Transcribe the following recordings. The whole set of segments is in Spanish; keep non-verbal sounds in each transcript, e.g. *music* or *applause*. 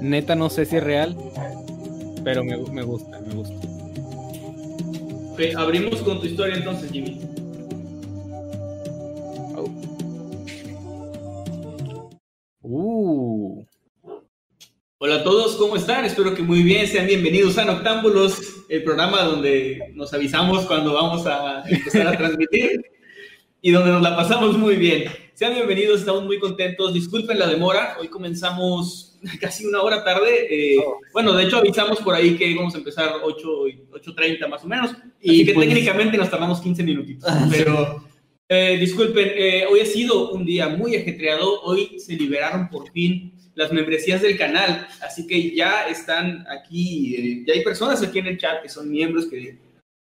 neta no sé si es real, pero me, me gusta, me gusta. Ok, abrimos con tu historia entonces, Jimmy. Uh, Hola a todos, ¿cómo están? Espero que muy bien, sean bienvenidos a Noctámbulos, el programa donde nos avisamos cuando vamos a empezar a *laughs* transmitir y donde nos la pasamos muy bien. Sean bienvenidos, estamos muy contentos. Disculpen la demora, hoy comenzamos *laughs* casi una hora tarde. eh, bueno, de hecho avisamos por ahí que íbamos a empezar 8, y- 8.30 más o menos, Y y que pues- técnicamente nos tardamos 15 minutitos. Pero eh, disculpen, eh, hoy ha sido un día muy ajetreado. Hoy se liberaron por fin las membresías del canal, así que ya están aquí, eh, ya hay personas aquí en el chat que son miembros que,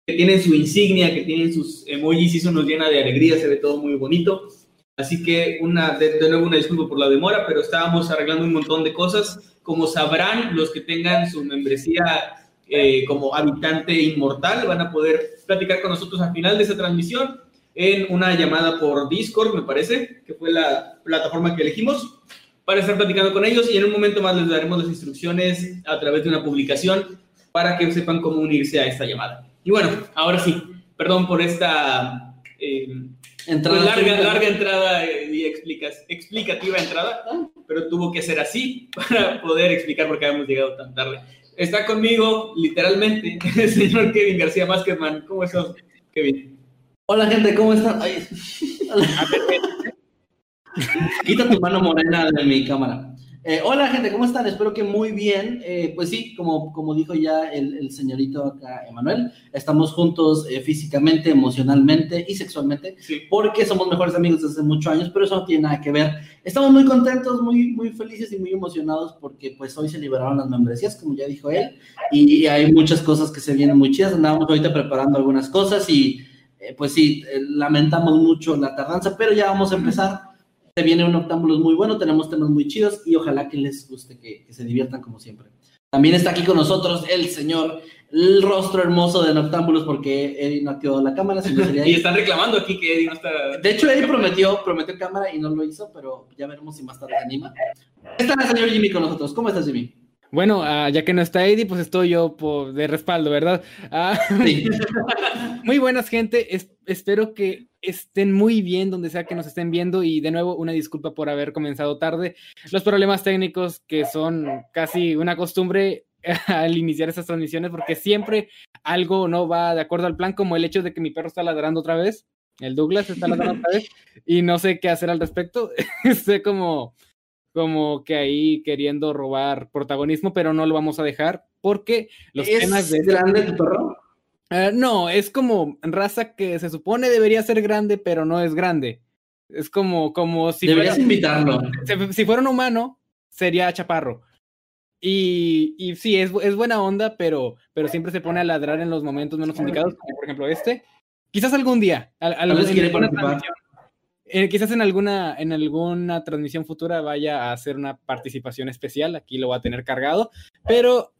que tienen su insignia, que tienen sus emojis y eso nos llena de alegría, se ve todo muy bonito. Así que una, de, nuevo una disculpa por la demora, pero estábamos arreglando un montón de cosas. Como sabrán, los que tengan su membresía eh, como habitante inmortal van a poder platicar con nosotros al final de esa transmisión en una llamada por Discord, me parece, que fue la plataforma que elegimos, para estar platicando con ellos y en un momento más les daremos las instrucciones a través de una publicación para que sepan cómo unirse a esta llamada. Y bueno, ahora sí, perdón por esta eh, Entrada pues, larga, larga entrada y explicas, explicativa entrada, pero tuvo que ser así para poder explicar por qué habíamos llegado tan tarde. Está conmigo, literalmente, *laughs* el señor Kevin García Maskerman. ¿Cómo estás, Kevin? Hola gente, ¿cómo están? Ay. *laughs* Quita tu mano morena de mi cámara. Eh, hola gente, ¿cómo están? Espero que muy bien. Eh, pues sí, como, como dijo ya el, el señorito acá, Emanuel, estamos juntos eh, físicamente, emocionalmente y sexualmente Sí. porque somos mejores amigos desde hace muchos años, pero eso no tiene nada que ver. Estamos muy contentos, muy, muy felices y muy emocionados porque pues hoy se liberaron las membresías, como ya dijo él, y hay muchas cosas que se vienen muy chidas. Andábamos ahorita preparando algunas cosas y eh, pues sí, eh, lamentamos mucho la tardanza, pero ya vamos a empezar. Se viene un octámbulos muy bueno, tenemos temas muy chidos y ojalá que les guste, que, que se diviertan como siempre. También está aquí con nosotros el señor, el rostro hermoso de Noctámbulos, porque Eddie no activó la cámara, si no sería *laughs* Y están reclamando aquí que Eddie no está. De hecho, Eddie prometió, prometió cámara y no lo hizo, pero ya veremos si más tarde se anima. Está el señor Jimmy con nosotros. ¿Cómo estás, Jimmy? Bueno, ah, ya que no está Eddie, pues estoy yo por, de respaldo, ¿verdad? Ah, Sí. *laughs* muy buenas, gente. Es- espero que estén muy bien donde sea que nos estén viendo. Y de nuevo, una disculpa por haber comenzado tarde. Los problemas técnicos que son casi una costumbre *laughs* al iniciar estas transmisiones, porque siempre algo no va de acuerdo al plan, como el hecho de que mi perro está ladrando otra vez. El Douglas está ladrando otra vez y no sé qué hacer al respecto. *laughs* Estoy como, como que ahí queriendo robar protagonismo, pero no lo vamos a dejar porque los temas ¿Es de grande tu perro? eh, no, es como raza que se supone debería ser grande, pero no es grande. Es como, como si, Deberías fuera, invitarlo. si- si fuera un humano, sería chaparro. Y, y sí, es, es buena onda, pero, pero siempre se pone a ladrar en los momentos menos indicados, como por ejemplo este. Quizás algún día. al- Tal vez en participar. transmisión, eh, quizás en alguna, en alguna transmisión futura vaya a hacer una participación especial. Aquí lo va a tener cargado, pero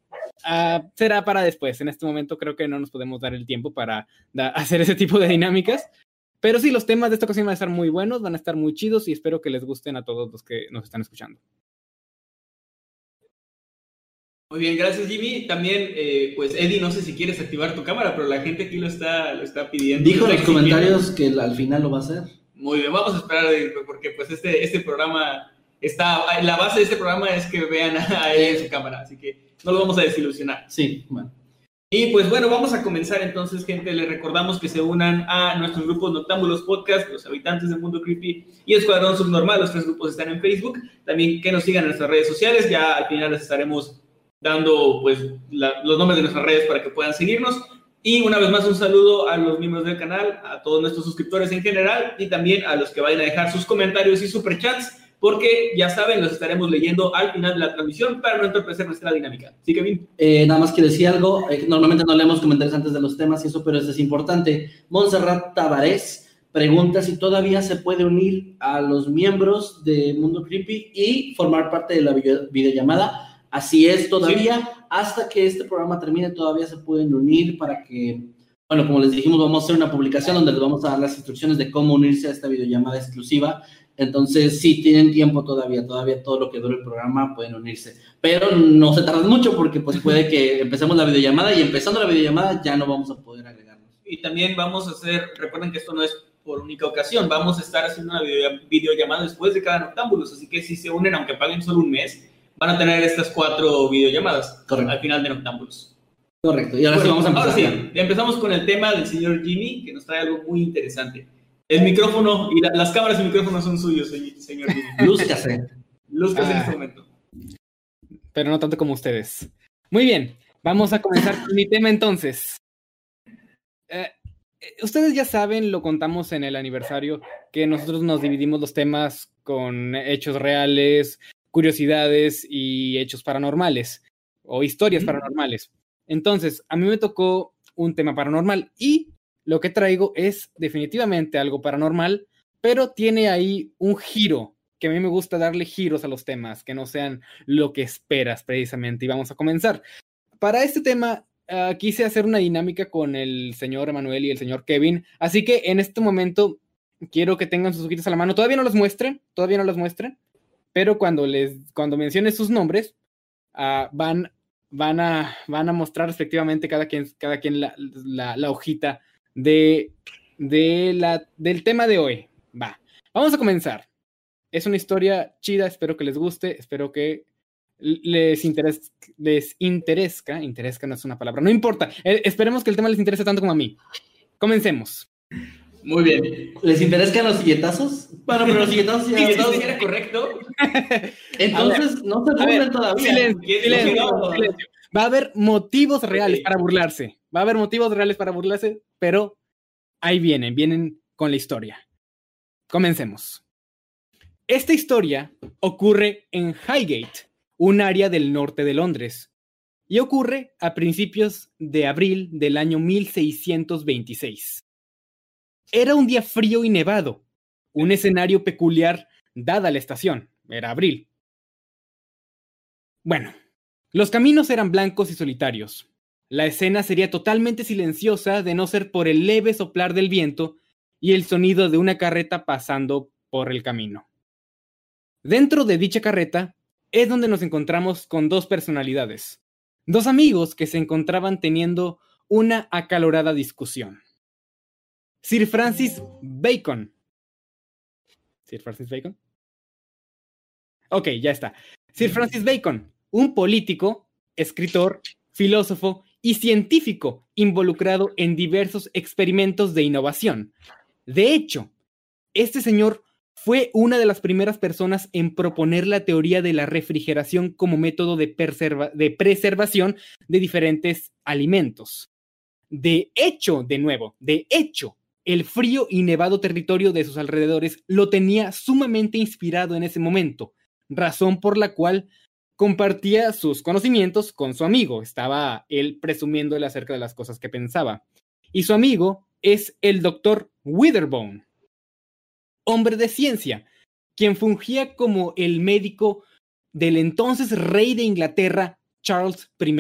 ah, será para después. En este momento creo que no nos podemos dar el tiempo para da- *laughs* hacer ese tipo de dinámicas. Pero sí, los temas de esta ocasión van a estar muy buenos, van a estar muy chidos y espero que les gusten a todos los que nos están escuchando. Muy bien, gracias, Jimmy. También, eh, pues, Eddie, no sé si quieres activar tu cámara, pero la gente aquí lo está, lo está pidiendo. Dijo en los comentarios que al final lo va a hacer. Muy bien, vamos a esperar eh, porque pues este, este programa está, la base de este programa es que vean a *laughs* él en su cámara, así que no lo vamos a desilusionar. Sí, bueno. Y pues bueno, vamos a comenzar entonces, gente. Les recordamos que se unan a nuestros grupos Noctámbulos Podcast, Los Habitantes del Mundo Creepy y Escuadrón Subnormal. Los tres grupos están en Facebook. También que nos sigan en nuestras redes sociales. Ya al final les estaremos dando pues la- los nombres de nuestras redes para que puedan seguirnos. Y una vez más un saludo a los miembros del canal, a todos nuestros suscriptores en general y también a los que vayan a dejar sus comentarios y superchats, porque ya saben, los estaremos leyendo al final de la transmisión para no entorpecer nuestra dinámica. Sí, Kevin. Eh, nada más quiero decir algo. eh, normalmente no leemos comentarios antes de los temas y eso, pero es importante. Montserrat Tavares pregunta si todavía se puede unir a los miembros de Mundo Creepy y formar parte de la video- videollamada. Así es, todavía, hasta que este programa termine, todavía se pueden unir para que, bueno, como les dijimos, vamos a hacer una publicación donde les vamos a dar las instrucciones de cómo unirse a esta videollamada exclusiva. Entonces, sí, tienen tiempo todavía, todavía todo lo que dure el programa pueden unirse. Pero no se tardan mucho porque pues puede que *laughs* empecemos la videollamada y empezando la videollamada ya no vamos a poder agregarnos. Y también vamos a hacer, recuerden que esto no es por única ocasión, vamos a estar haciendo una video- videollamada después de cada Noctámbulos, así que si se unen, aunque paguen solo un mes, van a tener estas cuatro videollamadas Correcto. al final de Noctámbulos. Correcto. Y ahora sí vamos a ahora empezar. sí, empezamos con el tema del señor Jimmy, que nos trae algo muy interesante. El micrófono y la- las cámaras y micrófonos son suyos, se- señor Jimmy. *laughs* Lúzcase. Luzcas en Ah. este momento. pero no tanto como ustedes. Muy bien, vamos a comenzar con mi tema entonces. Eh, eh, ustedes ya saben, lo contamos en el aniversario, que nosotros nos dividimos los temas con hechos reales, curiosidades y hechos paranormales o historias paranormales. Entonces, a mí me tocó un tema paranormal y lo que traigo es definitivamente algo paranormal, pero tiene ahí un giro, que a mí me gusta darle giros a los temas, que no sean lo que esperas precisamente. Y vamos a comenzar. Para este tema, ah, quise hacer una dinámica con el señor Emanuel y el señor Kevin, así que en este momento quiero que tengan sus ojitos a la mano. Todavía no los muestren, todavía no los muestren, pero cuando les, cuando mencione sus nombres, ah, van, van, a, van a mostrar respectivamente cada quien, cada quien la, la- la hojita de, de la, del tema de hoy. Va, vamos a comenzar. Es una historia chida, espero que les guste, espero que les, interes, les interesca, interesca no es una palabra, no importa, eh, esperemos que el tema les interese tanto como a mí. Comencemos. Muy bien. ¿Les interesan los silletazos? Bueno, pero los silletazos ya. Sí, todo si era correcto. *laughs* Entonces, no se burlen todavía. Silencio, ¿Quién- silencio, silencio. Va a haber motivos reales para burlarse. Va a haber motivos reales para burlarse, pero ahí vienen, vienen con la historia. Comencemos. Esta historia ocurre en Highgate, un área del norte de Londres, y ocurre a principios de abril del año 1626. Era un día frío y nevado, un escenario peculiar dada la estación, era abril. Bueno, los caminos eran blancos y solitarios. La escena sería totalmente silenciosa de no ser por el leve soplar del viento y el sonido de una carreta pasando por el camino. Dentro de dicha carreta es donde nos encontramos con dos personalidades, dos amigos que se encontraban teniendo una acalorada discusión. Sir Francis Bacon. ¿Sir Francis Bacon? Ok, ya está. Sir Francis Bacon, un político, escritor, filósofo y científico involucrado en diversos experimentos de innovación. De hecho, este señor fue una de las primeras personas en proponer la teoría de la refrigeración como método de, de preservación de diferentes alimentos. De hecho, de nuevo, de hecho, el frío y nevado territorio de sus alrededores lo tenía sumamente inspirado en ese momento, razón por la cual compartía sus conocimientos con su amigo. Estaba él presumiéndole acerca de las cosas que pensaba. Y su amigo es el doctor Witherbone, hombre de ciencia, quien fungía como el médico del entonces rey de Inglaterra, Charles I.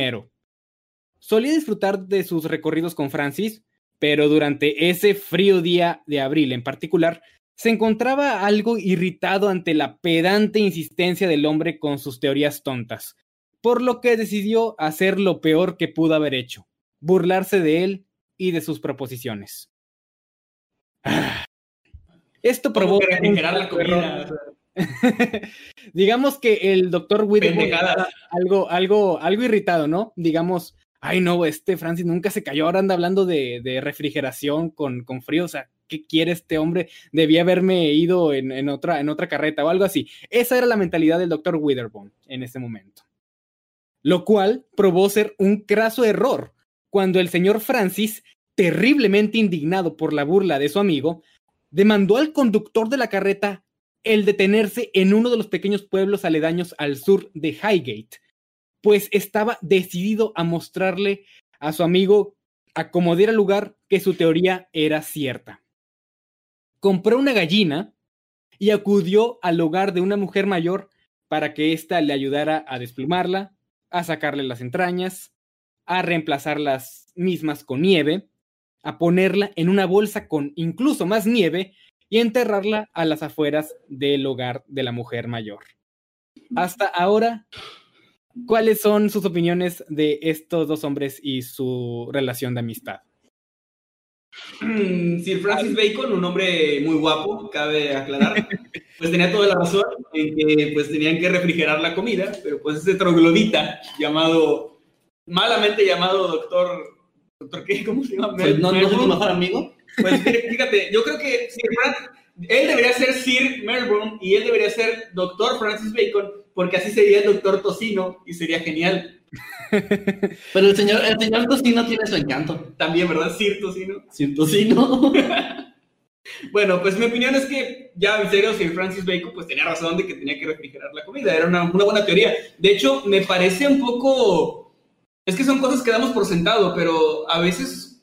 Solía disfrutar de sus recorridos con Francis, pero durante ese frío día de abril en particular, se encontraba algo irritado ante la pedante insistencia del hombre con sus teorías tontas, por lo que decidió hacer lo peor que pudo haber hecho, burlarse de él y de sus proposiciones. Ah. Esto provoca la comida. *laughs* Digamos que el doctor estaba algo, algo, algo irritado, ¿no? Digamos, ay no, este Francis nunca se cayó, ahora anda hablando de, refrigeración con, con frío, o sea, ¿qué quiere este hombre? Debía haberme ido en, en otra, en otra carreta o algo así. Esa era la mentalidad del doctor Witherbone en ese momento. Lo cual probó ser un craso error cuando el señor Francis, terriblemente indignado por la burla de su amigo, demandó al conductor de la carreta el detenerse en uno de los pequeños pueblos aledaños al sur de Highgate, pues estaba decidido a mostrarle a su amigo a como diera lugar que su teoría era cierta. Compró una gallina y acudió al hogar de una mujer mayor para que ésta le ayudara a desplumarla, a sacarle las entrañas, a reemplazar las mismas con nieve, a ponerla en una bolsa con incluso más nieve y enterrarla a las afueras del hogar de la mujer mayor. Hasta ahora, ¿cuáles son sus opiniones de estos dos hombres y su relación de amistad? Sir Francis Bacon, un hombre muy guapo, cabe aclarar, *laughs* pues tenía toda la razón en que pues tenían que refrigerar la comida, pero pues ese troglodita llamado, malamente llamado doctor, doctor qué, ¿cómo se llama? Pues, ¿No, ¿no es tu mejor amigo? Pues fíjate, yo creo que Sir Francis, él debería ser Sir Melbourne y él debería ser Doctor Francis Bacon, porque así sería el Doctor Tocino y sería genial. *laughs* Pero el señor, el señor Tocino tiene su encanto. También, ¿verdad? Sir Tocino. Sir Tocino. *laughs* bueno, pues mi opinión es que ya en serio, Sir Francis Bacon pues tenía razón de que tenía que refrigerar la comida. Era una, una buena teoría. De hecho, me parece un poco... Es que son cosas que damos por sentado, pero a veces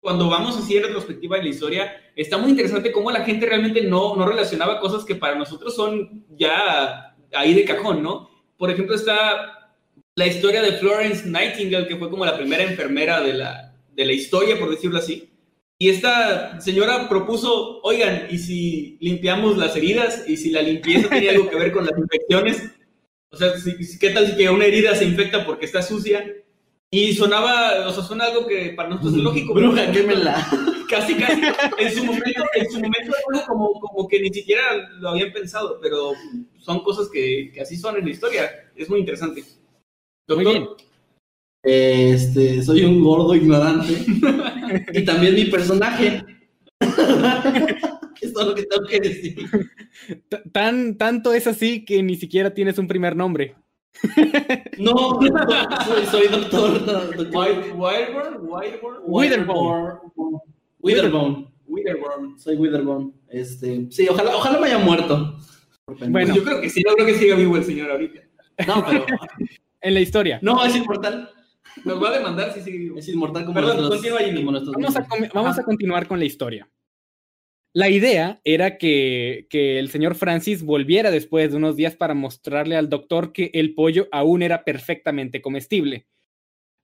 cuando vamos así en retrospectiva en la historia, está muy interesante cómo la gente realmente no, no relacionaba cosas que para nosotros son ya ahí de cajón, ¿no? Por ejemplo, está la historia de Florence Nightingale, que fue como la primera enfermera de la, de la historia, por decirlo así. Y esta señora propuso, oigan, ¿y si limpiamos las heridas? ¿Y si la limpieza tiene algo que ver con las infecciones? O sea, ¿qué tal que una herida se infecta porque está sucia? Y sonaba, o sea, suena algo que para nosotros es lógico. Bruja, quémela. *laughs* Casi, casi. En su momento, en su momento algo como, como que ni siquiera lo habían pensado, pero son cosas que, que así son en la historia. Es muy interesante. Muy bien. Este, soy un gordo ignorante. *laughs* y también mi personaje. *laughs* es todo lo que tengo que decir. Tan, tanto es así que ni siquiera tienes un primer nombre. No, *laughs* soy, soy doctor. Witherbone, Witherbone. Witherbone. Soy Witherbone. Este, sí, ojalá, ojalá me haya muerto. Bueno, yo creo que sí, no creo que siga vivo el señor ahorita. No, pero. *laughs* en la historia. No, es inmortal. Nos va a demandar si sigue vivo. Es inmortal como Perdón, nuestros- continúa, Jimmy. como nuestros Vamos, a, niños. com- vamos a continuar con la historia. La idea era que, que el señor Francis volviera después de unos días para mostrarle al doctor que el pollo aún era perfectamente comestible.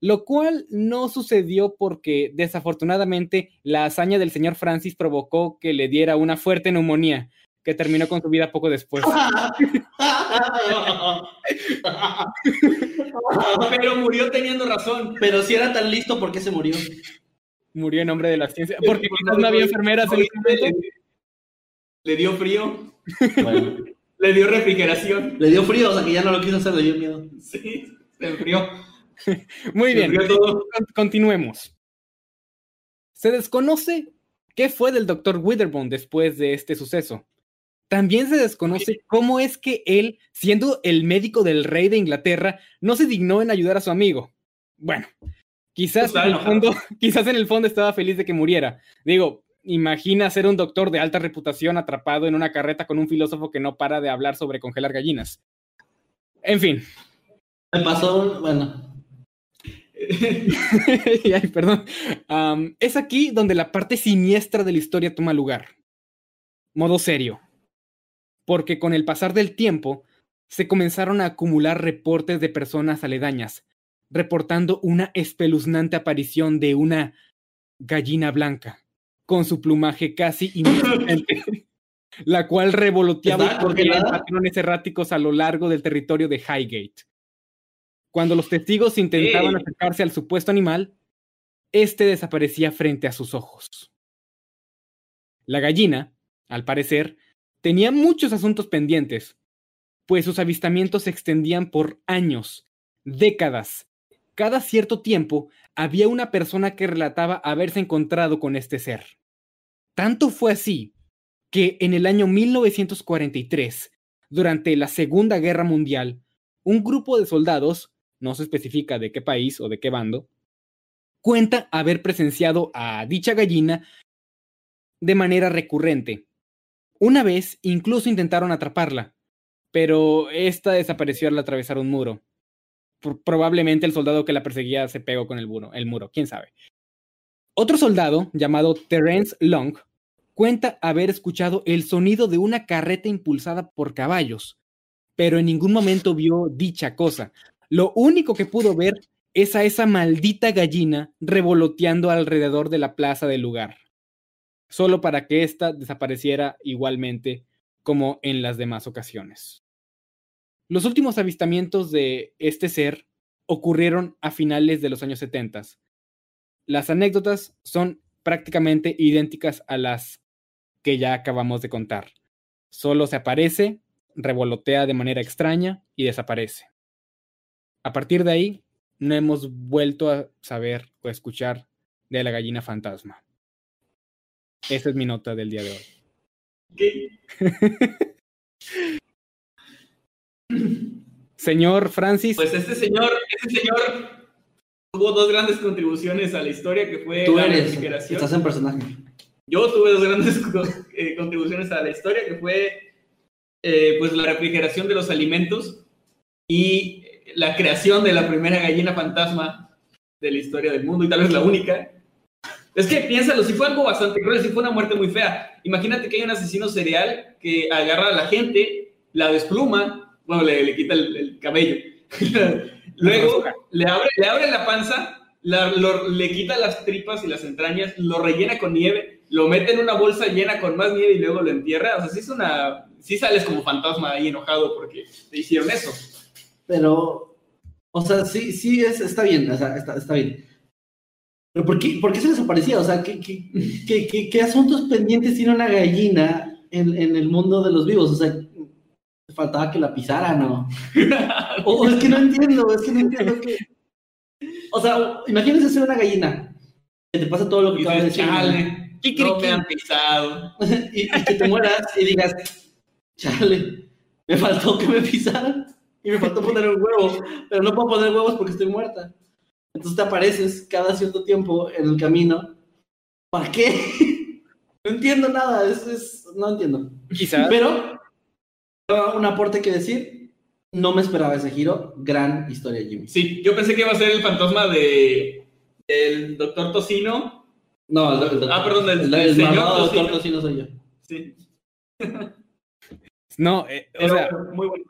Lo cual no sucedió porque desafortunadamente la hazaña del señor Francis provocó que le diera una fuerte neumonía que terminó con su vida poco después. *laughs* Pero murió teniendo razón. Pero si era tan listo, ¿por qué se murió? Murió en nombre de la ciencia. Porque quizás no había enfermeras en ese momento. Le dio frío, Bueno, *laughs* le dio refrigeración. le dio frío, o sea que ya no lo quiso hacer, le dio miedo. Sí, se enfrió. *laughs* Muy Se bien. enfrió todo. Con- continuemos. Se desconoce qué fue del doctor Witherbone después de este suceso. También se desconoce cómo es que él, siendo el médico del rey de Inglaterra, no se dignó en ayudar a su amigo. Bueno, quizás en, el fondo, *laughs* quizás en el fondo estaba feliz de que muriera. Digo, imagina ser un doctor de alta reputación atrapado en una carreta con un filósofo que no para de hablar sobre congelar gallinas. En fin, Me pasó, bueno, *laughs* Ay, perdón. Es aquí donde la parte siniestra de la historia toma lugar. Modo serio. Porque con el pasar del tiempo se comenzaron a acumular reportes de personas aledañas, reportando una espeluznante aparición de una gallina blanca, con su plumaje casi *laughs* inexistente, la cual revoloteaba ¿Estaba y corría en patrones erráticos a lo largo del territorio de Highgate. Cuando los testigos intentaban Ey. acercarse al supuesto animal, este desaparecía frente a sus ojos. La gallina, al parecer, tenía muchos asuntos pendientes, pues sus avistamientos se extendían por años, décadas. Cada cierto tiempo había una persona que relataba haberse encontrado con este ser. Tanto fue así que en el año 1943, durante la Segunda Guerra Mundial, un grupo de soldados, no se especifica de qué país o de qué bando, cuenta haber presenciado a dicha gallina de manera recurrente. Una vez incluso intentaron atraparla, pero esta desapareció al atravesar un muro. Probablemente el soldado que la perseguía se pegó con el muro, el muro, quién sabe. Otro soldado, llamado Terence Long, cuenta haber escuchado el sonido de una carreta impulsada por caballos, pero en ningún momento vio dicha cosa. Lo único que pudo ver es a esa maldita gallina revoloteando alrededor de la plaza del lugar, solo para que ésta desapareciera igualmente como en las demás ocasiones. Los últimos avistamientos de este ser ocurrieron a finales de los años 70. Las anécdotas son prácticamente idénticas a las que ya acabamos de contar. Solo se aparece, revolotea de manera extraña y desaparece. A partir de ahí, no hemos vuelto a saber o escuchar de la gallina fantasma. Esa es mi nota del día de hoy. *laughs* señor Francis. Pues este señor, este señor tuvo dos grandes contribuciones a la historia que fue Tú la eres, refrigeración. estás en personaje. Yo tuve dos grandes co- eh, contribuciones a la historia que fue eh, pues la refrigeración de los alimentos y la creación de la primera gallina fantasma de la historia del mundo y tal vez la única. Es que piénsalo, si fue algo bastante cruel, si fue una muerte muy fea. Imagínate que hay un asesino serial que agarra a la gente, la despluma, bueno, le, le quita el, el cabello. *laughs* Luego le abre, le abre la panza, la- lo- le quita las tripas y las entrañas, lo rellena con nieve, lo mete en una bolsa llena con más nieve y luego lo entierra. O sea, sí es una. Sí sales como fantasma ahí enojado porque te hicieron eso. Pero, o sea, sí, sí, es, está bien, o sea, está, está bien. Pero ¿por qué, por qué se desaparecía? O sea, ¿qué, qué, qué, qué- qué asuntos pendientes tiene una gallina en, en el mundo de los vivos? O sea, faltaba que la pisaran, ¿no? *laughs* O es que no entiendo, es que no entiendo que... O sea, imagínense ser una gallina, que te pasa todo lo que acabas de dices, decir. ¿no? chale, no me han pisado. *laughs* y, y que te mueras y digas, chale, me faltó que me pisaran y me faltó poner un huevo, pero no puedo poner huevos porque estoy muerta. Entonces te apareces cada cierto tiempo en el camino. ¿Para qué? *laughs* No entiendo nada, es, es- no entiendo. Quizás. Pero, un aporte que decir, no me esperaba ese giro. Gran historia, Jimmy. Sí, yo pensé que iba a ser el fantasma de del doctor Tocino. No, el, el- Ah, perdón, el- el, el el señor doctor Tocino soy yo. Sí, No, eh, o pero sea, muy bueno.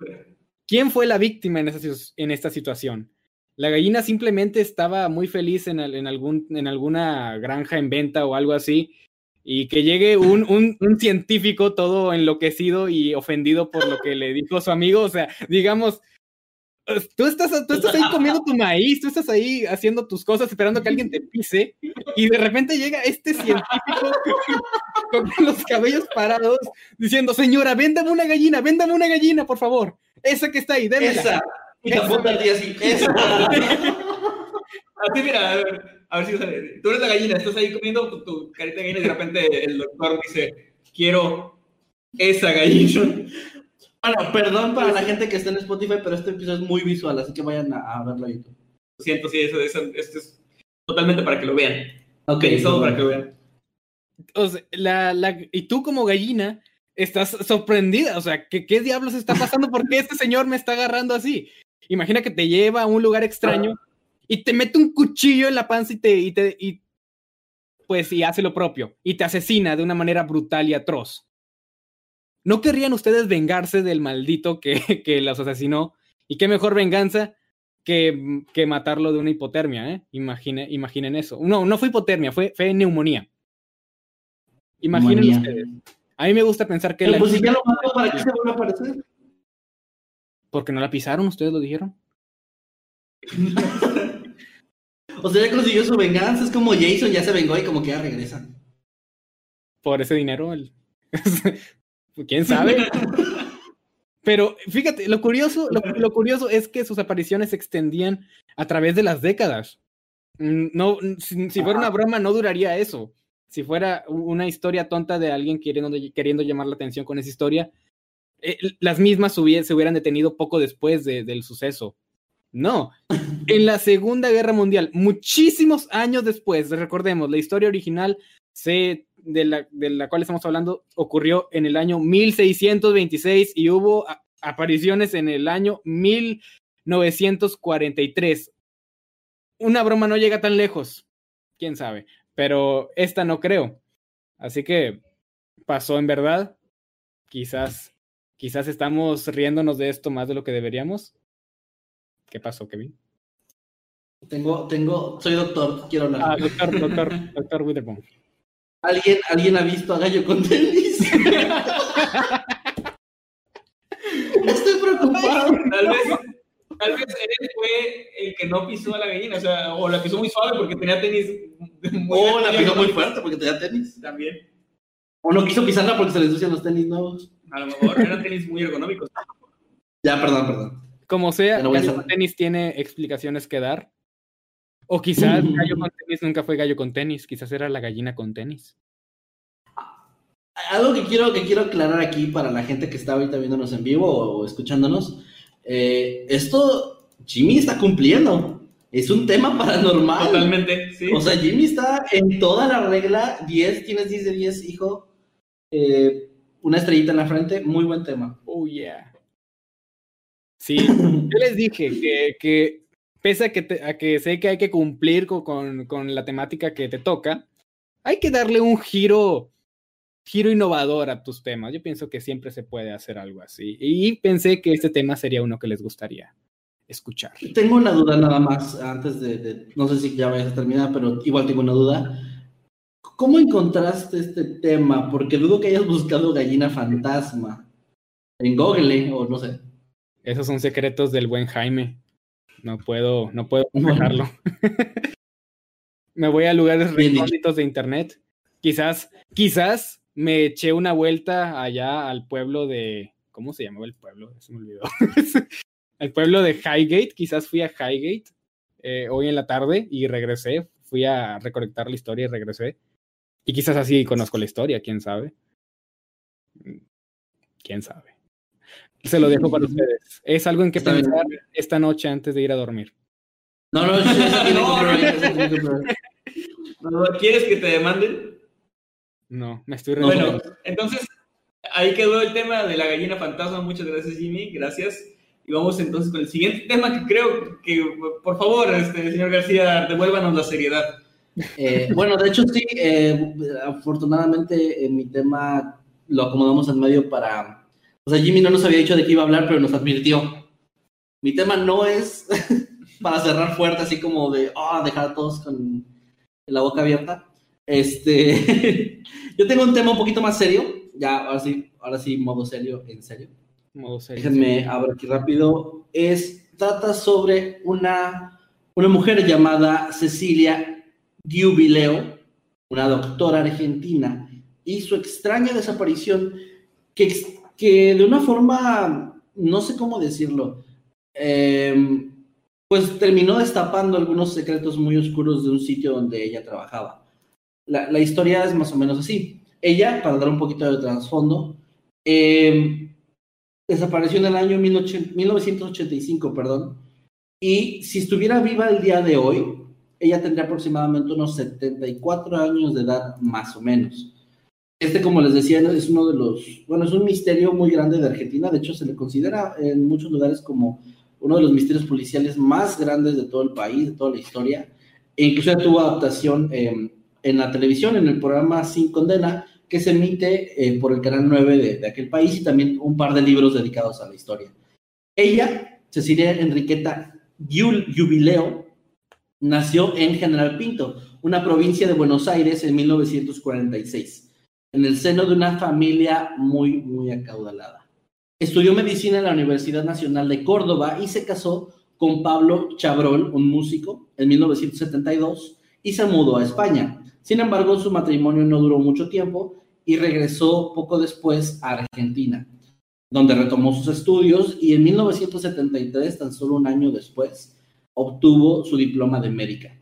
¿quién fue la víctima en, esa en esta situación? La gallina simplemente estaba muy feliz en, al- en algún, en alguna granja en venta o algo así, y que llegue un, un, un científico todo enloquecido y ofendido por lo que le dijo su amigo. O sea, digamos, eh, tú estás, tú estás ahí comiendo tu maíz, tú estás ahí haciendo tus cosas, esperando que alguien te pise, y de repente llega este científico *laughs* con los cabellos parados diciendo, señora, véndame una gallina, véndame una gallina, por favor. Esa que está ahí, démela. Esa. Y día así. Esa. *laughs* Así, mira, a ver, a ver si sale. Tú eres la gallina, estás ahí comiendo tu, tu carita de gallina y de repente el doctor dice, quiero esa gallina. Bueno, perdón para la gente que está en Spotify, pero este episodio es muy visual, así que vayan a, a verlo a YouTube. Lo siento, sí, eso, eso, esto es totalmente para que lo vean. Ok, Pensado para que lo vean. O sea, la, la- y tú como gallina estás sorprendida, o sea, ¿qué, ¿qué diablos está pasando? ¿Por qué este señor me está agarrando así? Imagina que te lleva a un lugar extraño y te mete un cuchillo en la panza y te, y te y, pues y hace lo propio y te asesina de una manera brutal y atroz. ¿No querrían ustedes vengarse del maldito que, *laughs* que los asesinó? ¿Y qué mejor venganza que, que matarlo de una hipotermia? ¿eh? Imagine, imaginen eso. No, no fue hipotermia, fue, fue neumonía. Imaginen ustedes. A mí me gusta pensar que la pues si ya lo mató, ¿para qué se vuelve a aparecer? porque no la pisaron, ustedes lo dijeron. *laughs* O sea, ya consiguió su venganza, es como Jason, ya se vengó y como que ya regresa. Por ese dinero, el- *laughs* quién sabe. Pero fíjate, lo curioso, lo, lo curioso es que sus apariciones se extendían a través de las décadas. Mm, No, si, si fuera una broma, no duraría eso. Si fuera una historia tonta de alguien queriendo, queriendo llamar la atención con esa historia, eh, las mismas se hubieran detenido poco después de- del suceso. No, en la Segunda Guerra Mundial, muchísimos años después, recordemos, la historia original se, de, la, de la cual estamos hablando ocurrió en el año 1626 y hubo apariciones en el año 1943. Una broma no llega tan lejos, quién sabe, pero esta no creo. Así que pasó en verdad. Quizás, quizás estamos riéndonos de esto más de lo que deberíamos. ¿Qué pasó, Kevin? Tengo, tengo, soy doctor, quiero hablar. Ah, doctor, doctor, doctor Witherbomb. ¿Alguien, ¿Alguien ha visto a Gallo con tenis? *laughs* Estoy preocupado. Tal vez, tal vez él fue el que no pisó a la gallina, o sea, o la pisó muy suave porque tenía tenis. Muy o la pisó muy fuerte porque tenía tenis. También. O no quiso pisarla porque se le ensucian los tenis nuevos. A lo mejor eran tenis muy ergonómicos. Ya, perdón, perdón. Como sea, no Gallo con tenis tiene explicaciones que dar. O quizás Gallo con tenis nunca fue gallo con tenis, quizás era la gallina con tenis. Algo que quiero, que quiero aclarar aquí para la gente que está ahorita viéndonos en vivo o escuchándonos, eh, esto Jimmy está cumpliendo. Es un tema *laughs* paranormal. Totalmente, sí. O sea, Jimmy está en toda la regla. 10, tienes 10 de 10, hijo. Eh, una estrellita en la frente, muy buen tema. Oh, yeah. Sí, *coughs* yo les dije que, que pese a que, a que sé que hay que cumplir con, con, con, la temática que te toca, hay que darle un giro, giro innovador a tus temas. Yo pienso que siempre se puede hacer algo así. Y pensé que este tema sería uno que les gustaría escuchar. Tengo una duda nada más antes de, de no sé si ya vayas a terminar, pero igual tengo una duda. ¿Cómo encontraste este tema? Porque dudo que hayas buscado gallina fantasma en Google o no sé. Esos son secretos del buen Jaime. No puedo, no puedo dejarlo. *laughs* me voy a lugares recónditos de internet. Quizás, quizás me eché una vuelta allá al pueblo de. ¿Cómo se llamaba el pueblo? Se me olvidó. *laughs* al pueblo de Highgate. Quizás fui a Highgate eh, hoy en la tarde y regresé. Fui a recolectar la historia y regresé. Y quizás así conozco la historia, quién sabe. Quién sabe. Se lo dejo para ustedes. Es algo en que Está pensar bien. esta noche antes de ir a dormir. No, no, no, *laughs* no, ¿Quieres que te demanden? No, me estoy Bueno, entonces ahí quedó el tema de la gallina fantasma. Muchas gracias, Jimmy. Gracias. Y vamos entonces con el siguiente tema que creo que, por favor, este, señor García, devuélvanos la seriedad. Eh, bueno, de hecho sí, eh, afortunadamente en mi tema lo acomodamos en medio para o sea, Jimmy no nos había dicho de qué iba a hablar, pero nos advirtió. Mi tema no es *laughs* para cerrar fuerte, así como de, oh, dejar a todos con la boca abierta. Este, *laughs* yo tengo un tema un poquito más serio. Ya, ahora sí, ahora sí, modo serio, en serio. Modo serio. Déjenme abrir aquí rápido. Es, trata sobre una, una mujer llamada Cecilia Giubileo, una doctora argentina, y su extraña desaparición que que de una forma, no sé cómo decirlo, eh, pues terminó destapando algunos secretos muy oscuros de un sitio donde ella trabajaba. La, la historia es más o menos así. Ella, para dar un poquito de trasfondo, eh, desapareció en el año 1985, perdón, y si estuviera viva el día de hoy, ella tendría aproximadamente unos 74 años de edad, más o menos. Este, como les decía, es uno de los, bueno, es un misterio muy grande de Argentina, de hecho se le considera en muchos lugares como uno de los misterios policiales más grandes de todo el país, de toda la historia, e incluso tuvo adaptación eh, en la televisión, en el programa Sin Condena, que se emite eh, por el canal 9 de, de, aquel país y también un par de libros dedicados a la historia. Ella, Cecilia Enriqueta Jubileo, nació en General Pinto, una provincia de Buenos Aires en 1946 en el seno de una familia muy, muy acaudalada. Estudió medicina en la Universidad Nacional de Córdoba y se casó con Pablo Chabrol, un músico, en 1972 y se mudó a España. Sin embargo, su matrimonio no duró mucho tiempo y regresó poco después a Argentina, donde retomó sus estudios y en 1973, tan solo un año después, obtuvo su diploma de médica.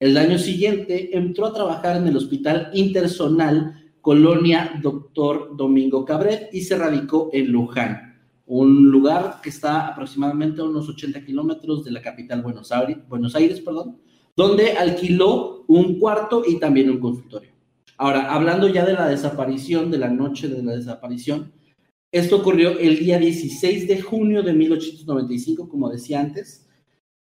El año siguiente entró a trabajar en el Hospital Intersonal Colonia Doctor Domingo Cabret y se radicó en Luján, un lugar que está aproximadamente a unos 80 kilómetros de la capital Buenos Aires, Buenos Aires perdón, donde alquiló un cuarto y también un consultorio. Ahora, hablando ya de la desaparición, de la noche de la desaparición, esto ocurrió el día 16 de junio de 1895, como decía antes,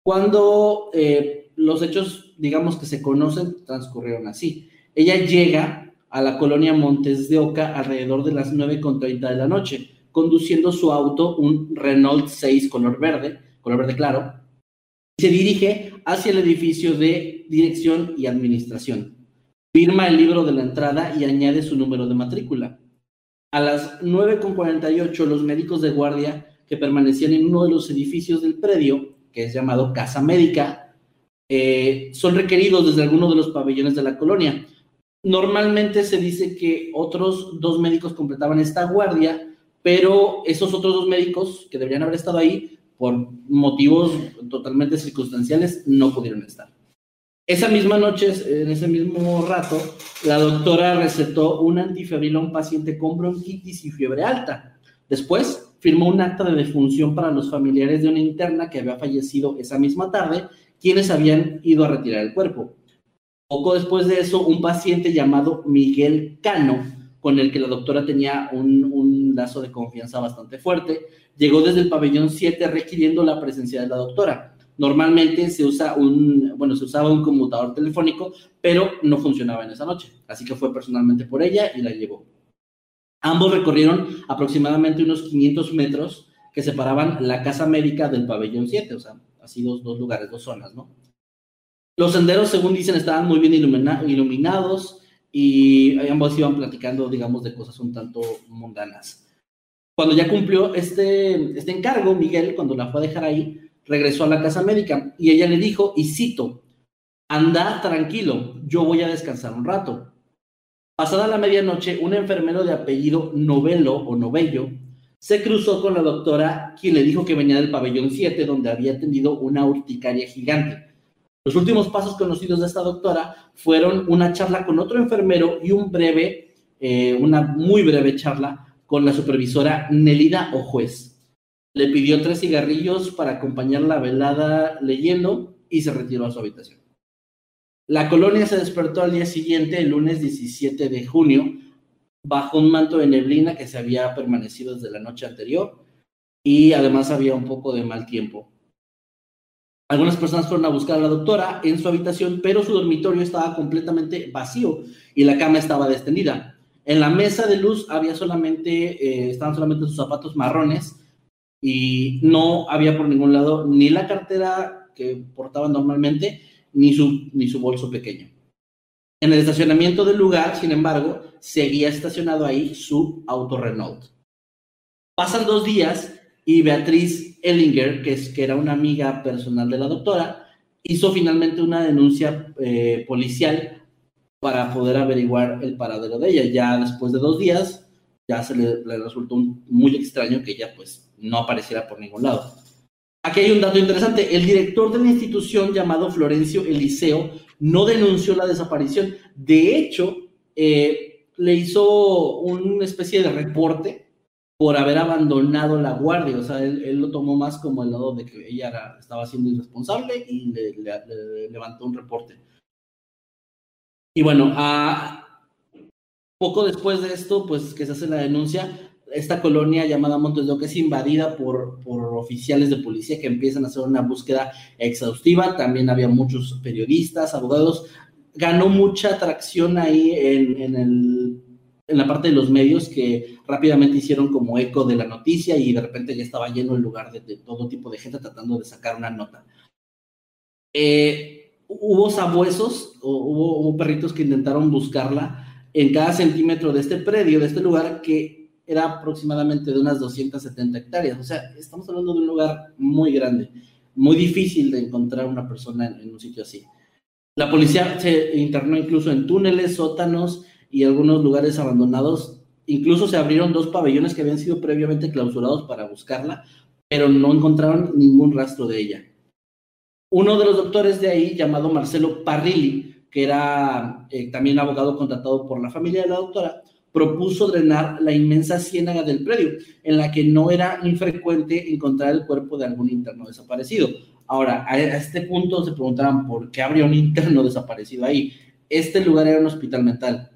cuando eh, los hechos, digamos que se conocen, transcurrieron así. Ella llega a la colonia Montes de Oca alrededor de las 9.30 de la noche, conduciendo su auto, un Renault 6 color verde, color verde claro, y se dirige hacia el edificio de dirección y administración. Firma el libro de la entrada y añade su número de matrícula. A las 9.48, los médicos de guardia que permanecían en uno de los edificios del predio, que es llamado Casa Médica, eh, son requeridos desde alguno de los pabellones de la colonia. Normalmente se dice que otros dos médicos completaban esta guardia, pero esos otros dos médicos que deberían haber estado ahí, por motivos totalmente circunstanciales, no pudieron estar. Esa misma noche, en ese mismo rato, la doctora recetó un antifebril a un paciente con bronquitis y fiebre alta. Después, firmó un acta de defunción para los familiares de una interna que había fallecido esa misma tarde, quienes habían ido a retirar el cuerpo. Poco después de eso, un paciente llamado Miguel Cano, con el que la doctora tenía un, lazo de confianza bastante fuerte, llegó desde el pabellón 7 requiriendo la presencia de la doctora. Normalmente se usa un, bueno, se usaba un conmutador telefónico, pero no funcionaba en esa noche. Así que fue personalmente por ella y la llevó. Ambos recorrieron aproximadamente unos 500 metros que separaban la casa médica del pabellón 7, o sea, así dos, dos lugares, dos zonas, ¿no? Los senderos, según dicen, estaban muy bien iluminados y ambos iban platicando, digamos, de cosas un tanto mundanas. Cuando ya cumplió este, este encargo, Miguel, cuando la fue a dejar ahí, regresó a la casa médica y ella le dijo, y cito, anda tranquilo, yo voy a descansar un rato. Pasada la medianoche, un enfermero de apellido Novelo o Novello se cruzó con la doctora, quien le dijo que venía del pabellón 7, donde había tenido una urticaria gigante. Los últimos pasos conocidos de esta doctora fueron una charla con otro enfermero y un breve, eh, una muy breve charla con la supervisora Nelida Ojuez le pidió tres cigarrillos para acompañar la velada leyendo y se retiró a su habitación. La colonia se despertó al día siguiente, el lunes 17 de junio, bajo un manto de neblina que se había permanecido desde la noche anterior y además había un poco de mal tiempo. Algunas personas fueron a buscar a la doctora en su habitación, pero su dormitorio estaba completamente vacío y la cama estaba extendida. En la mesa de luz había solamente, eh, estaban solamente sus zapatos marrones y no había por ningún lado ni la cartera que portaba normalmente, ni su, ni su bolso pequeño. En el estacionamiento del lugar, sin embargo, seguía estacionado ahí su auto Renault. Pasan dos días y Beatriz Ellinger, que, es, que era una amiga personal de la doctora, hizo finalmente una denuncia eh, policial para poder averiguar el paradero de ella. Ya después de dos días, ya se le, resultó muy extraño que ella pues no apareciera por ningún lado. Aquí hay un dato interesante. El director de la institución llamado Florencio Eliseo no denunció la desaparición. De hecho, eh, le hizo una especie de reporte por haber abandonado la guardia. O sea, él, lo tomó más como el lado de que ella estaba siendo irresponsable y le, levantó un reporte. Y bueno, a, poco después de esto, pues que se hace la denuncia, esta colonia llamada Montes de Oca es invadida por, por oficiales de policía que empiezan a hacer una búsqueda exhaustiva. También había muchos periodistas, abogados. Ganó mucha atracción ahí en, en, la parte de los medios que rápidamente hicieron como eco de la noticia y de repente ya estaba lleno el lugar de, todo tipo de gente tratando de sacar una nota. Eh, hubo sabuesos, hubo, hubo perritos que intentaron buscarla en cada centímetro de este predio, de este lugar, que era aproximadamente de unas 270 hectáreas. O sea, estamos hablando de un lugar muy grande, muy difícil de encontrar una persona en, un sitio así. La policía se internó incluso en túneles, sótanos y algunos lugares abandonados. Incluso se abrieron dos pabellones que habían sido previamente clausurados para buscarla, pero no encontraron ningún rastro de ella. Uno de los doctores de ahí, llamado Marcelo Parrilli, que era eh, también abogado contratado por la familia de la doctora, propuso drenar la inmensa ciénaga del predio, en la que no era infrecuente encontrar el cuerpo de algún interno desaparecido. Ahora, a este punto se preguntarán por qué habría un interno *laughs* desaparecido ahí. Este lugar era un hospital mental.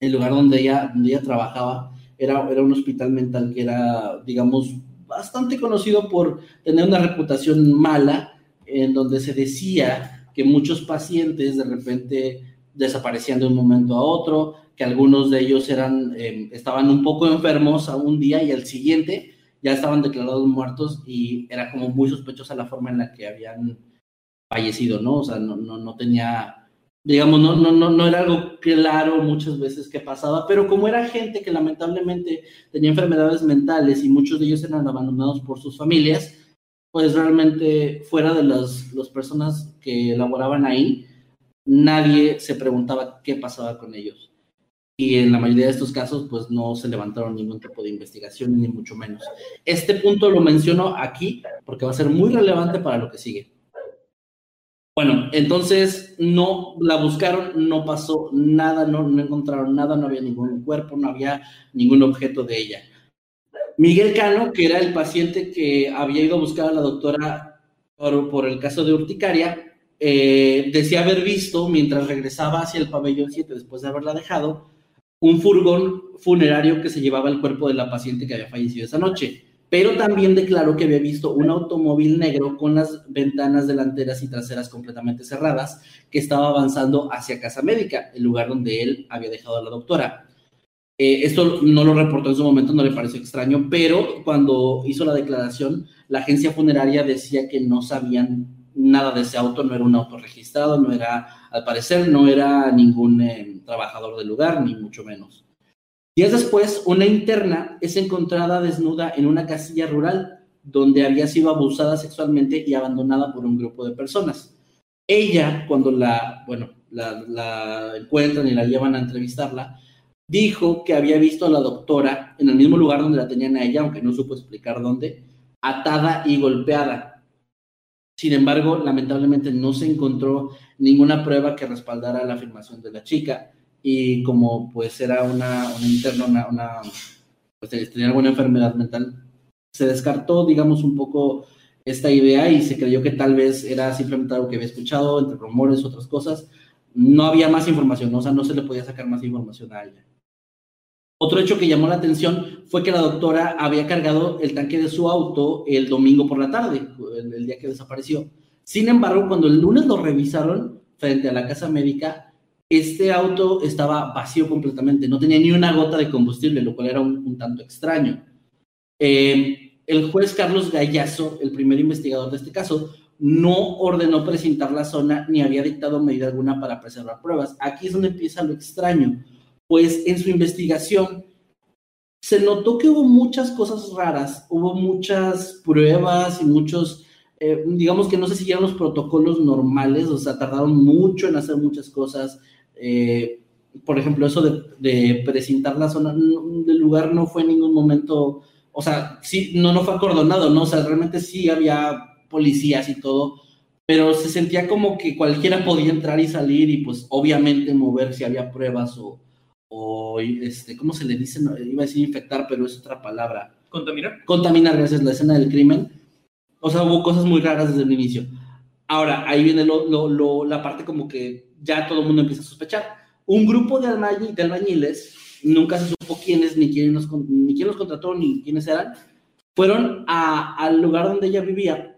El lugar donde ella, donde ella trabajaba era, era un hospital mental que era, digamos, bastante conocido por tener una reputación mala, en donde se decía que muchos pacientes de repente desaparecían de un momento a otro, que algunos de ellos eran, eh, estaban un poco enfermos a un día y al siguiente ya estaban declarados muertos y era como muy sospechosa la forma en la que habían fallecido, ¿no? O sea, no, no, no tenía, digamos, no, no, no, no era algo claro muchas veces que pasaba, pero como era gente que lamentablemente tenía enfermedades mentales y muchos de ellos eran abandonados por sus familias, pues realmente fuera de las, las personas que laboraban ahí, nadie se preguntaba qué pasaba con ellos. Y en la mayoría de estos casos, pues no se levantaron ningún tipo de investigación, ni mucho menos. Este punto lo menciono aquí porque va a ser muy relevante para lo que sigue. Bueno, entonces no la buscaron, no pasó nada, no, encontraron nada, no había ningún cuerpo, no había ningún objeto de ella. Miguel Cano, que era el paciente que había ido a buscar a la doctora por, por el caso de urticaria, eh, decía haber visto, mientras regresaba hacia el pabellón 7 después de haberla dejado, un furgón funerario que se llevaba el cuerpo de la paciente que había fallecido esa noche. Pero también declaró que había visto un automóvil negro con las ventanas delanteras y traseras completamente cerradas que estaba avanzando hacia Casa Médica, el lugar donde él había dejado a la doctora. Eh, esto no lo reportó en su momento, no le pareció extraño, pero cuando hizo la declaración, la agencia funeraria decía que no sabían nada de ese auto, no era un auto registrado, no era, al parecer, no era ningún eh, trabajador del lugar, ni mucho menos. Días después, una interna es encontrada desnuda en una casilla rural donde había sido abusada sexualmente y abandonada por un grupo de personas. Ella, cuando la, bueno, la, encuentran y la llevan a entrevistarla, dijo que había visto a la doctora en el mismo lugar donde la tenían a ella, aunque no supo explicar dónde, atada y golpeada sin embargo, lamentablemente no se encontró ninguna prueba que respaldara la afirmación de la chica y como pues era una, interna, una, una pues, tenía alguna enfermedad mental, se descartó, digamos, un poco esta idea y se creyó que tal vez era simplemente algo que había escuchado, entre rumores, otras cosas. No había más información, o sea, no se le podía sacar más información a ella. Otro hecho que llamó la atención fue que la doctora había cargado el tanque de su auto el domingo por la tarde, el, día que desapareció. Sin embargo, cuando el lunes lo revisaron frente a la casa médica, este auto estaba vacío completamente, no tenía ni una gota de combustible, lo cual era un, tanto extraño. Eh, el juez Carlos Gallazo, el primer investigador de este caso, no ordenó presentar la zona ni había dictado medida alguna para preservar pruebas. Aquí es donde empieza lo extraño pues en su investigación se notó que hubo muchas cosas raras, hubo muchas pruebas y muchos, eh, digamos que no se siguieron los protocolos normales, o sea, tardaron mucho en hacer muchas cosas. Eh, por ejemplo, eso de, presentar la zona del lugar no fue en ningún momento, o sea, sí, no, no fue acordonado, ¿no? O sea, realmente sí había policías y todo, pero se sentía como que cualquiera podía entrar y salir y pues obviamente mover si había pruebas o, o este, ¿cómo se le dice? iba a decir infectar, pero es otra palabra. Contaminar. Contaminar, gracias, la escena del crimen. O sea, hubo cosas muy raras desde el inicio. Ahora, ahí viene la parte como que ya todo el mundo empieza a sospechar. Un grupo de, de albañiles, nunca se supo quiénes, ni quién los, contrató, ni quiénes eran, fueron al lugar donde ella vivía,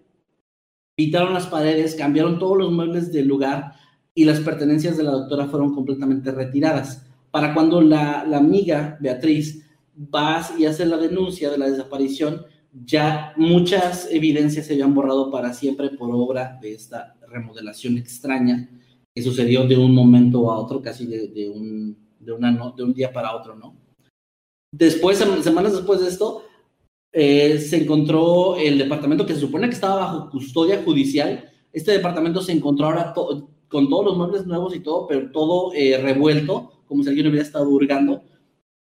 pintaron las paredes, cambiaron todos los muebles del lugar y las pertenencias de la doctora fueron completamente retiradas para cuando la, amiga Beatriz va y hace la denuncia de la desaparición, ya muchas evidencias se habían borrado para siempre por obra de esta remodelación extraña que sucedió de un momento a otro, casi de, un, de, una, de un día para otro, ¿no? Después, semanas después de esto, eh, se encontró el departamento que se supone que estaba bajo custodia judicial. Este departamento se encontró ahora con todos los muebles nuevos y todo, pero todo eh, revuelto como si alguien hubiera estado hurgando.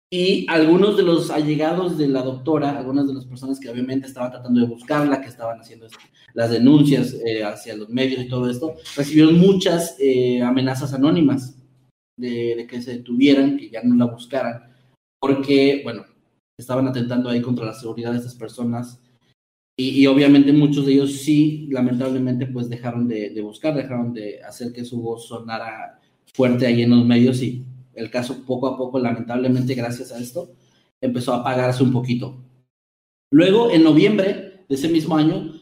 Y algunos de los allegados de la doctora, algunas de las personas que obviamente estaban tratando de buscarla, que estaban haciendo las denuncias eh, hacia los medios y todo esto, recibieron muchas eh, amenazas anónimas de, que se detuvieran, que ya no la buscaran. porque, bueno, estaban atentando ahí contra la seguridad de estas personas y, obviamente muchos de ellos sí, lamentablemente, pues dejaron de, de, buscar, dejaron de hacer que su voz sonara fuerte ahí en los medios y el caso poco a poco, lamentablemente, gracias a esto, empezó a apagarse un poquito. Luego, en noviembre de ese mismo año,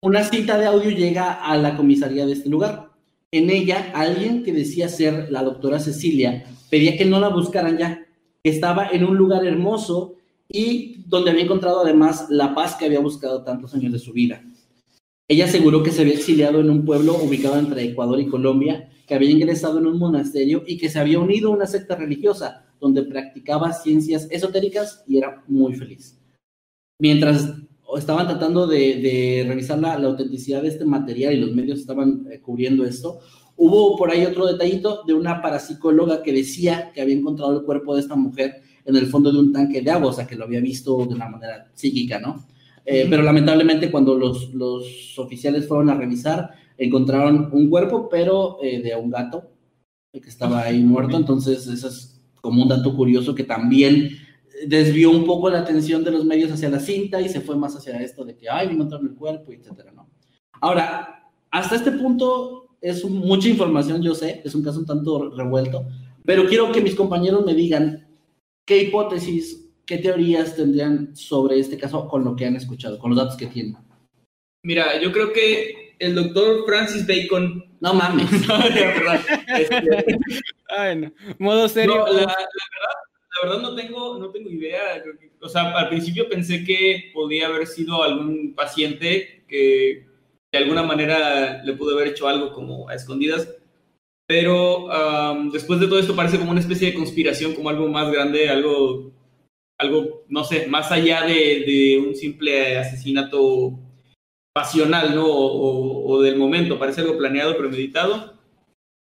una cita de audio llega a la comisaría de este lugar. En ella, alguien que decía ser la doctora Cecilia pedía que no la buscaran ya, que estaba en un lugar hermoso y donde había encontrado además la paz que había buscado tantos años de su vida. Ella aseguró que se había exiliado en un pueblo ubicado entre Ecuador y Colombia, que había ingresado en un monasterio y que se había unido a una secta religiosa donde practicaba ciencias esotéricas y era muy feliz. Mientras estaban tratando de, revisar la, autenticidad de este material y los medios estaban eh, cubriendo esto, hubo por ahí otro detallito de una parapsicóloga que decía que había encontrado el cuerpo de esta mujer en el fondo de un tanque de agua, o sea, que lo había visto de una manera psíquica, ¿no? Eh, pero lamentablemente cuando los, los, oficiales fueron a revisar, encontraron un cuerpo, pero eh, de un gato que estaba ahí muerto, entonces eso es como un dato curioso que también desvió un poco la atención de los medios hacia la cinta y se fue más hacia esto de que, ay, encontraron el cuerpo, etcétera, ¿no? Ahora, hasta este punto es mucha información, yo sé, es un caso un tanto revuelto, pero quiero que mis compañeros me digan ¿Qué hipótesis, qué teorías tendrían sobre este caso con lo que han escuchado, con los datos que tienen? Mira, yo creo que el doctor Francis Bacon. No mames. *laughs* no, verdad. Este, Ay, no. Modo serio. la, verdad, la verdad no tengo, no tengo idea. O sea, al principio pensé que podía haber sido algún paciente que de alguna manera le pudo haber hecho algo como a escondidas pero después de todo esto parece como una especie de conspiración, como algo más grande, algo, algo no sé, más allá de, un simple asesinato pasional, ¿no? O, del momento, parece algo planeado, premeditado.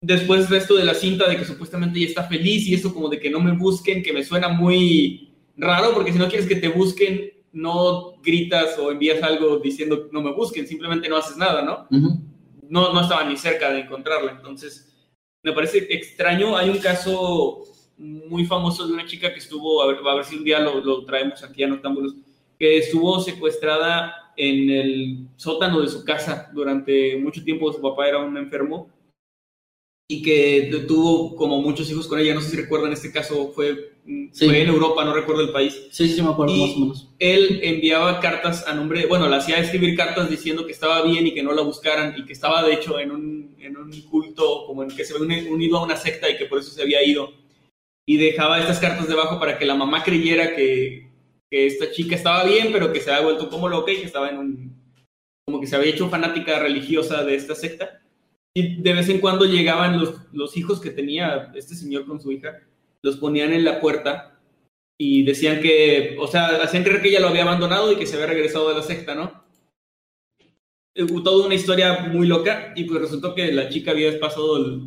Después resto de la cinta de que supuestamente ya está feliz y eso como de que no me busquen, que me suena muy raro, porque si no quieres que te busquen, no gritas o envías algo diciendo no me busquen, simplemente no haces nada, ¿no? No, no estaba ni cerca de encontrarla, entonces me parece extraño. Hay un caso muy famoso de una chica que estuvo, a ver, a ver si un día lo, lo traemos aquí a Notámbulos, que estuvo secuestrada en el sótano de su casa durante mucho tiempo. Su papá era un enfermo y que tuvo como muchos hijos con ella. No sé si recuerdan este caso, fue, fue en Europa, no recuerdo el país. Sí, sí, me acuerdo más o menos. Él enviaba cartas a nombre, bueno, le hacía escribir cartas diciendo que estaba bien y que no la buscaran y que estaba de hecho en un, en un culto como en que se había unido a una secta y que por eso se había ido. Y dejaba estas cartas debajo para que la mamá creyera que, que esta chica estaba bien, pero que se había vuelto como loca y que estaba en un, como que se había hecho fanática religiosa de esta secta y de vez en cuando llegaban los, los hijos que tenía este señor con su hija, los ponían en la puerta y decían que, o sea, hacían creer que ella lo había abandonado y que se había regresado de la secta, ¿no? Eh, toda una historia muy loca y pues resultó que la chica había pasado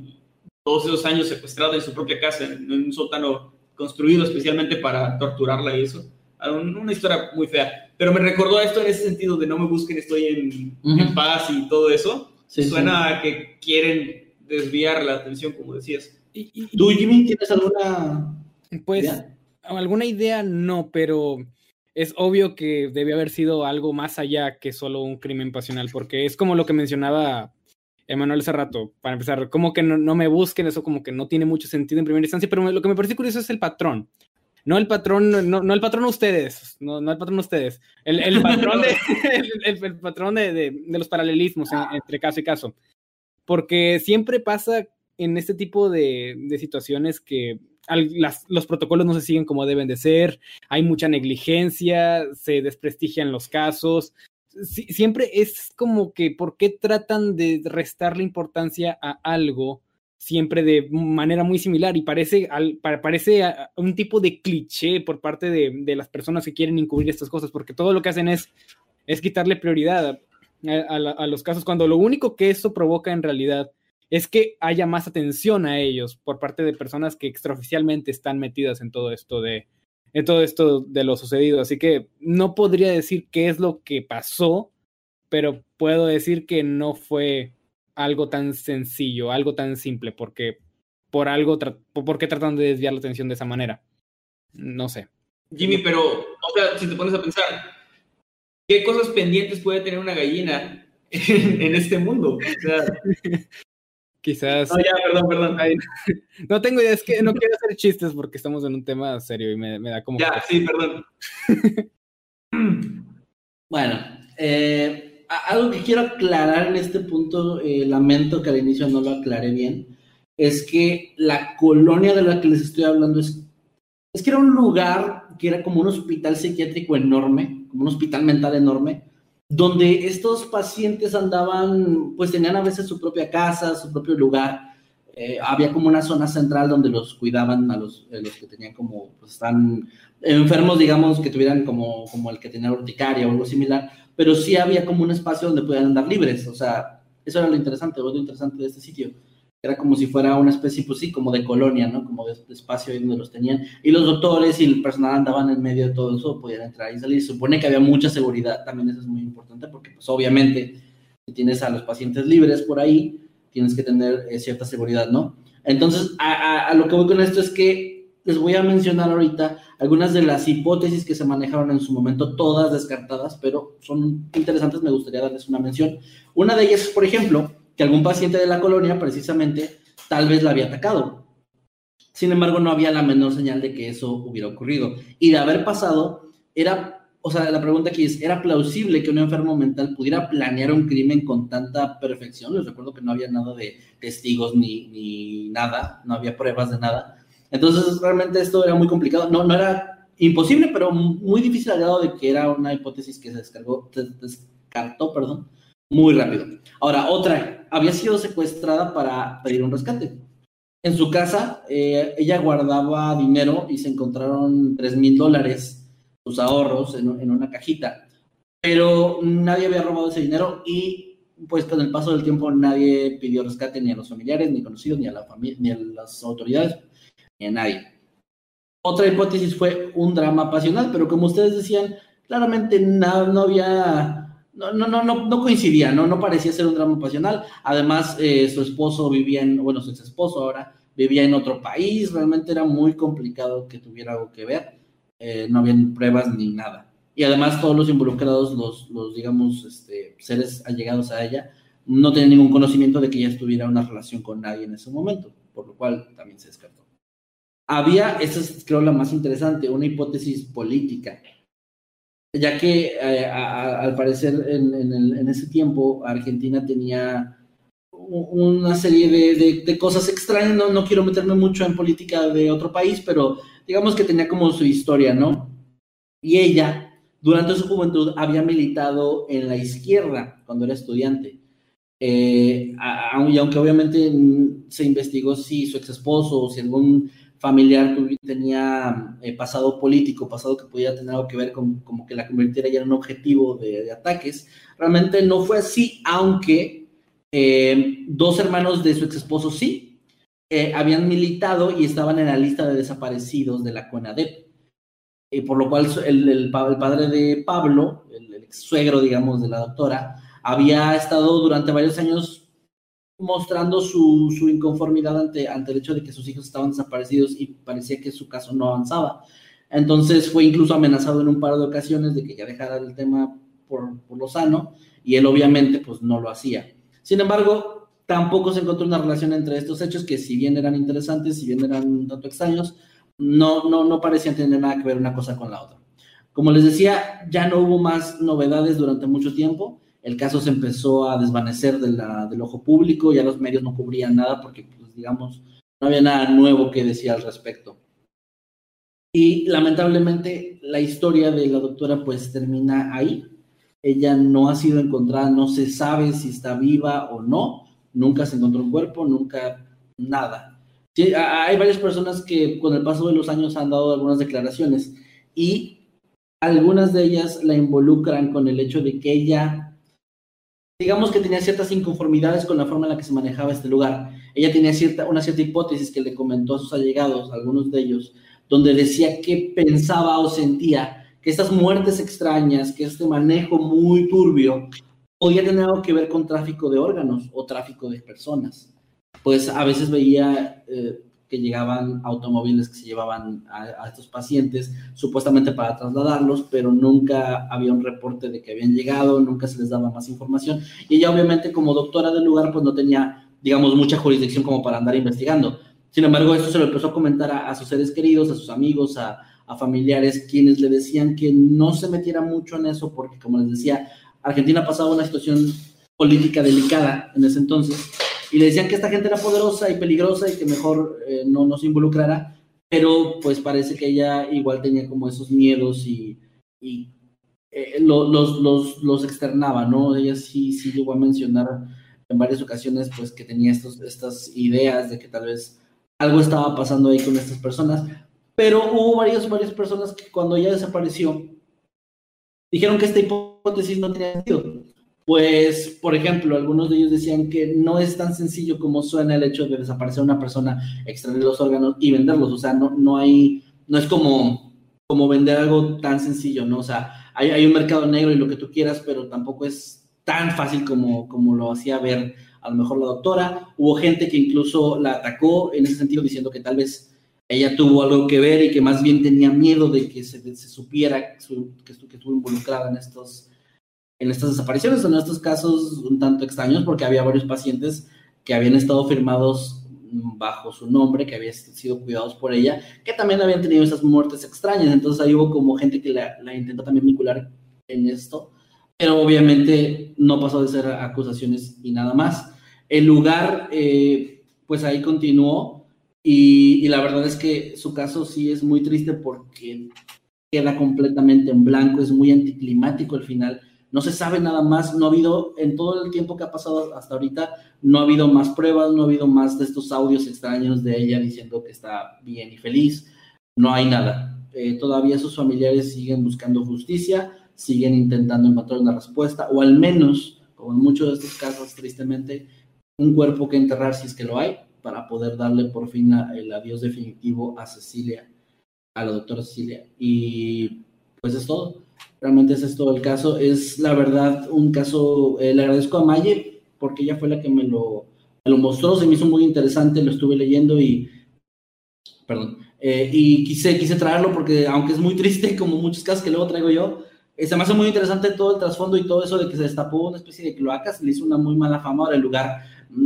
todos esos años secuestrada en su propia casa, en, un sótano construido especialmente para torturarla y eso. Una historia muy fea. Pero me recordó esto en ese sentido de no me busquen, estoy en, en paz y todo eso. Suena a que quieren desviar la atención, como decías. ¿Y, tú, Jimmy, tienes alguna pues, alguna idea? No, pero es obvio que debe haber sido algo más allá que solo un crimen pasional, porque es como lo que mencionaba Emanuel hace rato, para empezar, como que no, no, me busquen, eso como que no tiene mucho sentido en primera instancia, pero lo que me parece curioso es el patrón. No el patrón, no, no el patrón ustedes, no, no el patrón ustedes, el, el patrón, de, *laughs* el, patrón de, de, los paralelismos entre caso y caso. Porque siempre pasa en este tipo de, de situaciones que las, los protocolos no se siguen como deben de ser, hay mucha negligencia, se desprestigian los casos. siempre es como que, ¿por qué tratan de restarle importancia a algo? Siempre de manera muy similar y parece, al, parece un tipo de cliché por parte de, de, las personas que quieren encubrir estas cosas, porque todo lo que hacen es, es quitarle prioridad a, a, los casos, cuando lo único que eso provoca en realidad es que haya más atención a ellos por parte de personas que extraoficialmente están metidas en todo esto de, en todo esto de lo sucedido. Así que no podría decir qué es lo que pasó, pero puedo decir que no fue algo tan sencillo, algo tan simple, porque por algo, ¿por qué tratan de desviar la atención de esa manera? no sé. Jimmy, pero, o sea, si te pones a pensar, ¿qué cosas pendientes puede tener una gallina en, este mundo? O sea, *laughs* Quizás. no, ya, perdón, perdón. Ay, *laughs* no tengo idea, es que no quiero hacer chistes porque estamos en un tema serio y me, me da como. Ya, sí, perdón. *laughs* Bueno, eh, algo que quiero aclarar en este punto, eh, lamento que al inicio no lo aclaré bien, es que la colonia de la que les estoy hablando es, es que era un lugar que era como un hospital psiquiátrico enorme, como un hospital mental enorme, donde estos pacientes andaban, pues tenían a veces su propia casa, su propio lugar. Eh, había como una zona central donde los cuidaban a los, eh, los que tenían como, pues están enfermos, digamos, que tuvieran como, como el que tenía urticaria o algo similar, pero sí había como un espacio donde podían andar libres, o sea, eso era lo interesante, lo interesante de este sitio. Era como si fuera una especie, pues sí, como de colonia, ¿no? Como de, espacio ahí donde los tenían. Y los doctores y el personal andaban en medio de todo eso, podían entrar y salir. Supone que había mucha seguridad, también eso es muy importante, porque pues obviamente si tienes a los pacientes libres por ahí, tienes que tener eh, cierta seguridad, ¿no? Entonces, a, a- a lo que voy con esto es que les voy a mencionar ahorita algunas de las hipótesis que se manejaron en su momento, todas descartadas, pero son interesantes, me gustaría darles una mención. Una de ellas es, por ejemplo, que algún paciente de la colonia, precisamente, tal vez la había atacado. Sin embargo, no había la menor señal de que eso hubiera ocurrido. Y de haber pasado, era, o sea, la pregunta aquí es, ¿era plausible que un enfermo mental pudiera planear un crimen con tanta perfección? Les recuerdo que no había nada de testigos ni, ni nada, no había pruebas de nada. Entonces, realmente esto era muy complicado. No, no era imposible, pero muy difícil al de que era una hipótesis que se descargó, descartó, perdón, muy rápido. Ahora, otra, había sido secuestrada para pedir un rescate. En su casa, eh, ella guardaba dinero y se encontraron 3 mil dólares, sus ahorros, en, en una cajita. Pero nadie había robado ese dinero y, pues, con el paso del tiempo, nadie pidió rescate ni a los familiares, ni conocidos, ni a la familia, ni a las autoridades, ni a nadie. Otra hipótesis fue un drama pasional, pero como ustedes decían, claramente no, no había, no, no, no, no, coincidía, ¿no? no parecía ser un drama pasional. Además, eh, su esposo vivía en, bueno, su ex esposo ahora vivía en otro país, realmente era muy complicado que tuviera algo que ver, eh, no habían pruebas ni nada. Y además todos los involucrados, los, los digamos, este, seres allegados a ella, no tenían ningún conocimiento de que ella estuviera en una relación con nadie en ese momento, por lo cual también se descartó había, esa es creo la más interesante, una hipótesis política, ya que eh, al parecer en, en ese tiempo Argentina tenía una serie de, de- de cosas extrañas, no, no quiero meterme mucho en política de otro país, pero digamos que tenía como su historia, ¿no? Y ella, durante su juventud, había militado en la izquierda cuando era estudiante. Eh, y aunque obviamente mm, se investigó si su ex esposo o si algún familiar tenía eh, pasado político, pasado que podía tener algo que ver con como que la convirtiera ya en un objetivo de, de ataques. Realmente no fue así, aunque eh, dos hermanos de su ex esposo sí eh, habían militado y estaban en la lista de desaparecidos de la CONADEP. Y por lo cual el, el pa- el padre de Pablo, el, el suegro, digamos, de la doctora, había estado durante varios años mostrando su, su inconformidad ante, ante el hecho de que sus hijos estaban desaparecidos y parecía que su caso no avanzaba. Entonces fue incluso amenazado en un par de ocasiones de que ya dejara el tema por, por lo sano y él obviamente pues no lo hacía. Sin embargo, tampoco se encontró una relación entre estos hechos que si bien eran interesantes, si bien eran un tanto extraños, no, no, no parecían tener nada que ver una cosa con la otra. Como les decía, ya no hubo más novedades durante mucho tiempo el caso se empezó a desvanecer del ojo público, ya los medios no cubrían nada porque, pues, digamos, no había nada nuevo que decir al respecto. Y lamentablemente la historia de la doctora pues termina ahí. Ella no ha sido encontrada, no se sabe si está viva o no, nunca se encontró un cuerpo, nunca nada. Hay varias personas que con el paso de los años han dado algunas declaraciones y algunas de ellas la involucran con el hecho de que ella digamos que tenía ciertas inconformidades con la forma en la que se manejaba este lugar. Ella tenía cierta, una cierta hipótesis que le comentó a sus allegados, algunos de ellos, donde decía que pensaba o sentía que estas muertes extrañas, que este manejo muy turbio, podía tener algo que ver con tráfico de órganos o tráfico de personas. Pues a veces veía eh, que llegaban automóviles que se llevaban a, estos pacientes, supuestamente para trasladarlos, pero nunca había un reporte de que habían llegado, nunca se les daba más información. Y ella obviamente como doctora del lugar, pues no tenía, digamos, mucha jurisdicción como para andar investigando. Sin embargo, esto se lo empezó a comentar a, sus seres queridos, a sus amigos, a, a familiares, quienes le decían que no se metiera mucho en eso, porque como les decía, Argentina pasaba una situación política delicada en ese entonces y le decían que esta gente era poderosa y peligrosa y que mejor eh, no nos involucrara, pero pues parece que ella igual tenía como esos miedos y, y eh, los, los, los, externaba, ¿no? Ella sí, sí llegó a mencionar en varias ocasiones pues que tenía estos, estas ideas de que tal vez algo estaba pasando ahí con estas personas, pero hubo varias, varias personas que cuando ella desapareció dijeron que esta hipótesis no tenía sentido pues, por ejemplo, algunos de ellos decían que no es tan sencillo como suena el hecho de desaparecer una persona, extraer los órganos y venderlos. O sea, no, no hay, no es como, como vender algo tan sencillo, ¿no? O sea, hay, hay un mercado negro y lo que tú quieras, pero tampoco es tan fácil como, como lo hacía ver a lo mejor la doctora. Hubo gente que incluso la atacó en ese sentido diciendo que tal vez ella tuvo algo que ver y que más bien tenía miedo de que se, se supiera que, que estuvo involucrada en estos en estas desapariciones, en estos casos un tanto extraños, porque había varios pacientes que habían estado firmados bajo su nombre, que habían sido cuidados por ella, que también habían tenido esas muertes extrañas. Entonces ahí hubo como gente que la, la intentó también vincular en esto, pero obviamente no pasó de ser acusaciones y nada más. El lugar, eh, pues ahí continuó y, la verdad es que su caso sí es muy triste porque queda completamente en blanco, es muy anticlimático al final. No se sabe nada más, no ha habido, en todo el tiempo que ha pasado hasta ahorita, no ha habido más pruebas, no ha habido más de estos audios extraños de ella diciendo que está bien y feliz, no hay nada. Eh, todavía sus familiares siguen buscando justicia, siguen intentando encontrar una respuesta, o al menos, como en muchos de estos casos, tristemente, un cuerpo que enterrar si es que lo hay, para poder darle por fin el adiós definitivo a Cecilia, a la doctora Cecilia. Y pues es todo. Realmente ese es todo el caso. Es la verdad un caso, eh, le agradezco a Maye porque ella fue la que me lo, lo mostró, se me hizo muy interesante, lo estuve leyendo y, perdón, eh, y quise, quise traerlo porque aunque es muy triste, *laughs* como muchos casos que luego traigo yo, eh, se me hace muy interesante todo el trasfondo y todo eso de que se destapó una especie de cloacas, le hizo una muy mala fama ahora el lugar.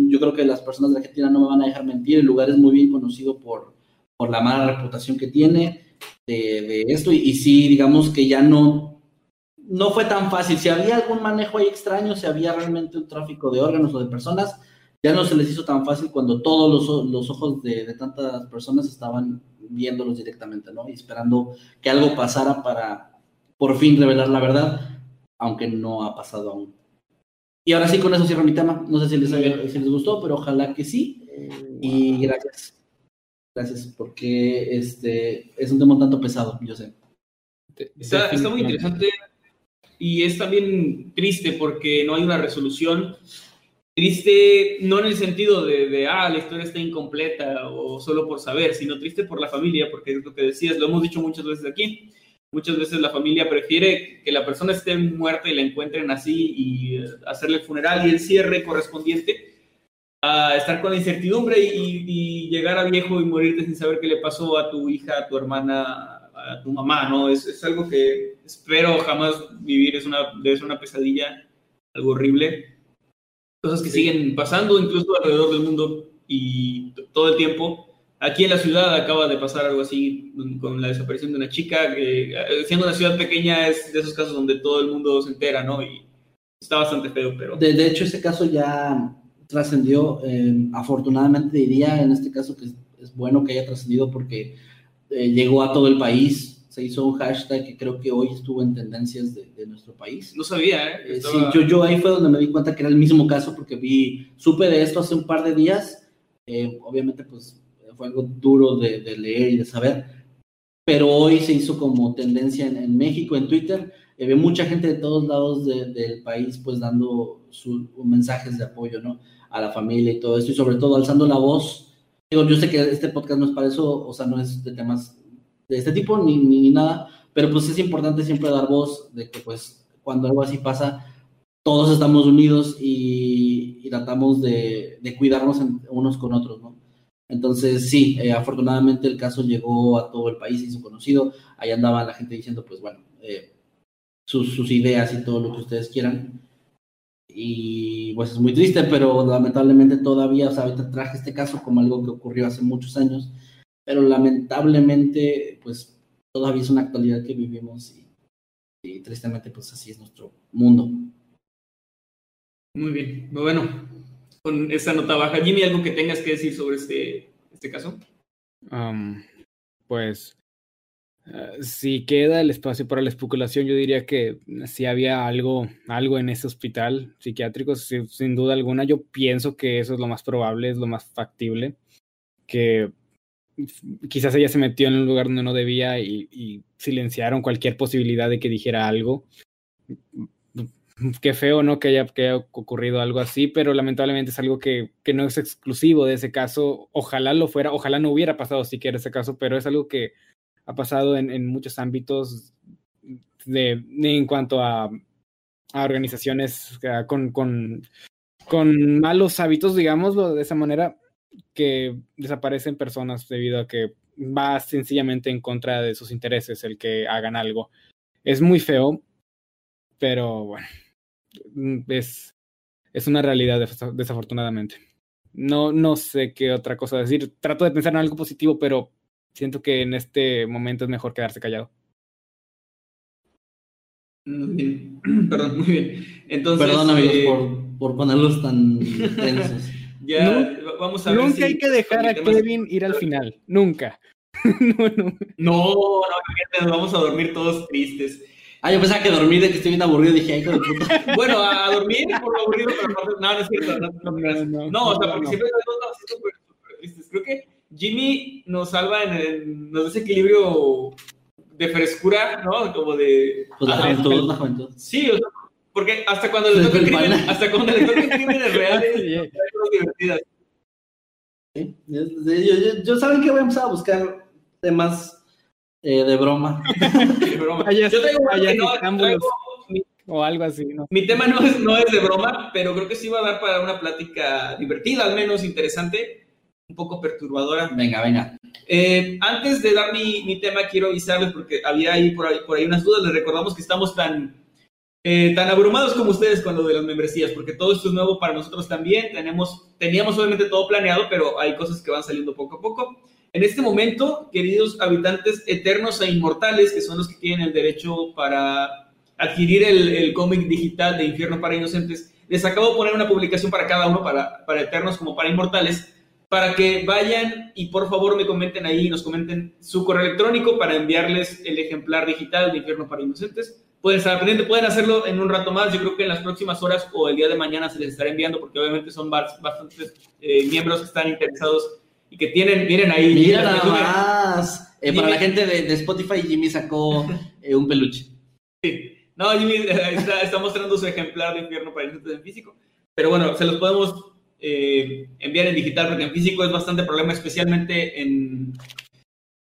Yo creo que las personas de Argentina no me van a dejar mentir, el lugar es muy bien conocido por, por la mala reputación que tiene de, de esto y, sí, digamos que ya no no fue tan fácil. Si había algún manejo ahí extraño, si había realmente un tráfico de órganos o de personas, ya no se les hizo tan fácil cuando todos los, ojos de, tantas personas estaban viéndolos directamente, ¿no? Y esperando que algo pasara para por fin revelar la verdad, aunque no ha pasado aún. Y ahora sí, con eso cierro mi tema. No sé si les, si les gustó, pero ojalá que sí. Y gracias. Gracias, porque este es un tema un tanto pesado, yo sé. Está, está muy interesante y es también triste porque no hay una resolución. Triste no en el sentido de, de, ah, la historia está incompleta o solo por saber, sino triste por la familia, porque es lo que decías, lo hemos dicho muchas veces aquí. Muchas veces la familia prefiere que la persona esté muerta y la encuentren así y eh, hacerle el funeral y el cierre correspondiente a estar con la incertidumbre y, y, llegar a viejo y morirte sin saber qué le pasó a tu hija, a tu hermana, a tu mamá, ¿no? Es, es algo que espero jamás vivir, es una, debe ser una pesadilla, algo horrible. Cosas que siguen pasando incluso alrededor del mundo y todo el tiempo. Aquí en la ciudad acaba de pasar algo así con la desaparición de una chica, que eh, siendo una ciudad pequeña es de esos casos donde todo el mundo se entera, ¿no? Y está bastante feo, pero... De, de hecho, ese caso ya trascendió, eh, afortunadamente diría en este caso que es bueno que haya trascendido porque eh, llegó a todo el país, se hizo un hashtag que creo que hoy estuvo en tendencias de, nuestro país. No sabía, ¿eh? eh sí, yo, yo ahí fue donde me di cuenta que era el mismo caso porque vi, supe de esto hace un par de días, eh, obviamente pues fue algo duro de, leer y de saber, pero hoy se hizo como tendencia en, México, en Twitter, ve mucha gente de todos lados del país pues dando sus mensajes de apoyo, ¿no? A la familia y todo esto, y sobre todo alzando la voz Digo, yo sé que este podcast no es para eso, o sea, no es de temas de este tipo ni, ni, nada, pero pues es importante siempre dar voz de que pues cuando algo así pasa, todos estamos unidos y, tratamos de, de cuidarnos unos con otros, ¿no? Entonces, sí, eh, afortunadamente el caso llegó a todo el país, y hizo conocido. Ahí andaba la gente diciendo, pues bueno, eh, sus, ideas y todo lo que ustedes quieran. Y pues es muy triste, pero lamentablemente todavía, o sea, ahorita traje este caso como algo que ocurrió hace muchos años, pero lamentablemente, pues todavía es una actualidad que vivimos y, y tristemente, pues así es nuestro mundo. Muy bien, bueno, con esa nota baja. Jimmy, ¿algo que tengas que decir sobre este, este caso? Pues uh, si queda el espacio para la especulación, yo diría que si había algo, algo en ese hospital psiquiátrico, sin, duda alguna, yo pienso que eso es lo más probable, es lo más factible, que quizás ella se metió en un lugar donde no debía y silenciaron cualquier posibilidad de que dijera algo qué feo, ¿no? Que haya, que haya ocurrido algo así, pero lamentablemente es algo que, que, no es exclusivo de ese caso. Ojalá lo fuera, ojalá no hubiera pasado siquiera ese caso, pero es algo que ha pasado en, en muchos ámbitos de, en cuanto a, a organizaciones con, con, con malos hábitos, digámoslo de esa manera, que desaparecen personas debido a que va sencillamente en contra de sus intereses el que hagan algo. Es muy feo, pero bueno, es, es una realidad desafortunadamente. No, no sé qué otra cosa decir. Trato de pensar en algo positivo, pero siento que en este momento es mejor quedarse callado. Bien. *clears throat* Perdón, muy bien. Entonces, Perdón, amigos, eh, por, por, ponerlos tan *laughs* tensos. ya, no, vamos a ver nunca si hay que dejar a Kevin ir al final. Nunca. *laughs* no, no. No, no, nos vamos a dormir todos tristes. Ah, yo pensaba que dormir de que estoy bien aburrido, dije, ay, de puta. bueno, a, dormir por lo aburrido, pero no, no, no es cierto. No, no, no, no, no o sea, porque siempre estamos súper, súper tristes. Creo que Jimmy nos salva en el, nos da ese equilibrio de frescura, ¿no? Como de... Pues la juventud, la juventud. Sí, o sea, porque hasta cuando le toca crimen, hasta cuando le toca crímenes reales, *laughs* hay cosas divertidas. Sí, yo, yo, yo, ¿saben que voy a empezar a buscar temas eh, de broma. *laughs* de broma. Allá, Yo tengo allá no, traigo, mi, o algo así, ¿no? Mi tema no es, no es de broma, pero creo que sí va a dar para una plática divertida, al menos interesante, un poco perturbadora. Venga, venga. Eh, antes de dar mi, mi, tema, quiero avisarles, porque había ahí por, ahí por ahí unas dudas, les recordamos que estamos tan, eh, tan abrumados como ustedes con lo de las membresías, porque todo esto es nuevo para nosotros también. Tenemos, teníamos obviamente todo planeado, pero hay cosas que van saliendo poco a poco. En este momento, queridos habitantes eternos e inmortales, que son los que tienen el derecho para adquirir el, cómic digital de Infierno para Inocentes, les acabo de poner una publicación para cada uno, para, para eternos como para inmortales, para que vayan y por favor me comenten ahí, nos comenten su correo electrónico para enviarles el ejemplar digital de Infierno para Inocentes. Pueden estar pendientes, pueden hacerlo en un rato más. Yo creo que en las próximas horas o el día de mañana se les estará enviando, porque obviamente son bastantes eh, miembros que están interesados y que tienen, miren ahí. Mira nada más. Eh, para la gente de, de, Spotify, Jimmy sacó eh, un peluche. Sí. No, Jimmy está, está, mostrando su ejemplar de infierno para el en físico. Pero bueno, se los podemos eh, enviar en digital porque en físico es bastante problema, especialmente en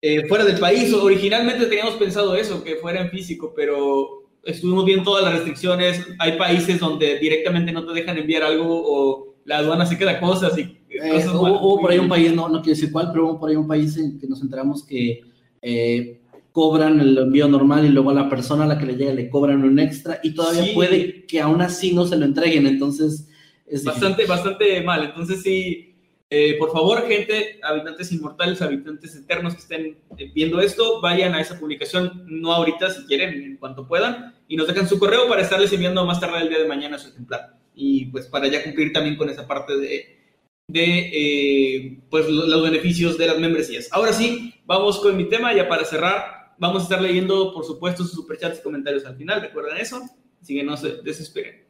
eh, fuera del país. Originalmente teníamos pensado eso, que fuera en físico, pero estuvimos viendo todas las restricciones. Hay países donde directamente no te dejan enviar algo o la aduana se queda cosas y eh, hubo, hubo, por ahí un país, no, no quiero decir cuál, pero hubo por ahí un país en que nos enteramos que eh, cobran el envío normal y luego a la persona a la que le llega le cobran un extra y todavía sí. puede que aún así no se lo entreguen, entonces es bastante, bastante mal. Entonces sí, eh, por favor, gente, habitantes inmortales, habitantes eternos que estén viendo esto, vayan a esa publicación, no ahorita si quieren, en cuanto puedan, y nos dejan su correo para estarles enviando más tarde el día de mañana su ejemplar. Y pues para ya cumplir también con esa parte de de eh, pues, los beneficios de las membresías. Ahora sí, vamos con mi tema, ya para cerrar, vamos a estar leyendo, por supuesto, sus superchats y comentarios al final, ¿recuerdan eso? Así que no se desesperen.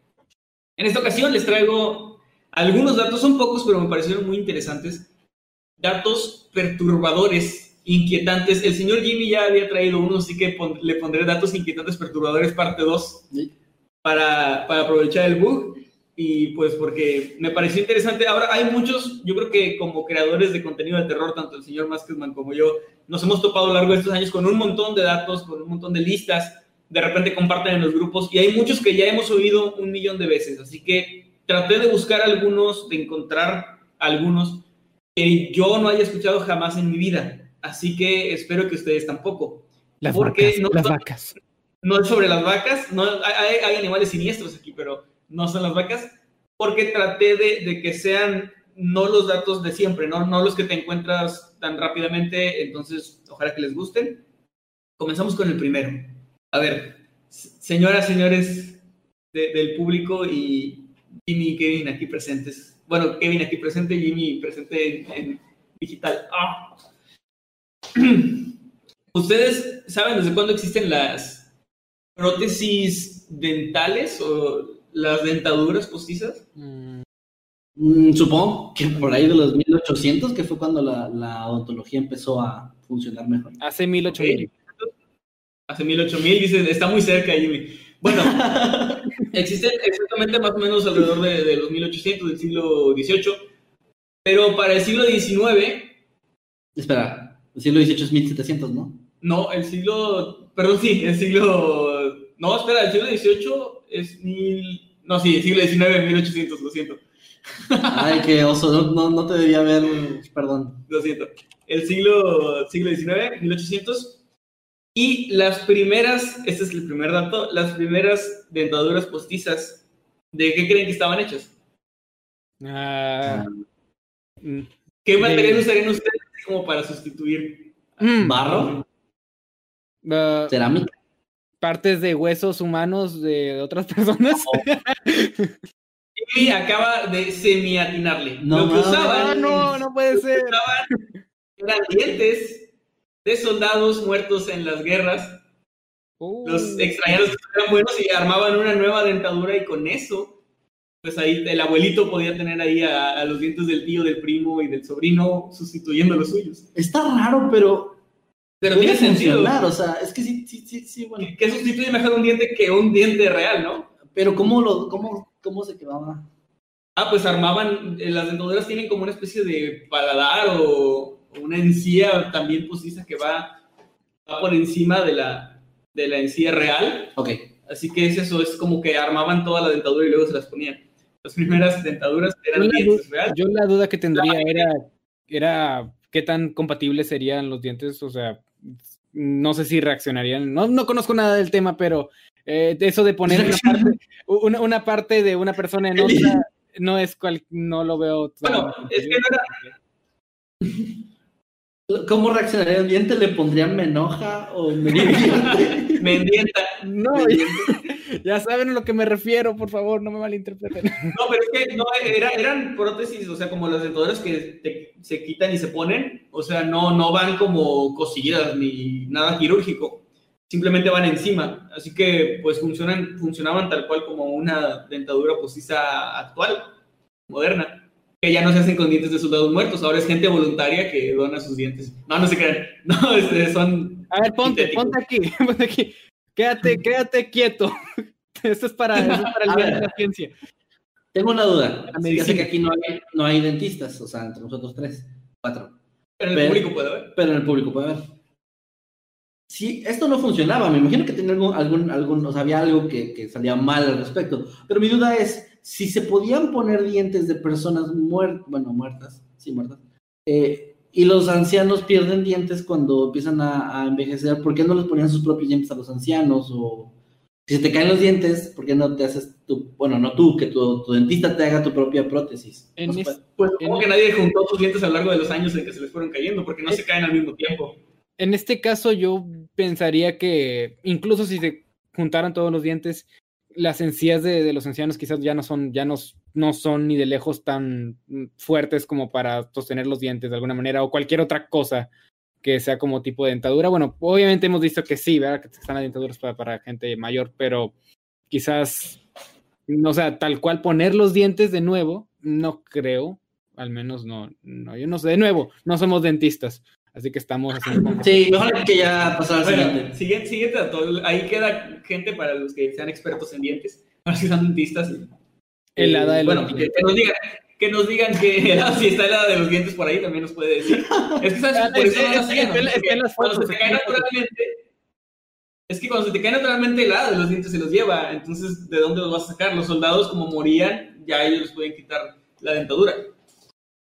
En esta ocasión les traigo algunos datos, son pocos, pero me parecieron muy interesantes. Datos perturbadores, inquietantes. El señor Jimmy ya había traído uno, así que pon le pondré datos inquietantes perturbadores parte 2 ¿Sí? para, para aprovechar el bug y pues porque me pareció interesante. Ahora hay muchos, yo creo que como creadores de contenido de terror, tanto el señor Maskedman como yo, nos hemos topado a lo largo de estos años con un montón de datos, con un montón de listas, de repente comparten en los grupos y hay muchos que ya hemos oído un millón de veces, así que traté de buscar algunos, de encontrar algunos que yo no haya escuchado jamás en mi vida. Así que espero que ustedes tampoco. Las Porque vacas, no las vacas. No es sobre las vacas, no, hay, hay animales siniestros aquí, pero no son las vacas, porque traté de, de que sean no los datos de siempre, ¿no? no los que te encuentras tan rápidamente, entonces ojalá que les gusten. Comenzamos con el primero. A ver, señoras, señores de- del público y Jimmy y Kevin aquí presentes. Bueno, Kevin aquí presente, Jimmy presente en, digital. ¡Ah! *clears throat* ¿Ustedes saben desde cuándo existen las prótesis dentales las dentaduras postizas? Mm, Mm, supongo que por ahí de los 1800, que fue cuando la, la odontología empezó a funcionar mejor. hace mil ocho mil. Hace mil, ocho mil, dice, está muy cerca, Jimmy. Bueno, *laughs* existen exactamente más o menos alrededor de, de los 1800 del siglo XVIII, pero para el siglo XIX, Espera, el siglo XVIII es 1700, ¿no? no, el siglo, perdón, sí, el siglo, no, espera, el siglo XVIII es mil, no, sí, el siglo XIX, 1800, lo siento. Ay, qué oso, no, no, no te debía haber, perdón. lo siento, el siglo, siglo XIX, 1800, y las primeras, este es el primer dato, las primeras dentaduras postizas, ¿de qué creen que estaban hechas? Ah, mm, ¿Qué material De- usarían ustedes como para sustituir? mm, ¿Barro? ah, ¿Cerámica? Partes de huesos humanos de otras *laughs* personas. Y acaba de semi-atinarle. No Lo que mames. Ah, usaban no, no puede ser. eran dientes de soldados muertos en las guerras. Uh, Los extrañados que eran buenos y armaban una nueva dentadura y con eso, pues ahí el abuelito podía tener ahí a, a los dientes del tío, del primo y del sobrino sustituyendo los suyos. Está raro, pero Pero tiene sentido. o sea, es que sí, sí, sí, sí, bueno. Que sustituye mejor un diente que un diente real, ¿no? Pero ¿cómo, lo, cómo, cómo se quedaba? Ah, pues armaban, eh, las dentaduras tienen como una especie de paladar o, o una encía también postiza que va, va por encima de la, de la encía real. Ok. Así que es eso, es como que armaban toda la dentadura y luego se las ponían. Las primeras dentaduras yo, eran la dientes reales. yo la duda que tendría era, era qué tan compatibles serían los dientes, o sea, no sé si reaccionarían, no, no conozco nada del tema, pero eh, eso de poner una parte, una, una parte de una persona en otra no es cual, no lo veo. Bueno, es que no era- *laughs* ¿Cómo reaccionaría un diente? ¿Le pondrían menoja o meridiente? *laughs* Mendienta. No, Mendiente. *laughs* ya saben a lo que me refiero, por favor, no me malinterpreten. *laughs* No, pero es que no, era- eran prótesis, o sea, como las dentaduras que te- se quitan y se ponen, o sea, no, no van como cosidas ni nada quirúrgico, simplemente van encima, así que pues funcionan, funcionaban tal cual como una dentadura postiza actual, moderna, que ya no se hacen con dientes de soldados muertos, ahora es gente voluntaria que dona sus dientes. No, no se crean, *laughs* no, este, son... A ver, ponte, ponte aquí, ponte aquí. Quédate, quédate quieto. *laughs* Esto es para, esto es para el bien de la ciencia. Tengo una duda. Ya sé que aquí no hay, no hay dentistas, o sea, entre nosotros tres, cuatro. Pero el Pero- público puede ver. Pero en el público puede ver. Si esto no funcionaba, me imagino que tenía algún, algún, algún o sea, había algo que, que salía mal al respecto. Pero mi duda es, si se podían poner dientes de personas muertas, bueno, muertas, sí, muertas, eh, y los ancianos pierden dientes cuando empiezan a, a envejecer, ¿por qué no les ponían sus propios dientes a los ancianos? O si se te caen los dientes, ¿por qué no te haces tu, bueno, no tú, que tu, tu dentista te haga tu propia prótesis? En No se es- puede. Pues En- como que nadie juntó sus dientes a lo largo de los años en que se les fueron cayendo, porque no se caen al mismo tiempo. En este caso, yo pensaría que incluso si se juntaran todos los dientes, las encías de, de los ancianos quizás ya no son, ya no, no son ni de lejos tan mm, fuertes como para sostener los dientes de alguna manera, o cualquier otra cosa que sea como tipo de dentadura. Bueno, obviamente hemos visto que sí, ¿verdad? Que están las dentaduras para, para gente mayor, pero quizás, no sea, tal cual poner los dientes de nuevo, no creo. Al menos no, no, yo no sé. De nuevo, no somos dentistas, así que estamos haciendo como- Sí, mejor que ya pasara al Bueno, siguiente. siguiente, siguiente dato. Ahí queda gente para los que sean expertos en dientes, para los que sean dentistas. El hada de los bueno, que, dientes. que nos digan, que nos digan que *laughs* ah, si está el hada de los dientes por ahí, también nos puede decir. Es que sabes, por es- eso no es- lo hacían, es- es- ¿no? es Porque que en las cuando fotos, se te cae naturalmente, es que cuando se te cae naturalmente el hada de los dientes se los lleva, entonces ¿de dónde los vas a sacar? Los soldados como morían, ya ellos les pueden quitar la dentadura.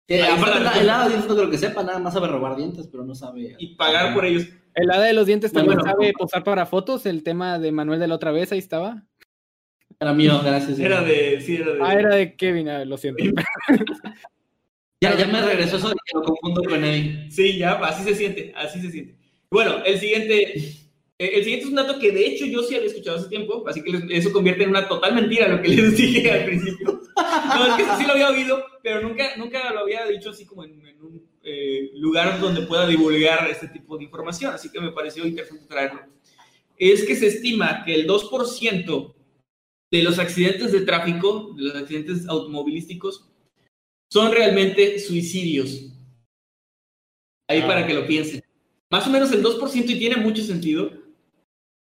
Eh, aparte, la- el, el hada de dientes no creo que sepa, nada más sabe robar dientes, pero no sabe. Y pagar por ellos. El hada de los dientes también Bueno. sabe posar para fotos. El tema de Manuel de la otra vez, ahí estaba. Era mío, gracias. Era de. Sí, era de. Ah, era de Kevin, ah, lo siento. *laughs* Ya, ya me regresó eso de que lo confundo con Eddie. Sí, ya, así se siente, así se siente. Bueno, el siguiente, eh, el siguiente es un dato que de hecho yo sí había escuchado hace tiempo, así que eso convierte en una total mentira lo que les *laughs* dije al principio. No, es que eso sí lo había oído, pero nunca, nunca lo había dicho así como en, en un eh, lugar donde pueda divulgar este tipo de información, así que me pareció interesante traerlo. Es que se estima que el 2% de los accidentes de tráfico, de los accidentes automovilísticos, son realmente suicidios. Ahí Ah. para que lo piensen. Más o menos el 2%, y tiene mucho sentido,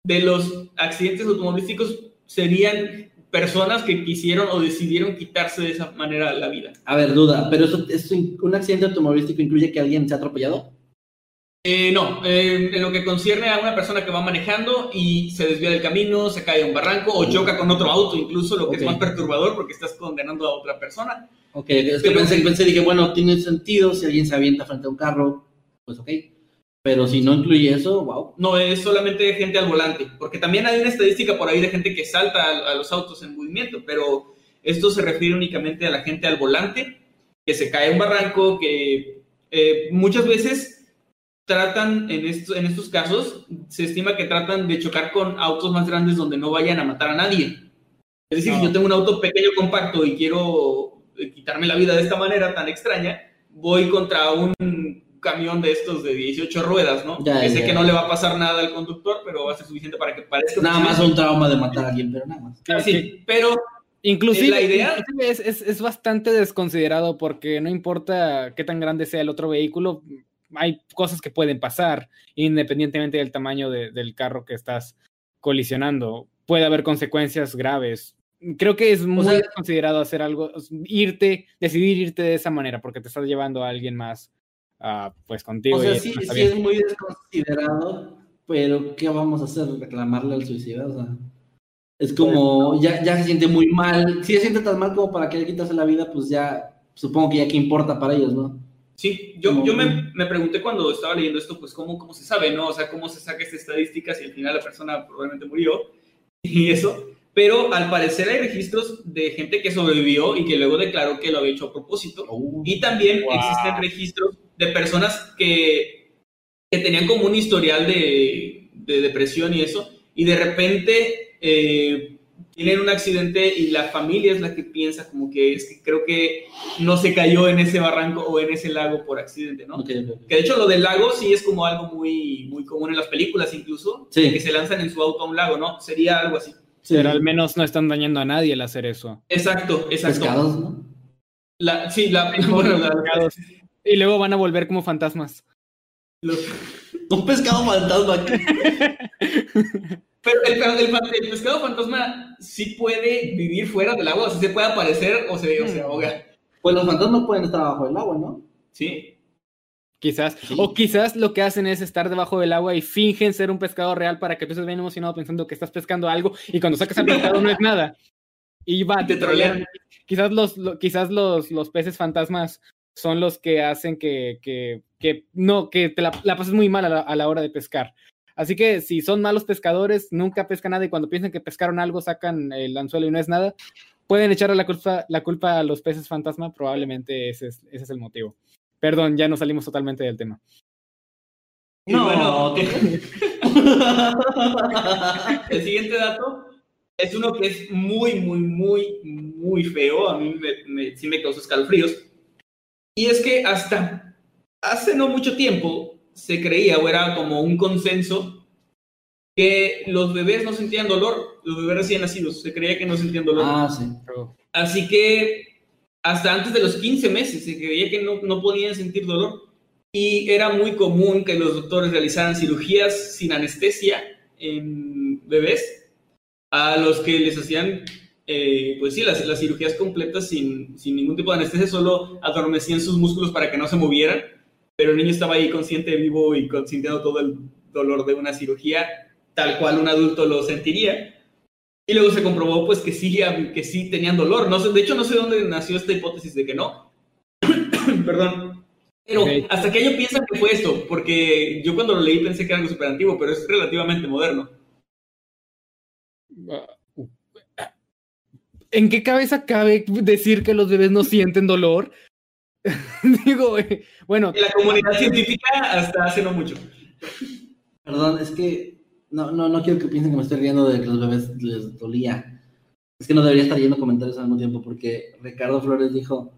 de los accidentes automovilísticos serían personas que quisieron o decidieron quitarse de esa manera la vida. A ver, duda, pero eso, eso un accidente automovilístico incluye que alguien se ha atropellado. Eh, no, eh, en lo que concierne a una persona que va manejando y se desvía del camino, se cae a un barranco o choca con otro auto, incluso lo que Ok. es más perturbador porque estás condenando a otra persona. Ok, es que Pero- pensé, pensé, dije, bueno, tiene sentido si alguien se avienta frente a un carro, pues ok. Pero si no incluye eso, wow. No es solamente gente al volante, porque también hay una estadística por ahí de gente que salta a, a los autos en movimiento, pero esto se refiere únicamente a la gente al volante, que se cae a un barranco, que eh, muchas veces tratan, en, esto- en estos casos, se estima que tratan de chocar con autos más grandes donde no vayan a matar a nadie. Es decir, si No. yo tengo un auto pequeño, compacto y quiero eh, quitarme la vida de esta manera tan extraña, voy contra un camión de estos de 18 ruedas, ¿no? Ya, que sé ya. que no le va a pasar nada al conductor, pero va a ser suficiente para que parezca... Nada más un trauma de matar a alguien, pero nada más. Ah, sí, pero Inclusive, La idea- inclusive es, es- es bastante desconsiderado porque no importa qué tan grande sea el otro vehículo, hay cosas que pueden pasar independientemente del tamaño de- del carro que estás colisionando. Puede haber consecuencias graves. Creo que es muy sea- desconsiderado hacer algo, irte, decidir irte de esa manera porque te estás llevando a alguien más ah, pues contigo. O sea, sí, no sí es muy desconsiderado, pero ¿qué vamos a hacer? ¿Reclamarle al suicida? O sea, es como, ya, ya se siente muy mal. Si se siente tan mal como para querer quitarse la vida, pues ya, supongo que ya qué importa para ellos, ¿no? Sí, yo, yo me, me pregunté cuando estaba leyendo esto, pues cómo, cómo se sabe, ¿no? O sea, cómo se saca esta estadística si al final la persona probablemente murió *laughs* y eso. Pero al parecer hay registros de gente que sobrevivió y que luego declaró que lo había hecho a propósito. Y también Wow. existen registros de personas que, que tenían como un historial de, de depresión y eso, y de repente eh, tienen un accidente y la familia es la que piensa como que es que creo que no se cayó en ese barranco o en ese lago por accidente, ¿no? Que de hecho lo del lago sí es como algo muy, muy común en las películas incluso, Sí. que se lanzan en su auto a un lago, ¿no? Sería algo así. Sí. Pero al menos no están dañando a nadie al hacer eso. Exacto, exacto. Pescados, ¿no? La, sí, la, *laughs* bueno, la- Y luego van a volver como fantasmas. los- Un pescado fantasma. *laughs* Pero el, el, el pescado fantasma sí puede vivir fuera del agua, o sea, se puede aparecer o se, o se ahoga. Pues los fantasmas pueden estar abajo del agua, ¿no? Sí. Quizás. Sí. O quizás lo que hacen es estar debajo del agua y fingen ser un pescado real para que tú estés bien emocionado pensando que estás pescando algo y cuando sacas al pescado no es nada. Y va, Te trolean. Quizás los, lo- quizás los, los peces fantasmas son los que hacen que, que, que no, que te la, la pases muy mal a la, a la hora de pescar. Así que si son malos pescadores, nunca pescan nada y cuando piensan que pescaron algo, sacan el anzuelo y no es nada, pueden echarle la culpa, la culpa a los peces fantasma, probablemente ese es, ese es el motivo. Perdón, ya nos salimos totalmente del tema. No, bueno, ¿qué? *laughs* *laughs* el siguiente dato es uno que es muy, muy, muy, muy feo. A mí me, me- sí me causó escalofríos. Y es que hasta hace no mucho tiempo se creía o era como un consenso que los bebés no sentían dolor, los bebés recién nacidos, se creía que no sentían dolor. ah, sí. Así que hasta antes de los 15 meses se creía que no, no podían sentir dolor. Y era muy común que los doctores realizaran cirugías sin anestesia en bebés, a los que les hacían, eh, pues sí, las, las cirugías completas sin, sin ningún tipo de anestesia, solo adormecían sus músculos para que no se movieran, pero el niño estaba ahí consciente, vivo y con- sintiendo todo el dolor de una cirugía, tal cual un adulto lo sentiría. Y luego se comprobó pues que sí, que sí tenían dolor. No sé, de hecho, no sé dónde nació esta hipótesis de que no. *coughs* Perdón. Pero. ¿hasta qué año piensan que fue esto? Porque yo cuando lo leí pensé que era algo súper antiguo, pero es relativamente moderno. ¿En qué cabeza cabe decir que los bebés no sienten dolor? *laughs* Digo, eh, bueno, En la comunidad científica hasta hace no mucho. Perdón, es que no, no, no quiero que piensen que me estoy riendo de que los bebés les dolía. Es que no debería estar yendo comentarios al mismo tiempo porque Ricardo Flores dijo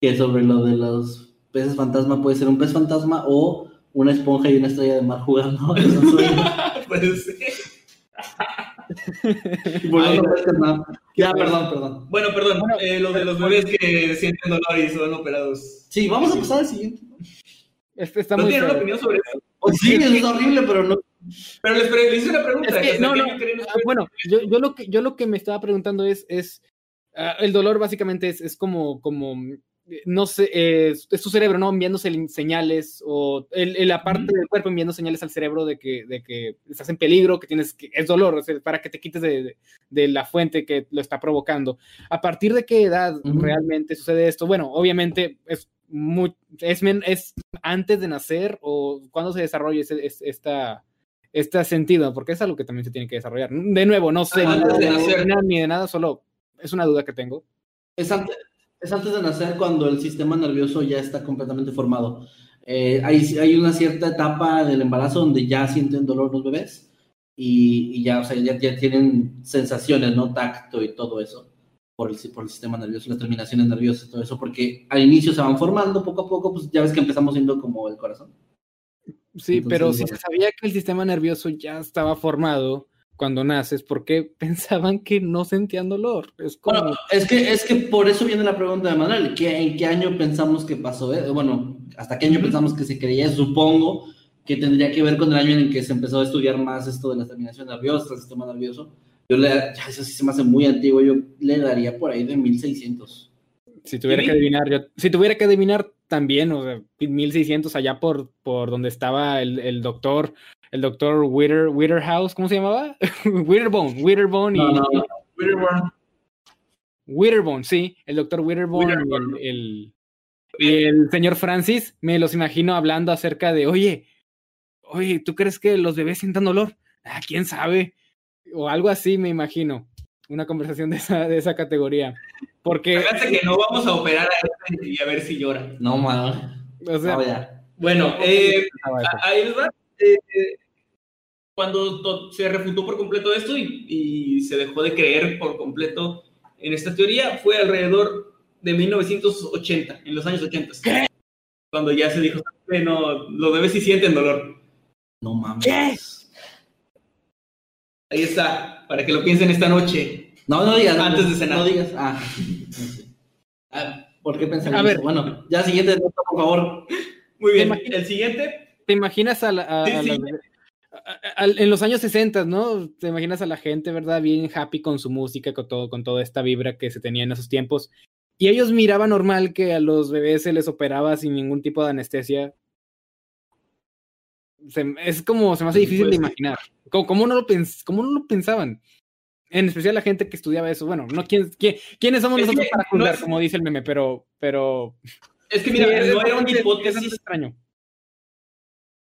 que sobre lo de los peces fantasma puede ser un pez fantasma o una esponja y una estrella de mar jugando. *laughs* Y eso Ay, no puede ser nada. Ya, perdón, perdón. Bueno, perdón, Bueno, eh, lo de los bebés que sienten dolor y son operados. Sí, vamos a pasar al siguiente. este está ¿No muy tienen una opinión sobre eso? Oh, sí, es horrible, pero no. Pero les, pre- les hice una pregunta. Es que, ¿hasta no, no, ah, bueno, yo, yo, lo que, yo lo que me estaba preguntando es, es ah, el dolor básicamente es, es como, como, no sé, eh, es, tu cerebro, ¿no? Enviándose señales o el, el- la parte del cuerpo enviando señales al cerebro de que, de que estás en peligro, que tienes que, es dolor, o sea, para que te quites de, de- de la fuente que lo está provocando. ¿A partir de qué edad realmente sucede esto? Bueno, obviamente es muy, es, antes de nacer o cuando se desarrolla ese, es- esta, este sentido, porque es algo que también se tiene que desarrollar. De nuevo, no sé Antes nada de medicina ni de nada, solo es una duda que tengo. Es antes, es antes de nacer cuando el sistema nervioso ya está completamente formado. Eh, hay, hay una cierta etapa del embarazo donde ya sienten dolor los bebés y, y ya, o sea, ya, ya tienen sensaciones, ¿no? Tacto y todo eso por el, por el sistema nervioso, las terminaciones nerviosas y todo eso, porque al inicio se van formando poco a poco, pues ya ves que empezamos siendo como el corazón. Sí, Entonces, pero si se sabía que el sistema nervioso ya estaba formado cuando naces, ¿por qué *laughs* pensaban que no sentían dolor? Es como... Bueno, es que, es que por eso viene la pregunta de Manuel, ¿qué, ¿en qué año pensamos que pasó? eh? Bueno, ¿hasta qué año pensamos que se creía? Supongo que tendría que ver con el año en el que se empezó a estudiar más esto de la terminación nerviosa, el sistema nervioso. Yo le, ya eso sí se me hace muy antiguo, yo le daría por ahí de 1600. Si tuviera que adivinar, yo, si tuviera que adivinar también, o sea, 1600 allá por, por donde estaba el, el doctor, el doctor Witter, Witterhouse, ¿cómo se llamaba? *laughs* Witterbone, Witterbone y No, no, no. Witterborn. Witterbone, sí, el doctor Witterbone Witterbone. y el, el- y el señor Francis, me los imagino hablando acerca de, oye, oye, ¿tú crees que los bebés sientan dolor? Ah, quién sabe, o algo así, me imagino, una conversación de esa, de esa categoría, porque, Fíjate que no vamos a operar a este y a ver si llora. No, Manuel. o sea, No. Bueno, eh, pensaba eso. a- ahí les va. Eh, eh, cuando se refutó por completo esto y, y se dejó de creer por completo en esta teoría, fue alrededor de 1980, en los años 80. Cuando ya se dijo, "Eh, no, los bebés sí sienten dolor. No mames. ¿Qué? Ahí está, para que lo piensen esta noche. No, no digas. Antes de cenar. No digas. Ah, no sé. Ah, ¿Por qué pensaría A ver. eso? Bueno, ya siguiente por favor. Muy bien, el siguiente, ¿Te imaginas a, la- a- Sí, a sí. las- a- a- en los años 60, ¿no? Te imaginas a la gente, ¿verdad? Bien happy con su música, con todo, con toda esta vibra que se tenía en esos tiempos. Y ellos miraban normal que a los bebés se les operaba sin ningún tipo de anestesia. Se- es como, se me hace Sí, difícil pues, de imaginar. ¿Cómo, cómo no lo pens- cómo no lo pensaban? En especial la gente que estudiaba eso. Bueno, no quién, quién- quiénes somos nosotros que para juzgar, como dice el meme, pero, pero es que mira, Sí, no era una hipótesis extraño.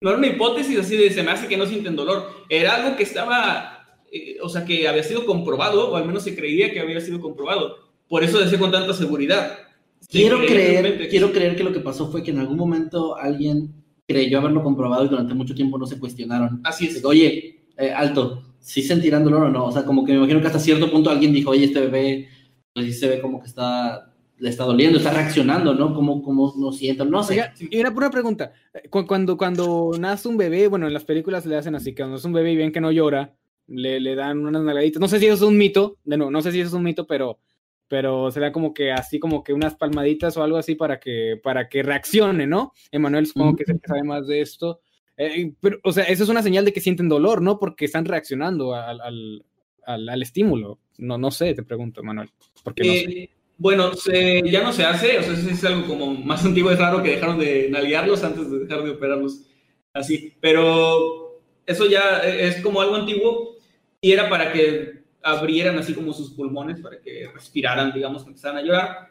No era una hipótesis así de se me hace que no sienten dolor. Era algo que estaba, eh, o sea, que había sido comprobado, o al menos se creía que había sido comprobado. Por eso decía con tanta seguridad. Se Quiero creer, quiero creer que lo que pasó fue que en algún momento alguien creyó haberlo comprobado y durante mucho tiempo no se cuestionaron. Así es. Oye, eh, alto, ¿sí sentirán dolor o no? O sea, como que me imagino que hasta cierto punto alguien dijo, oye, este bebé, pues sí se ve como que está, le está doliendo, está reaccionando, ¿no? ¿Cómo, cómo lo sienten? No sé. Oiga, y una pura pregunta. Eh, cu- Cuando, cuando nace un bebé, bueno, en las películas le hacen así, que cuando es un bebé y ven que no llora, le, le dan unas nalgaditas. No sé si eso es un mito, de nuevo, no sé si eso es un mito, pero, pero será como que así como que unas palmaditas o algo así para que, para que reaccione, ¿no? Emanuel supongo que es el que sabe más de esto. Eh, pero, o sea, eso es una señal de que sienten dolor, ¿no? Porque están reaccionando al, al, al, al estímulo. No, no sé, te pregunto, Manuel. Porque no sé. Bueno, ya no se hace, o sea, es algo como más *laughs* antiguo, es raro que dejaron de nalguearlos antes de dejar de operarlos así, pero eso ya es como algo antiguo y era para que abrieran así como sus pulmones, para que respiraran, digamos, que empezaran a llorar.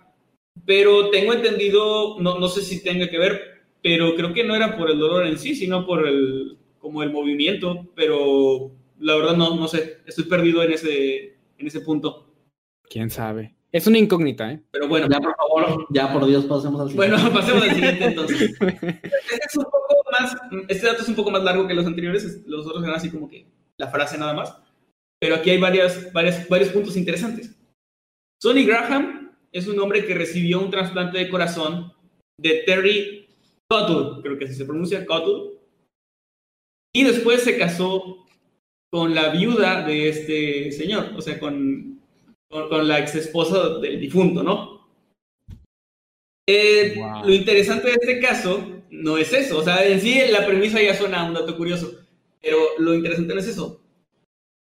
pero tengo entendido, no, no sé si tenga que ver, pero creo que no era por el dolor en sí, sino por el, como el movimiento, pero la verdad no, no sé, estoy perdido en ese, en ese punto. ¿Quién sabe? Es una incógnita, ¿eh? Pero bueno, Ya, por favor, ya por Dios, pasemos al siguiente. bueno, pasemos al siguiente entonces. *laughs* Este, es un poco más, este dato es un poco más largo que los anteriores, los otros eran así como que la frase nada más, pero aquí hay varias, varias, varios puntos interesantes. Sonny Graham es un hombre que recibió un trasplante de corazón de Terry Cottle, creo que así se pronuncia, Cottle, y después se casó con la viuda de este señor, o sea, con, con, con la ex esposa del difunto, ¿no? Eh, Wow. Lo interesante de este caso no es eso, o sea, en sí la premisa ya suena un dato curioso, pero lo interesante no es eso.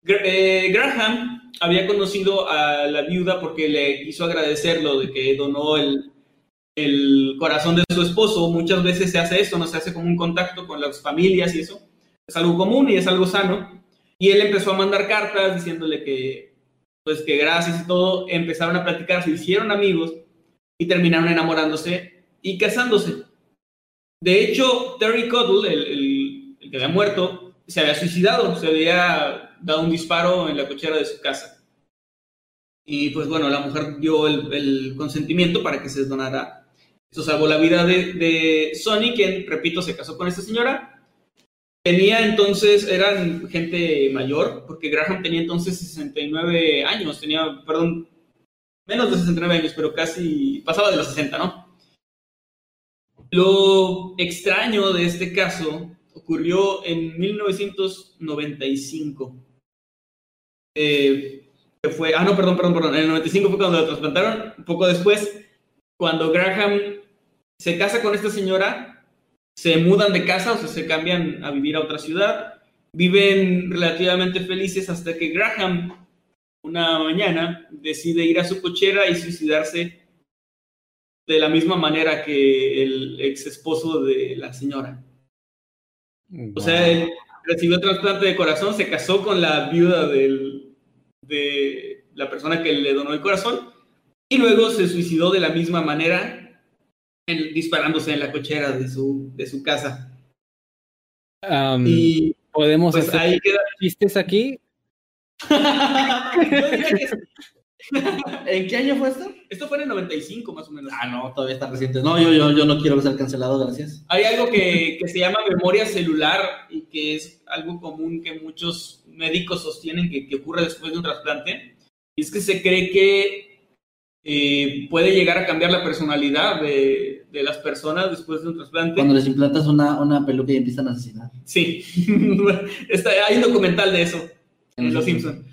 Gra- eh, Graham había conocido a la viuda porque le quiso agradecer lo de que donó el, el corazón de su esposo. Muchas veces se hace eso, no se hace como un contacto con las familias y eso. Es algo común y es algo sano. Y él empezó a mandar cartas diciéndole que, pues, que gracias y todo. Empezaron a platicar, se hicieron amigos y terminaron enamorándose y casándose. De hecho, Terry Cottle, el, el- el que había muerto, se había suicidado, se había dado un disparo en la cochera de su casa. Y pues bueno, la mujer dio el, el consentimiento para que se donara. Eso salvó la vida de, de Sonny, quien, repito, se casó con esta señora. Tenía entonces, eran gente mayor, porque Graham tenía entonces 69 años, tenía, perdón, menos de 69 años, pero casi pasaba de los 60, ¿no? Lo extraño de este caso ocurrió en 1995. Eh, fue, ah, no, perdón, perdón, perdón. En el 95 fue cuando lo trasplantaron. Poco después, cuando Graham se casa con esta señora, se mudan de casa, o sea, se cambian a vivir a otra ciudad. Viven relativamente felices hasta que Graham, una mañana, decide ir a su cochera y suicidarse de la misma manera que el ex esposo de la señora. O sea, él recibió trasplante de corazón, se casó con la viuda del, de la persona que le donó el corazón y luego se suicidó de la misma manera, en- disparándose en la cochera de su, de su casa. Y ¿Podemos pues hacer ahí queda. chistes aquí? *laughs* ¿En qué año fue esto? esto fue en el 95 más o menos. Ah, no, todavía está reciente. No, yo, yo, yo no quiero ser cancelado, gracias. Hay algo que, que se llama memoria celular y que es algo común que muchos médicos sostienen que, que ocurre después de un trasplante. Y es que se cree que eh, puede llegar a cambiar la personalidad de, de las personas después de un trasplante. Cuando les implantas una, una peluca y empiezan a asesinar. Sí, *laughs* Está, hay un documental de eso en Los Simpsons.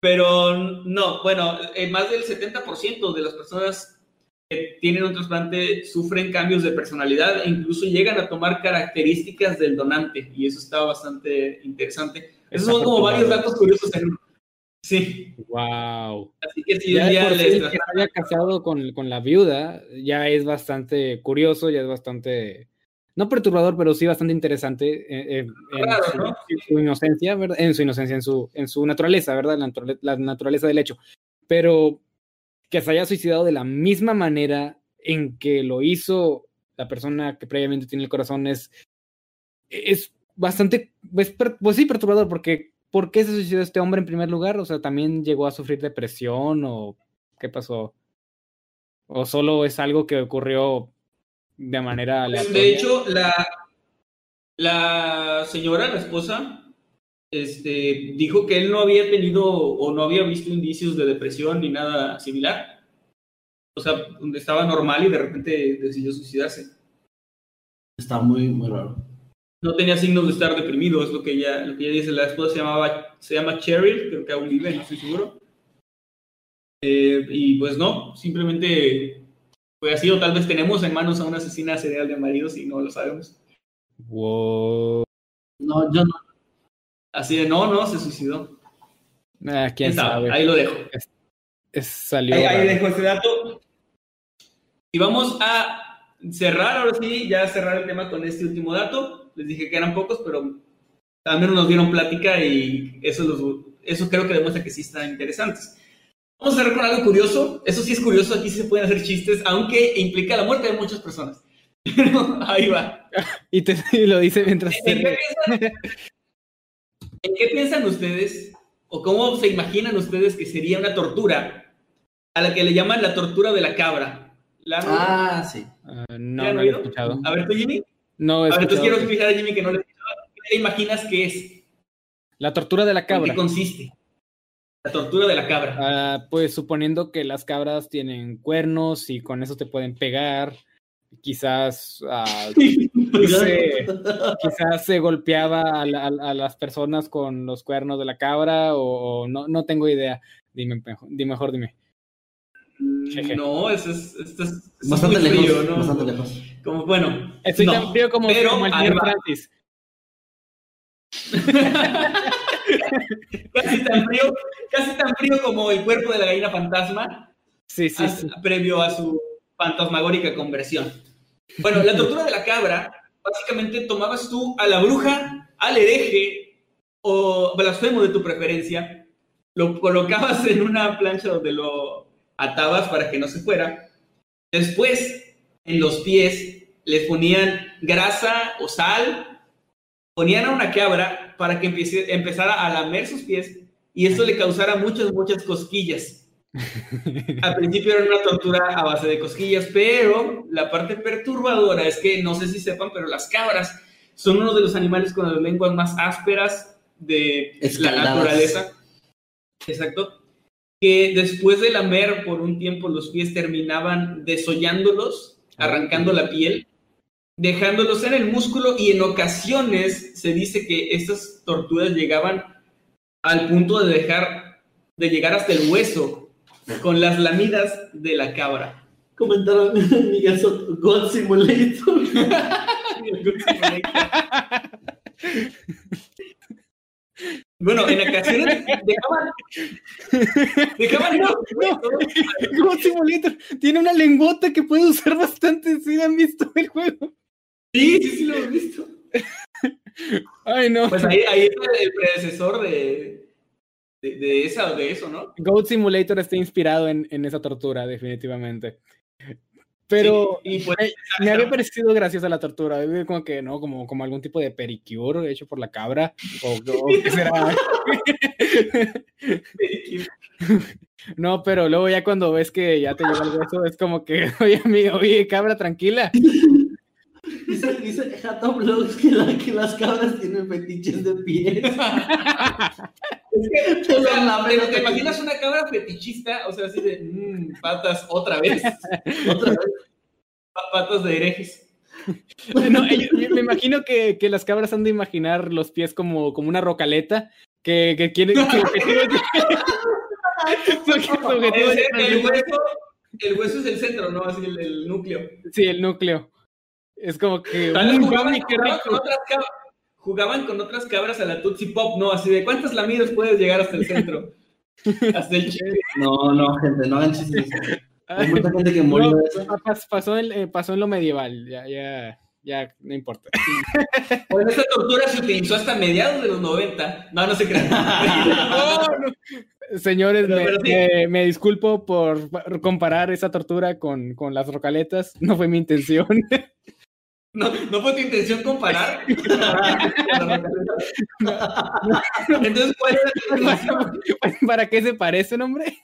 Pero no, bueno, eh, más del 70% de las personas que tienen un trasplante sufren cambios de personalidad e incluso llegan a tomar características del donante y eso está bastante interesante. Esos son como varios datos curiosos en uno. Sí, Wow. así que si Ya un día les que se haya casado con, con la viuda ya es bastante curioso, ya es bastante, no perturbador, pero sí bastante interesante eh, eh, en, Raro, su, ¿no? en su inocencia, ¿verdad? En su inocencia, en su, en su naturaleza, ¿verdad? La, naturale- la naturaleza del hecho. Pero que se haya suicidado de la misma manera en que lo hizo la persona que previamente tiene el corazón es, es bastante, es per- pues sí, perturbador, porque ¿por qué se suicidó este hombre en primer lugar? O sea, también llegó a sufrir depresión o qué pasó. O solo es algo que ocurrió de manera aleatoria. de hecho, la, la señora, la esposa, este, dijo que él no había tenido o no había visto indicios de depresión ni nada similar. O sea, donde estaba normal y de repente decidió suicidarse. Está muy, muy raro. No tenía signos de estar deprimido, es lo que ella, lo que ella dice. La esposa se, llamaba, se llama Cheryl, creo que aún vive, no estoy seguro. Eh, y pues no, simplemente fue así, o tal vez tenemos en manos a una asesina serial de maridos y no lo sabemos. Wow. No, yo no. Así de no, no, se suicidó. Ah, quién sabe. Ahí lo dejo. Es- salió. Ahí, ahí dejo ese dato. Y vamos a cerrar, ahora sí, ya cerrar el tema con este último dato. Les dije que eran pocos, pero menos nos dieron plática y eso, los, eso creo que demuestra que sí están interesantes. Vamos a cerrar con algo curioso. Eso sí es curioso, aquí se pueden hacer chistes, aunque implica la muerte de muchas personas. *laughs* Pero ahí va. Y, te, y lo dice mientras ¿En te qué, piensan, *laughs* en qué piensan ustedes o cómo se imaginan ustedes que sería una tortura a la que le llaman la tortura de la cabra? Ah, sí. Ah, ¿Ya no, han no lo he escuchado. A ver, tú, Jimmy. No A ver, entonces quiero explicar a Jimmy que no le he escuchado. ¿Qué te imaginas que es? La tortura de la ¿En qué cabra. consiste? La tortura de la cabra. Ah, pues suponiendo que las cabras tienen cuernos y con eso te pueden pegar, quizás, ah, *laughs* se, quizás se golpeaba a, la- a- a las personas con los cuernos de la cabra o, o no, no tengo idea. Dime, dime, mejor dime. No, eso es, esto es, esto es Bastante muy lejos, frío, ¿no? bastante lejos. Como, bueno, Estoy no, tan frío como, pero como el señor. Francis. *laughs* casi tan frío, casi tan frío como el cuerpo de la gallina fantasma, Sí, sí, sí. previo a su fantasmagórica conversión. Bueno, la tortura de la cabra, básicamente tomabas tú a la bruja, al hereje o blasfemo de tu preferencia, lo colocabas en una plancha donde lo atabas para que no se fuera. Después, en los pies, les ponían grasa o sal, ponían a una cabra para que empiece- empezara a lamer sus pies y esto le causara muchas, muchas cosquillas. *laughs* Al principio era una tortura a base de cosquillas, pero la parte perturbadora es que no sé si sepan, pero las cabras son uno de los animales con las lenguas más ásperas de la Escaldadas. naturaleza. Exacto. Que después de lamer por un tiempo los pies terminaban desollándolos, arrancando la piel, dejándolos en el músculo y en ocasiones se dice que estas torturas llegaban al punto de dejar de llegar hasta el hueso con las lamidas de la cabra. Comentaron *laughs* Miguel Soto, God Simulator. *laughs* *laughs* Bueno, en ocasiones dejaban, *laughs* dejaban No, no. God Simulator tiene una lengüota que puede usar bastante. Si han visto el juego. Sí, sí, sí lo hemos visto. Ay, no. Pues ahí, ahí está el predecesor de, de, de esa de eso, ¿no? Goat Simulator está inspirado en, en esa tortura, definitivamente. Pero Sí, y pues, me, había parecido graciosa la tortura. Como que, ¿no? Como, como algún tipo de pericure hecho por la cabra. O, o *laughs* qué será. No, pero luego ya cuando ves que ya te llega el hueso, es como que, *laughs* oye, amigo, oye, cabra, tranquila. Dice, dice Jato Blogs que, la- que las cabras tienen fetiches de pies. *laughs* Es que, *laughs* o sea, ¿te, te imaginas una cabra fetichista? O sea, así de mm, patas otra vez. *laughs* Otra vez. Pa- Patas de herejes. No, ellos- me imagino que, que las cabras han de imaginar los pies como, como una rocaleta. Que, que quieren. El, es- el hueso, el hueso es el centro, ¿no? Así el, el núcleo. Sí, el núcleo. Es como que. Tal vez "Mm, jugaban, qué con rico". otras cabras, jugaban con otras cabras a la Tootsie Pop, ¿no? Así de ¿cuántas lamidas puedes llegar hasta el centro? *laughs* hasta el chicle. No, no, gente, no hagan chistes. Hay mucha gente que murió No, de eso. pa- pas- pasó, en, eh, pasó en lo medieval, ya, ya, ya, no importa. Pues esta tortura se utilizó hasta mediados de los 90. No, no se crean. *laughs* No, no. Señores, Pero- me, pero sí. me- me disculpo por comparar esa tortura con, con las rocaletas, no fue mi intención. *laughs* No, no fue tu intención comparar. *laughs* Entonces, ¿cuál es la relación? ¿Para qué se parecen, hombre?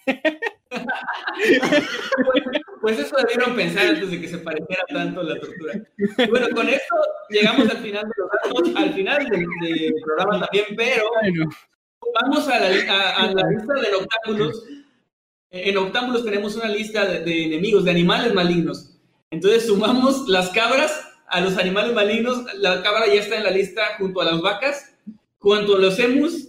Pues eso debieron pensar antes de que se pareciera tanto la tortura. Y Bueno, con esto llegamos al final de los datos, al final del, del programa también, pero vamos a la, a- a la lista de octámbulos. En octámbulos tenemos una lista de, de enemigos, de animales malignos. Entonces sumamos las cabras a los animales malignos. La cabra ya está en la lista junto a las vacas, junto a los emus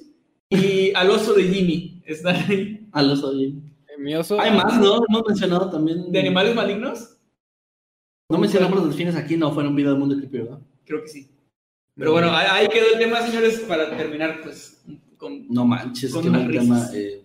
y al oso de Jimmy. Están ahí. A los oye. mi oso. Hay más, ¿no? Hemos mencionado también. ¿De animales malignos? No mencionamos los delfines aquí, no, fue en un video de Mundo Creepy, ¿verdad? Creo que sí. Pero bueno, ahí, quedó el tema, señores, para terminar, pues, con... No manches, Con qué buen unas tema. eh,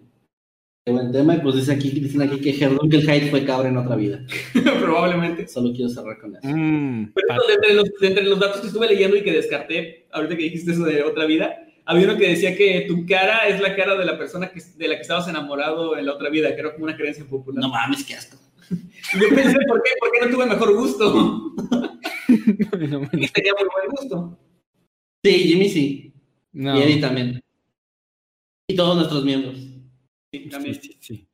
qué buen tema. Y pues dice aquí, dicen aquí que Herdunkel Hyde fue cabra en otra vida. *laughs* probablemente. Solo quiero cerrar con eso. Mm, Pero de entre, los, de entre los datos que estuve leyendo y que descarté, ahorita que dijiste eso de otra vida, había uno que decía que tu cara es la cara de la persona que, de la que estabas enamorado en la otra vida, que era como una creencia popular. No mames, qué asco. *laughs* Yo pensé, ¿por qué? ¿Por qué no tuve mejor gusto? No, no, Y tenía muy buen gusto. Sí, Jimmy sí. no. Y Eddie también. Y todos nuestros miembros. Sí, también. Sí, sí.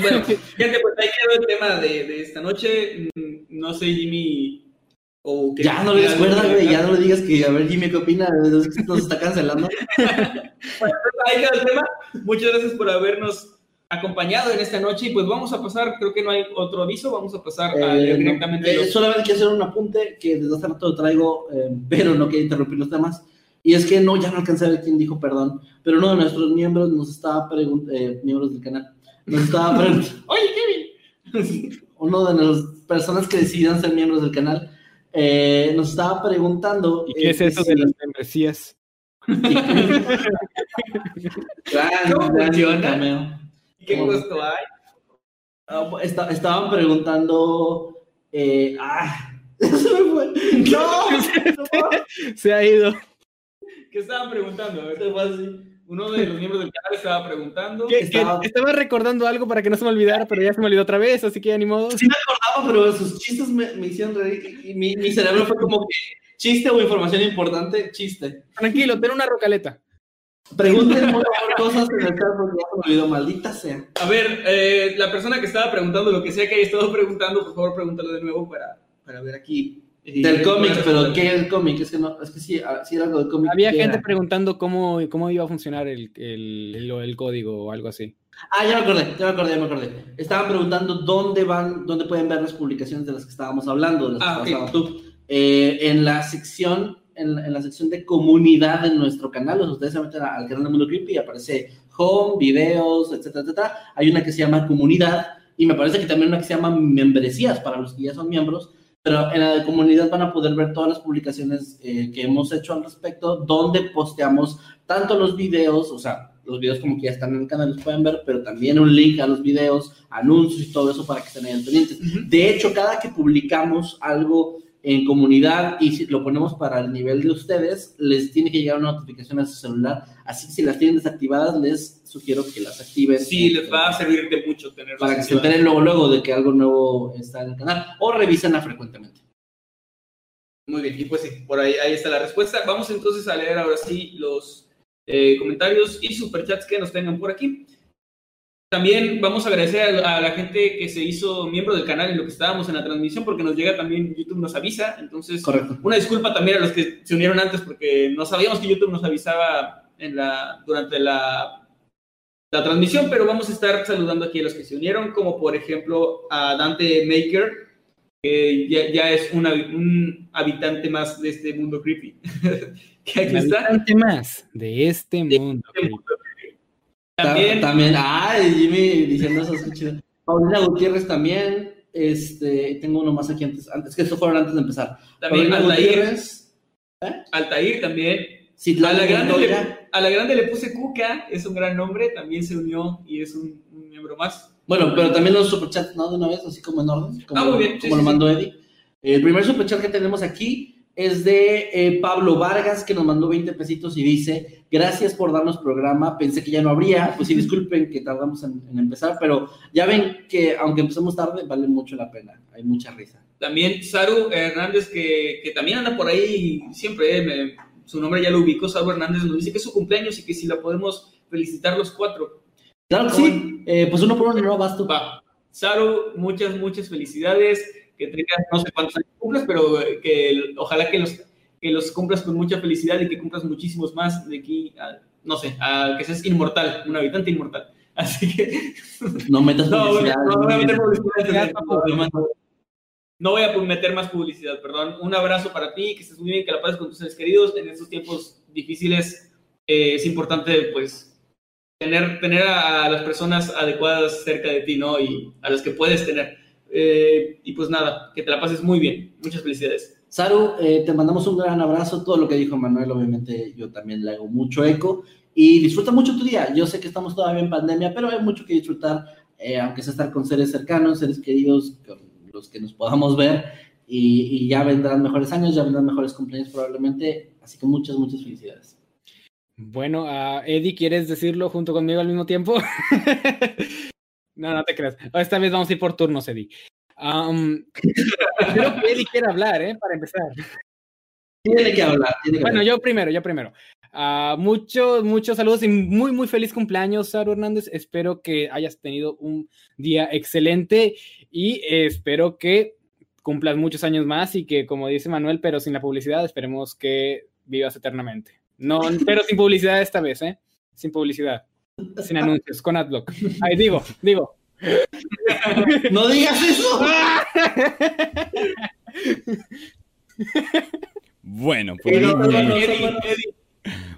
Bueno, *laughs* gente, pues ahí quedó el tema de, de esta noche. Mm, No sé, Jimmy. O que- Ya no le recuerda, güey, ya no le digas que, a ver, Jimmy, ¿qué opina? Nos está cancelando. *laughs* Bueno, ahí quedó el tema. Muchas gracias por habernos acompañado en esta noche. Y pues vamos a pasar, creo que no hay otro aviso, vamos a pasar a Eh, directamente eh, los- solamente quiero hacer un apunte que desde hace rato traigo, eh, pero no quiero interrumpir los temas. Y es que no, ya no alcancé a ver quién dijo perdón, pero uno de nuestros miembros nos estaba preguntando, miembros del canal, nos estaba *laughs* preguntando, Oye, Kevin. uno de las personas que decidan ser miembros del canal, eh, nos estaba preguntando. ¿Y qué eh, es eso que de las membresías? *laughs* Gran, ¿Cómo funciona? ¿Qué gusto hay? Ah, esta- estaban preguntando. Eh, ah, *laughs* se me fue. ¡No! Se ha ido. ¿Qué estaban preguntando? A ver, Se fue así. Uno de los miembros del canal estaba preguntando. Estaba- estaba recordando algo para que no se me olvidara, pero ya se me olvidó otra vez, así que ya ni modo. Sí me acordaba, pero sus chistes me, me hicieron reír y mi, mi cerebro fue como que chiste o información importante, chiste. Tranquilo, ten una rocaleta. Favor *laughs* cosas en el chat porque ya se me olvidó, maldita sea. A ver, eh, la persona que estaba preguntando, lo que sea que haya estado preguntando, por favor, pregúntalo de nuevo para, para ver aquí. Del cómic, Para pero. ¿qué es el cómic? Es que no, es que sí, ah, sí era algo del cómic. Había ¿qué gente era? preguntando cómo, cómo iba a funcionar el, el, el- el código o algo así. Ah, ya me acordé, ya me acordé, ya me acordé. Estaban preguntando dónde van, dónde pueden ver las publicaciones de las que estábamos hablando, de las Ah, que ok. pasabas tú. Eh, en la sección, en, en la sección de comunidad de nuestro canal, o sea, ustedes se meten al canal de Mundo Creepy y aparece home, videos, etcétera, etcétera. Hay una que se llama comunidad y me parece que también una que se llama membresías para los que ya son miembros. Pero en la comunidad van a poder ver todas las publicaciones eh, que hemos hecho al respecto, donde posteamos tanto los videos, o sea, los videos como que ya están en el canal, los pueden ver, pero también un link a los videos, anuncios y todo eso para que estén ahí al pendientes. De hecho, cada que publicamos algo en comunidad y si lo ponemos para el nivel de ustedes, les tiene que llegar una notificación a su celular. Así que si las tienen desactivadas, les sugiero que las activen. Sí, les va a servir de mucho tener Para que se enteren luego, luego de que algo nuevo está en el canal o revísenla frecuentemente. Muy bien, y pues sí, por ahí, ahí está la respuesta. Vamos entonces a leer ahora sí los eh, comentarios y superchats que nos tengan por aquí. También vamos a agradecer a, la gente que se hizo miembro del canal en lo que estábamos en la transmisión, porque nos llega también, YouTube nos avisa. Entonces, Correcto. una disculpa también a los que se unieron antes, porque no sabíamos que YouTube nos avisaba en la, durante la, la transmisión, pero vamos a estar saludando aquí a los que se unieron, como por ejemplo a Dante Maker, que ya, ya es un, habi- un habitante más de este mundo creepy. *laughs* que aquí Un habitante más de este mundo. Este mundo creepy. También, También, ay, Jimmy diciendo eso, qué chido. Paulina Gutiérrez también. Este, tengo uno más aquí antes, antes que esto fueron antes de empezar. también Paulina Altair, Gutiérrez, Altair también. A la, grande le, a la grande le puse Cuca, es un gran nombre, también se unió y es un, un miembro más. Bueno, pero también los superchats, ¿no? De una vez, así como en orden. Como, Ah, muy bien, sí, como lo sí, mandó Eddie. El primer superchat que tenemos aquí es de eh, Pablo Vargas, que nos mandó 20 pesitos y dice: Gracias por darnos programa. Pensé que ya no habría. Pues sí, disculpen que tardamos en, en empezar, pero ya ven que aunque empecemos tarde, vale mucho la pena. Hay mucha risa. También Saru Hernández, que, que también anda por ahí siempre, eh, me- su nombre ya lo ubicó, Saru Hernández nos dice que es su cumpleaños y que si la podemos felicitar los cuatro. Claro que sí. Eh, pues uno por uno, no. Va. Saru, muchas, muchas felicidades, que tengas no sé cuántos años cumplas, pero eh, que ojalá que los, que los cumplas con mucha felicidad y que cumplas muchísimos más de aquí, a, no sé, a que seas inmortal, un habitante inmortal. *laughs* Así que No metas no, publicidad. no voy a meter publicidad. No voy a meter más publicidad, perdón. Un abrazo para ti, que estés muy bien, que la pases con tus seres queridos. En estos tiempos difíciles eh, es importante, pues, tener, tener a, a las personas adecuadas cerca de ti, ¿no? Y a las que puedes tener. Eh, y pues nada, que te la pases muy bien. Muchas felicidades. Saru, eh, te mandamos un gran abrazo. Todo lo que dijo Manuel, obviamente, yo también le hago mucho eco. Y disfruta mucho tu día. Yo sé que estamos todavía en pandemia, pero hay mucho que disfrutar, eh, aunque sea estar con seres cercanos, seres queridos, con los que nos podamos ver. Y, y ya vendrán mejores años, ya vendrán mejores cumpleaños probablemente. Así que muchas, muchas felicidades. Bueno, uh, Eddie, ¿quieres decirlo junto conmigo al mismo tiempo? *laughs* no, no te creas. Esta vez vamos a ir por turnos, Eddie. Um, espero que Eddie quiera hablar, ¿eh? Para empezar. Tiene que hablar. Tiene que bueno, hablar. yo primero, yo primero. Uh, muchos, muchos saludos y muy, muy feliz cumpleaños, Saro Hernández. Espero que hayas tenido un día excelente y espero que cumplas muchos años más y que, como dice Manuel, pero sin la publicidad, esperemos que vivas eternamente. No, pero sin publicidad esta vez, ¿eh? Sin publicidad. Sin anuncios, con AdBlock. Ahí digo, digo. *laughs* No digas eso. Bueno, pues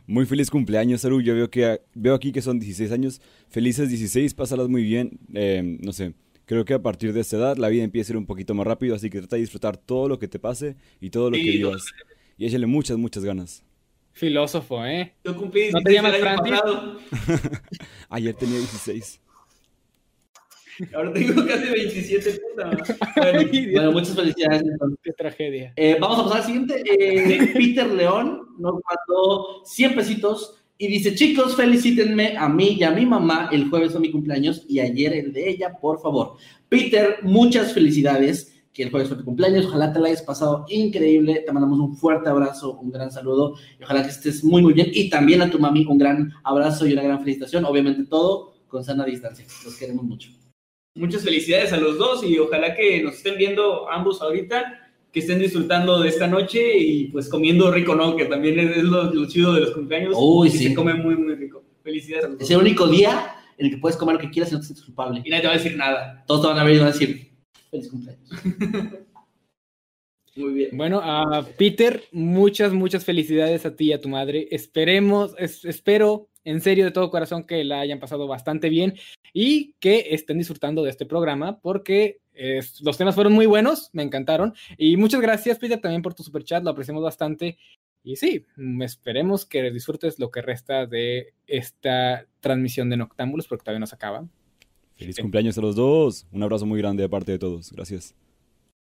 muy, feliz cumpleaños, Saru. Yo veo que veo aquí que son 16 años. Felices 16, pásalas muy bien. Eh, no sé, creo que a partir de esta edad la vida empieza a ir un poquito más rápido, así que trata de disfrutar todo lo que te pase y todo lo que vivas. Y échale muchas, muchas ganas. Filósofo, ¿eh? Yo cumplí ¿No te 16 llamas el año Francis? pasado. *laughs* Ayer tenía 16. Ahora tengo casi 27, puta. *laughs* Bueno, muchas felicidades. entonces. qué tragedia. Eh, vamos a pasar al siguiente. Eh, *laughs* Peter León nos mandó 100 pesitos y dice, chicos, felicítenme a mí y a mi mamá. El jueves fue mi cumpleaños y ayer el de ella, por favor. Peter, muchas felicidades. Que el jueves fue tu cumpleaños. Ojalá te la hayas pasado increíble. Te mandamos un fuerte abrazo, un gran saludo. Y ojalá que estés muy, muy bien. Y también a tu mami un gran abrazo y una gran felicitación. Obviamente todo con sana distancia. Los queremos mucho. muchas felicidades a los dos y ojalá que nos estén viendo ambos ahorita, que estén disfrutando de esta noche y pues comiendo rico, ¿no? Que también es lo, lo chido de los cumpleaños. Uy, sí. Se come muy, muy rico. Felicidades a los Es dos. el único día en el que puedes comer lo que quieras y no te sientes culpable. Y nadie te va a decir nada. Todos te van a ver y van a decir, feliz cumpleaños. Muy bien. Bueno, a Peter, muchas, muchas felicidades a ti y a tu madre. Esperemos, es- espero en serio de todo corazón que la hayan pasado bastante bien y que estén disfrutando de este programa porque los temas fueron muy buenos, me encantaron. Y muchas gracias, Peter, también por tu super chat, lo apreciamos bastante. Y sí, esperemos que disfrutes lo que resta de esta transmisión de Noctámbulos porque todavía no se acaba. Feliz Sí. cumpleaños a los dos. Un abrazo muy grande de parte de todos. Gracias.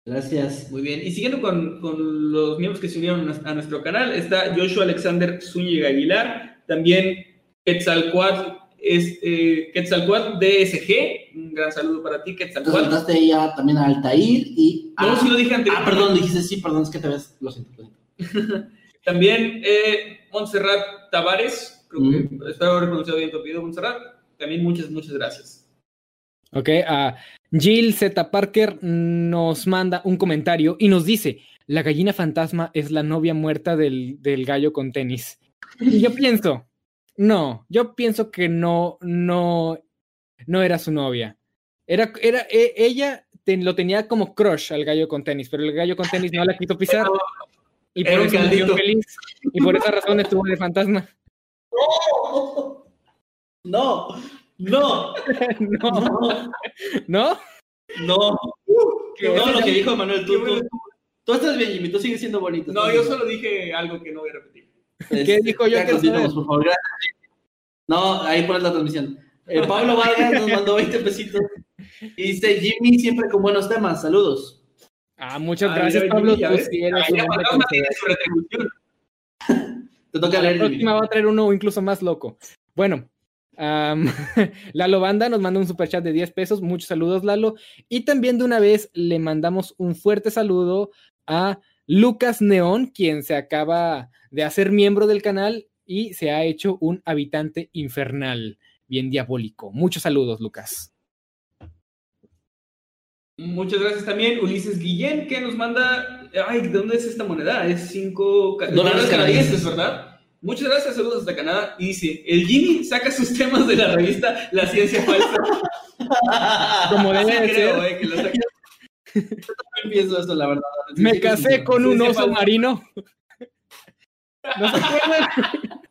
Gracias. Muy bien. Y siguiendo con, con los miembros que se unieron a a nuestro canal, está Joshua Alexander Zúñiga Aguilar, también Quetzalcoatl, es, eh, Quetzalcoatl DSG. Un gran saludo para ti, Te Quetzalcoatl. saltaste ya también a Altair y... No, ah, sí lo dije ah, anteriormente. perdón, dijiste sí, perdón, es que te ves, lo siento. lo siento. *laughs* También eh, Montserrat Tavares, creo que Mm. espero haber pronunciado bien tu apellido, Montserrat. También muchas, muchas gracias. Ok, a Jill Z. Parker nos manda un comentario y nos dice: La gallina fantasma es la novia muerta del, del gallo con tenis. Y yo pienso, no, yo pienso que no, no, no era su novia. Era, era, e- ella te- lo tenía como crush al gallo con tenis, pero el gallo con tenis no la quiso pisar. Y por eso feliz. Y por esa razón estuvo de fantasma. *laughs* No, no, *laughs* No, no, ¿no? no. ¿Qué? No, lo que dijo Manuel, tú, tú, tú estás bien, Jimmy, tú sigues siendo bonito. No, yo bien. solo dije algo que no voy a repetir. ¿Qué dijo yo ya quiero continuamos, saber? por favor. No, ahí pones la transmisión. Eh, Pablo Vargas nos mandó 20 pesitos. Y dice, Jimmy siempre con buenos temas, saludos. Ah, muchas gracias, Pablo. tú sí eres. *laughs* Te toca La leer, Jimmy. próxima va a traer uno incluso más loco. Bueno, *laughs* Lalo Banda nos manda un superchat de 10 pesos. Muchos saludos, Lalo. Y también de una vez le mandamos un fuerte saludo a Lucas Neón, quien se acaba de hacer miembro del canal y se ha hecho un habitante infernal, bien diabólico. Muchos saludos, Lucas. Muchas gracias también, Ulises Guillén, que nos manda. Ay, ¿de dónde es esta moneda? Es 5 Dólares canadienses. ¿verdad? Muchas gracias, saludos hasta Canadá. Y dice: El Jimmy saca sus temas de la revista La Ciencia Falsa. *laughs* Como debe Sí de creo, ser. eh, que la saca. Empiezo esto, la verdad. Me casé con un oso marino. ¿No se acuerdan? *laughs*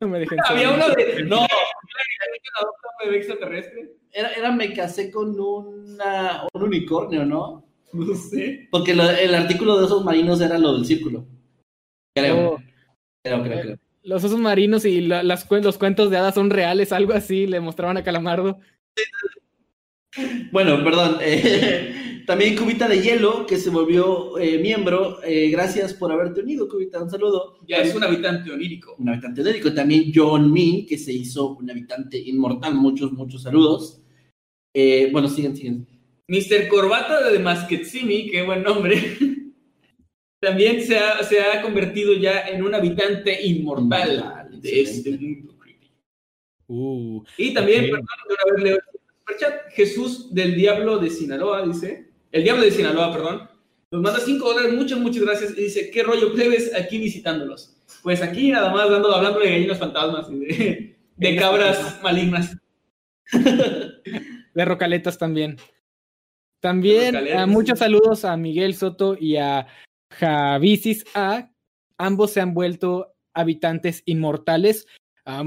No me dejen Había uno de. No, la un bebé extraterrestre. Era, era me casé con una, un unicornio, ¿no? No sé. Porque lo- el artículo de esos marinos era lo del círculo. Creo, Oh. Creo, creo, creo. Los osos marinos y la- las, los cuentos de hadas son reales, algo así, le mostraban a Calamardo. Bueno, perdón. *laughs* eh, También Cubita de Hielo, que se volvió eh, miembro. Eh, gracias por haberte unido, Cubita. Un saludo. Ya es un habitante onírico. Un habitante onírico. También John Min, que se hizo un habitante inmortal. Muchos, muchos saludos. Eh, bueno, siguen, siguen. Mr. Corbata de Masketsimi, qué buen nombre. *laughs* También se ha, se ha convertido ya en un habitante inmortal de excelente. este mundo creepy. Uh, Y también, perdón, una vez leo el superchat, Jesús del Diablo de Sinaloa, dice, el Diablo de Sinaloa, perdón, nos manda 5 dólares, muchas, muchas gracias, y dice, ¿qué rollo plebes aquí visitándolos? Pues aquí nada más dando, hablando de gallinas fantasmas y de, *laughs* de cabras malignas. de Rocaletas también. También ah, muchos saludos a Miguel Soto y a Javisis A. Ambos se han vuelto habitantes inmortales. Ah,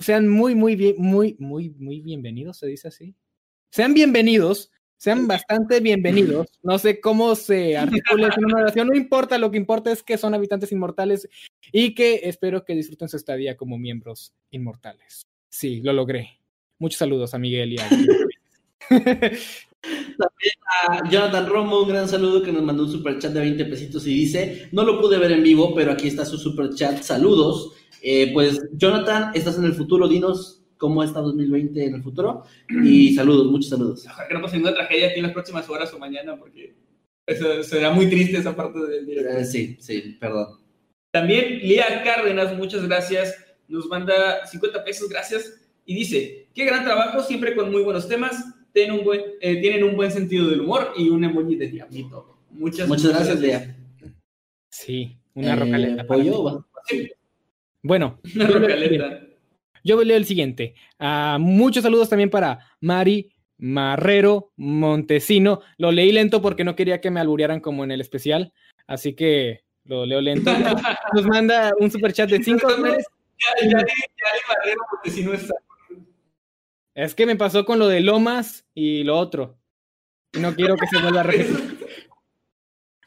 sean muy, muy bien, muy, muy, muy bienvenidos, se dice así. Sean bienvenidos, sean bastante bienvenidos. No sé cómo se articula en una oración, no importa, lo que importa es que son habitantes inmortales y que espero que disfruten su estadía como miembros inmortales. Sí, lo logré. Muchos saludos a Miguel y a *laughs* A Jonathan Romo, un gran saludo que nos mandó un super chat de 20 pesitos y dice: No lo pude ver en vivo, pero aquí está su super chat. Saludos. Eh, pues, Jonathan, estás en el futuro. Dinos cómo está 2020 en el futuro. Y saludos, muchos saludos. Ojalá que no pase ninguna tragedia aquí en las próximas horas o mañana, porque eso, será muy triste esa parte del directo. Eh, sí, sí, perdón. También Lía Cárdenas, muchas gracias, nos manda 50 pesos, gracias, y dice, qué gran trabajo, siempre con muy buenos temas, tienen un buen, eh, tienen un buen sentido del humor y un emoji de diablito. Muchas, Muchas gracias, Lea. Sí, una Eh, rocaleta. pollo. Sí, Bueno, *laughs* una yo leo- rocaleta. Yo leo el siguiente. Ah, muchos saludos también para Mari Marrero Montesino. Lo leí lento porque no quería que me alburearan como en el especial, así que lo leo lento. *laughs* Nos manda un super chat de 5 dólares. Ya, ya, ya, ya, Barrero, porque si no está. Es que me pasó con lo de Lomas y lo otro. No quiero que se vuelva a repetir.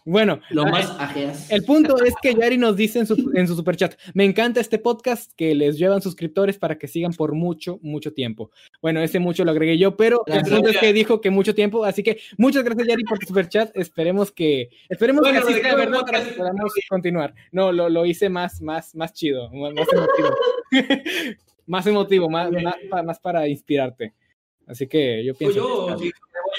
Bueno, Lo ah, más ajeas. El punto es que Yari nos dice en su, en su superchat, me encanta este podcast que les llevan suscriptores para que sigan por mucho, mucho tiempo. Bueno, ese mucho lo agregué yo, pero el punto es que dijo que mucho tiempo, así que muchas gracias Yari por tu superchat, esperemos que, esperemos Bueno, que así ¿de sea verdad podcast? para que podamos continuar. No, lo, lo hice más, más, más chido, más emotivo. *laughs* más emotivo, más, más, más para inspirarte. Así que yo Pues pienso... yo, que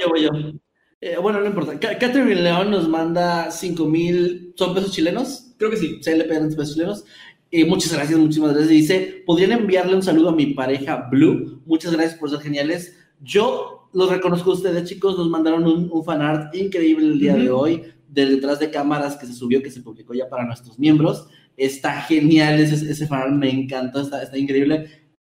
Voy yo, voy yo. Eh, bueno, no importa. Ca- Catherine León nos manda 5 mil. ¿Son pesos chilenos? creo que sí. CLP en pesos chilenos. Y muchas gracias, muchísimas gracias. Dice: ¿Podrían enviarle un saludo a mi pareja Blue? Muchas gracias por ser geniales. Yo los reconozco a ustedes, chicos. Nos mandaron un, un fanart increíble el día de Ujú. hoy. Del detrás de cámaras que se subió, que se publicó ya para nuestros miembros. Está genial ese, ese fanart, me encantó, está, está increíble.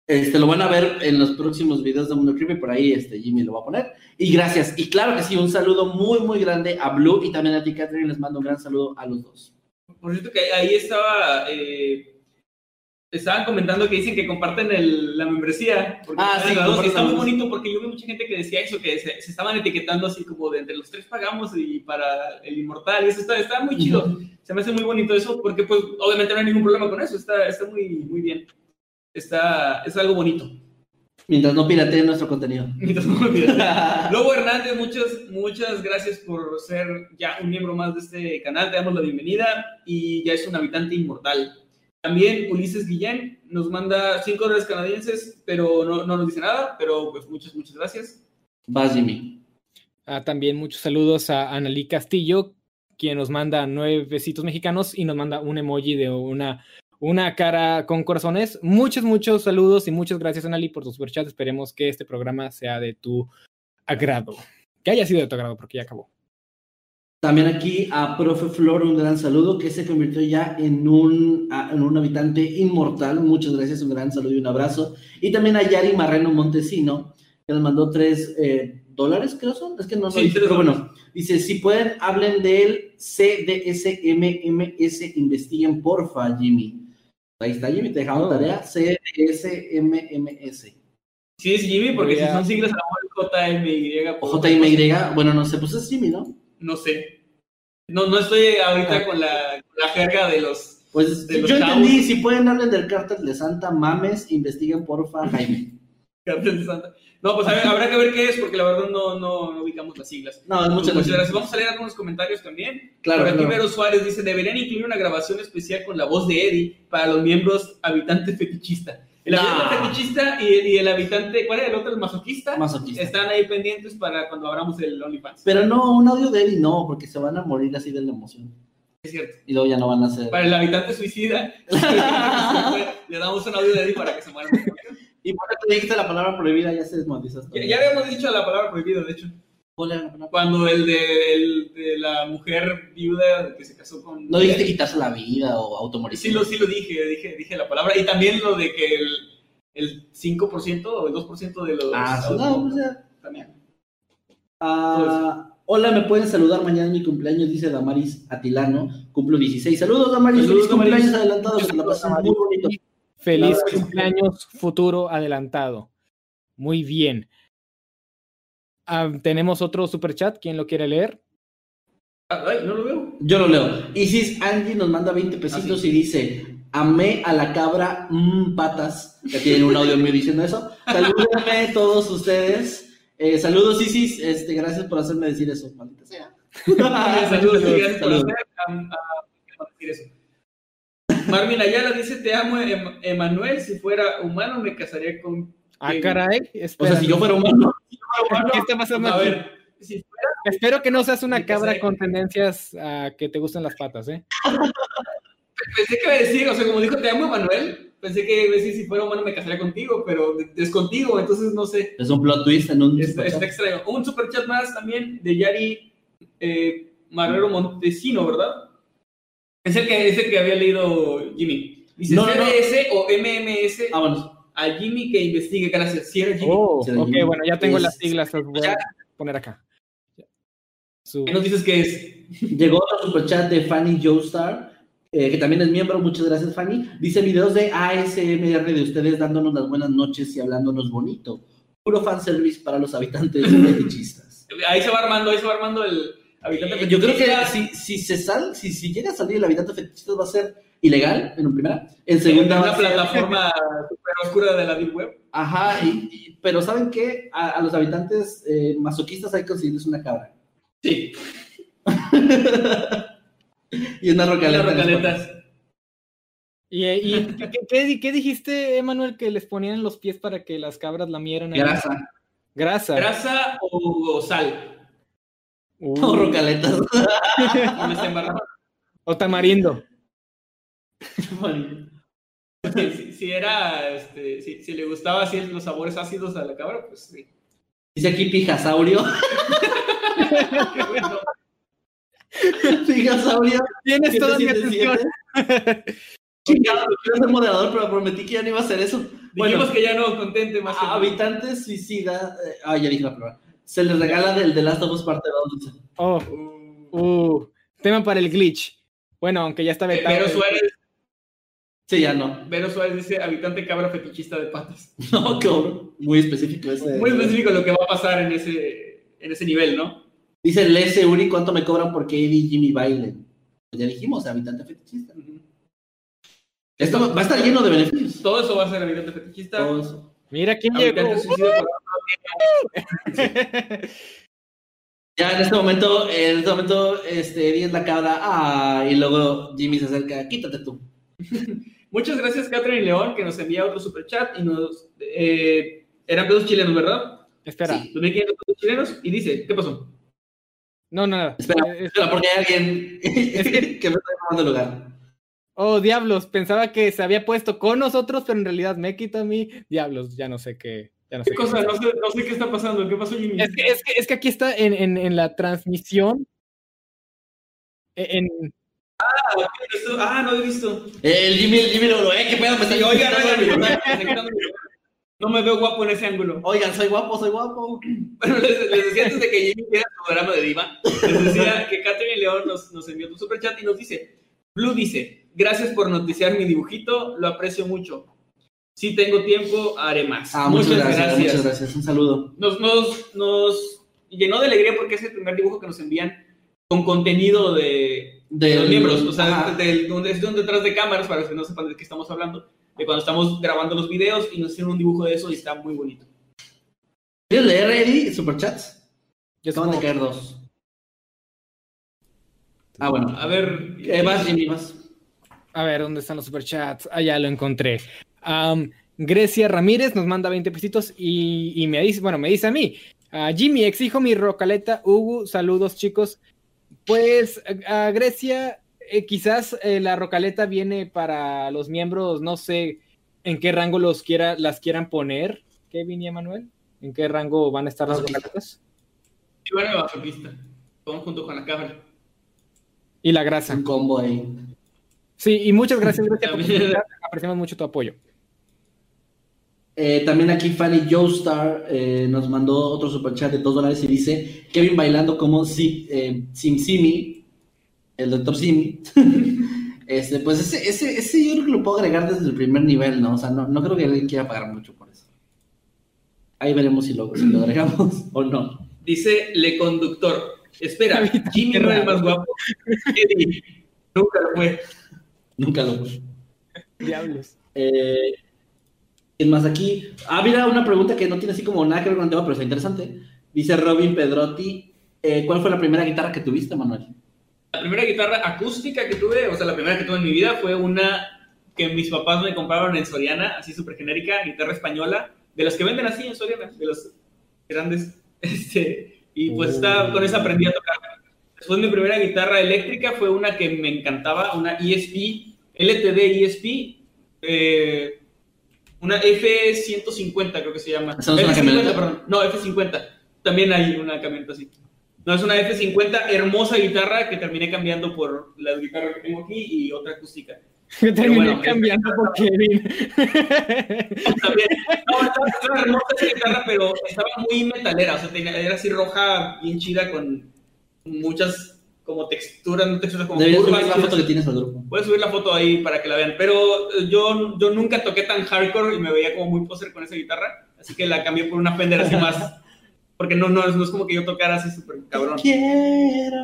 Este, lo van a ver en los próximos videos de Mundo Creepy, por ahí este, Jimmy lo va a poner. Y gracias. Y claro que sí, un saludo muy, muy grande a Blue y también a ti, Catherine. Les mando un gran saludo a los dos. Por cierto que ahí estaba, eh, estaban comentando que dicen que comparten el- la membresía. Porque Ah, sí, comparten está muy bonito porque yo vi mucha gente que decía eso, que se, se estaban etiquetando así como de entre los tres pagamos y para el inmortal. Y eso está, está muy chido. Se me hace muy bonito eso porque pues obviamente no hay ningún problema con eso. Está, está muy, muy bien. Está, es algo bonito. Mientras no pirateen nuestro contenido. *laughs* Mientras no olvide. *laughs* Lobo Hernández, muchas, muchas gracias por ser ya un miembro más de este canal. Te damos la bienvenida y ya es un habitante inmortal. También Ulises Guillén nos manda 5 dólares canadienses, pero no, no nos dice nada. Pero pues muchas, muchas gracias. Vas, Jimmy. Ah, también muchos saludos a Analí Castillo, quien nos manda nueve besitos mexicanos y nos manda un emoji de una, una cara con corazones. Muchos, muchos saludos y muchas gracias, Analí, por tu superchat. Esperemos que este programa sea de tu agrado. Que haya sido de tu agrado, porque ya acabó. También aquí a Profe Flor, un gran saludo, que se convirtió ya en un, en un habitante inmortal. Muchas gracias, un gran saludo y un abrazo. Y también a Yari Marreno Montesino, que nos mandó tres eh, dólares, creo son. Es que no Sí, sé, tres pero dólares. bueno. Dice, si pueden, hablen del CDSMMS, investiguen porfa, Jimmy. Ahí está, Jimmy, te dejamos tarea. CDSMMS. Sí, es Jimmy, porque si son siglas a lo mejor JMY. O JMY, bueno, no sé, pues es Jimmy, ¿no? No sé. No, no estoy ahorita Ah. con, la, con la jerga de los. Pues De los yo entendí, chavos. si pueden hablen del cártel de Santa Mames, investiguen porfa, Jaime. Cartel de Santa. No, pues ver, habrá que ver qué es, porque la verdad no, no, no ubicamos las siglas. No, muchas gracias. gracias. Vamos a leer algunos comentarios también. Claro, Por aquí claro. Vero Suárez dice, deberían incluir una grabación especial con la voz de Eddie para los miembros habitante fetichista. El habitante fetichista y, y el habitante, ¿cuál era el otro? El masoquista. Masoquista. Están ahí pendientes para cuando abramos el OnlyFans. Pero no, un audio de Eddie no, porque se van a morir así de la emoción. Es cierto. Y luego ya no van a hacer. Para el habitante suicida, *laughs* *laughs* le damos un audio de Eddie para que se muera. Y por eso dijiste la palabra prohibida, ya se desmonetizó. Ya, ya habíamos dicho la palabra prohibida, de hecho. ¿Cuál era la palabra? Cuando el de, el de la mujer viuda que se casó con... No dijiste quitarse la vida o automorir. Sí lo, sí lo dije, dije, dije la palabra. Y también lo de que el, el 5% o el 2% de los... Ah, sí, no, o sea, también. Ah, hola, me pueden saludar mañana mi cumpleaños, dice Damaris Atilano. Cumplo 16. Saludos, Damaris. Saludos, cumpleaños Damaris. adelantado. Que te la pases muy bonito. Feliz Claro. cumpleaños futuro adelantado. Muy bien. Ah, tenemos otro super chat. ¿Quién lo quiere leer? Ah, Ay, no lo veo. Yo lo leo. Isis Angie nos manda 20 pesitos Ah, y dice: Amé a la cabra, mmm, patas. Ya tienen un audio mío diciendo eso. Salúdenme *laughs* todos ustedes. Eh, saludos, Isis. Este, gracias por hacerme decir eso, maldita sea. *laughs* Saludos, y gracias por Saludos. hacer, am- a- a decir eso. Marvin Ayala dice, te amo, Em- Emanuel, si fuera humano me casaría con... Ah, caray. O sea, si yo fuera humano. *laughs* ¿Qué está pasando A aquí? ver, si fuera... Espero que no seas una cabra con tendencias a que te gusten las patas, ¿eh? Pensé que iba a decir, o sea, como dijo, te amo, Emanuel, pensé que iba a decir, si fuera humano me casaría contigo, pero es contigo, entonces no sé. Es un plot twist en un. Está, está extraño. Un super chat más también de Yari eh, Marrero Montesino, ¿verdad? Es el que, es el que había leído Jimmy. Dice No, no, o MMS Ah, bueno. a Jimmy que investigue. Gracias. Sí, era Jimmy. Oh, Sí, ok, Jimmy. bueno, ya tengo Es- las siglas, las voy a poner acá. Su- ¿Qué nos dices que es? Llegó otro superchat de Fanny Joestar, eh, que también es miembro. Muchas gracias, Fanny. Dice videos de ASMR de ustedes dándonos las buenas noches y hablándonos bonito. Puro fanservice para los habitantes fetichistas. *laughs* Ahí se va armando, ahí se va armando el habitante. Eh, Yo creo que si, si se sal, si, si llega a salir el habitante fetichista va a ser ilegal en primera. En en segunda va una plataforma *laughs* super oscura de la Deep Web. Ajá, y- y- pero ¿saben qué? A, a los habitantes eh, masoquistas hay que conseguirles una cabra. Sí, *laughs* y una rocaleta. en las rocaletas. ¿Y, y *laughs* ¿qué, qué- qué dijiste, Emanuel, que les ponían en los pies para que las cabras lamieran? Grasa. Grasa. Grasa o sal. Uh, O rocaletas. *laughs* O tamarindo. Si, si- si era, este, si, si le gustaba así los sabores ácidos a la cabra, pues sí. Dice aquí pijasaurio. *laughs* Bueno, pijasaurio. Tienes toda mi 777. atención. *laughs* Chingado, quiero ser moderador, pero prometí que ya no iba a hacer eso. Dijimos Bueno, que ya no contente más habitantes suicida. eh, ah, ya dije la palabra. Se les regala del The Last of Us parte 2. dice. Oh, Uh, uh, tema para el glitch. Bueno, aunque ya está vetado. Vero Suárez, Sí, ya no. Vero Suárez dice habitante cabra fetichista de patas. *laughs* No, cabrón. Muy específico ese. Muy específico lo que va a pasar en ese, en ese nivel, ¿no? Dice Lese Uri, ¿cuánto me cobran porque Eddie y Jimmy bailen? Pues ya dijimos, habitante fetichista. Esto va a estar lleno de beneficios. Todo eso va a ser habitante fetichista. Todo eso. Mira quién llegó. Habitante suicida por- *laughs* Ya en este momento, en este momento, este, Eddie es la cabra, ah, y luego Jimmy se acerca, quítate tú. *laughs* Muchas gracias, Catherine León, que nos envía otro super chat y nos. Eh, eran pesos chilenos, ¿verdad? Espera. Sí. 2500 pesos chilenos. Y dice: ¿Qué pasó? No, no, nada. Espera, Eh, es- espera, porque hay alguien *laughs* que me está tomando lugar. Oh, diablos. Pensaba que se había puesto con nosotros, pero en realidad me quita a mí. Diablos, ya no sé qué. Ya no sé ¿Qué qué cosa? No sé, no sé qué está pasando. ¿Qué pasó, Jimmy? Es que, es, que, es que aquí está en, en, en la transmisión. E, En, Esto- Ah, no he visto. El Jimmy, el Jimmy lo eh, qué pedo, me está Oigan, oigan. No me veo guapo en ese ángulo. Oigan, soy guapo, soy guapo. Bueno, les, les decía antes de que Jimmy hiciera su programa de diva, les decía que Catherine León nos, nos envió un super chat y nos dice, Blue dice, gracias por noticiar mi dibujito, lo aprecio mucho. Si tengo tiempo, haré más. Ah, muchas, gracias, muchas gracias. Un saludo. Nos, nos, nos llenó de alegría porque es el primer dibujo que nos envían con contenido de, los miembros, o sea, Ajá. del- donde es donde detrás de cámaras, para que no sepan de qué estamos hablando, de cuando estamos grabando los videos y nos hicieron un dibujo de eso y está muy bonito. ¿Quieres leer, Eddie, superchats? Yo Acaban de caer dos. Ah, bueno. A ver. Eh, vas, Jimmy, vas. A ver, ¿dónde están los superchats? Ah, ya lo encontré. Grecia Ramírez nos manda 20 pesitos y, y me dice, bueno, me dice a mí, a Jimmy, exijo mi rocaleta, Hugo, saludos chicos. Pues a Grecia, eh, quizás eh, la rocaleta viene para los miembros, no sé en qué rango los quiera, las quieran poner, Kevin y Emanuel. ¿En qué rango van a estar las rocaletas? Iván el masoquista. Vamos junto con la cabra. Y la grasa. Un combo ahí. Sí, y muchas gracias, Grecia, por. Apreciamos mucho tu apoyo. Eh, también aquí Fanny Joestar eh, nos mandó otro superchat de 2 dólares y dice Kevin bailando como si, eh, Sim Simi, el doctor Simi. *laughs* este, pues ese, ese, ese yo creo que lo puedo agregar desde el primer nivel, ¿no? O sea, no, no creo que alguien quiera pagar mucho por eso. Ahí veremos si lo, si lo agregamos *laughs* o no. Dice Le Conductor. Espera, Jimmy no es el más guapo. Eddie, Nunca lo fue. Nunca lo fue. Diablos. Eh, ¿Quién más aquí? Ah, mira, una pregunta que no tiene así como nada que ver con el tema, pero está interesante. Dice Robin Pedrotti, eh, ¿cuál fue la primera guitarra que tuviste, Manuel? La primera guitarra acústica que tuve, o sea, la primera que tuve en mi vida fue una que mis papás me compraron en Soriana, así súper genérica, guitarra española, de las que venden así en Soriana, de los grandes. *laughs* Este, y pues está, con esa aprendí a tocar. Después mi primera guitarra eléctrica fue una que me encantaba, una ESP, LTD ESP, eh, una F150 creo que se llama. ¿Esa no es una F50, camioneta? perdón. No, F50. También hay una camioneta así. No, es una F50, hermosa guitarra que terminé cambiando por la guitarra que tengo aquí y otra acústica. *laughs* Me terminé bueno, cambiando por Kevin. *laughs* También, no, estaba, estaba hermosa esa guitarra, pero estaba muy metalera, o sea, tenía- era así roja, bien chida, con muchas como texturas, no texturas como Deberías curvas. subir la foto que tienes al grupo. A subir la foto ahí para que la vean, pero eh, yo, yo nunca toqué tan hardcore y me veía como muy poser con esa guitarra, así que la cambié por una Fender así más, *laughs* porque no, no, no es como que yo tocara así súper cabrón. Quiero.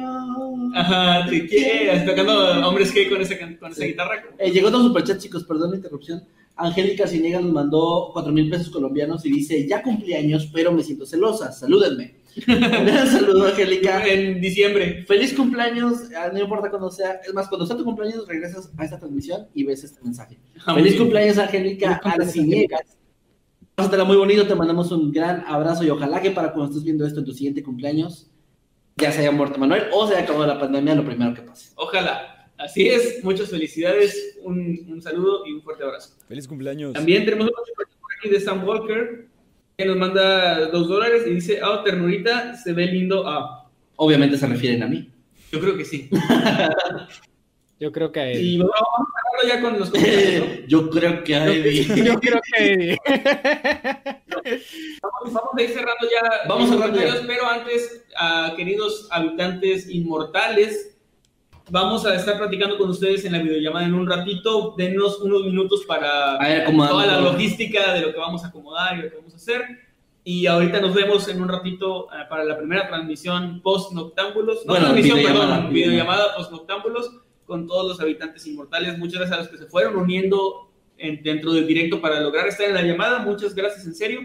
Ajá, te quieras, tocando hombres que con esa, con esa guitarra. Eh, llegó otro superchat, chicos, perdón la interrupción. Angélica Cinegas nos mandó 4 mil pesos colombianos y dice, ya cumplí años, pero me siento celosa, salúdenme. *laughs* Un saludo, Angélica. En diciembre. Feliz cumpleaños, ah, no importa cuando sea, es más, cuando sea tu cumpleaños regresas a esta transmisión y ves este mensaje. Feliz cumpleaños, Angélica Arciniegas. Pásatela muy bonito, te mandamos un gran abrazo y ojalá que para cuando estés viendo esto en tu siguiente cumpleaños ya se haya muerto Manuel o se haya acabado la pandemia, lo primero que pase. Ojalá. Así es, muchas felicidades, un, un saludo y un fuerte abrazo. Feliz cumpleaños. También tenemos superchat por aquí de Sam Walker, que nos manda dos dólares y dice, ah, ternurita, se ve lindo. Ah, Obviamente se refieren a mí. yo creo que sí. *laughs* Yo creo que a él. Y bueno, vamos a ya con los comentarios. ¿no? *laughs* Yo creo que. *laughs* Yo creo que Vamos, vamos a ir cerrando ya. Vamos ya. comentarios, Pero antes, ah, queridos habitantes inmortales, vamos a estar platicando con ustedes en la videollamada en un ratito. Denos unos minutos para ver, toda la logística de lo que vamos a acomodar y lo que vamos a hacer. Y ahorita nos vemos en un ratito ah, para la primera transmisión post noctámbulos. No Bueno, transmisión, videollamada, perdón, videollamada post noctámbulos con todos los habitantes inmortales. Muchas gracias a los que se fueron uniendo en- dentro del directo para lograr estar en la llamada. Muchas gracias, en serio.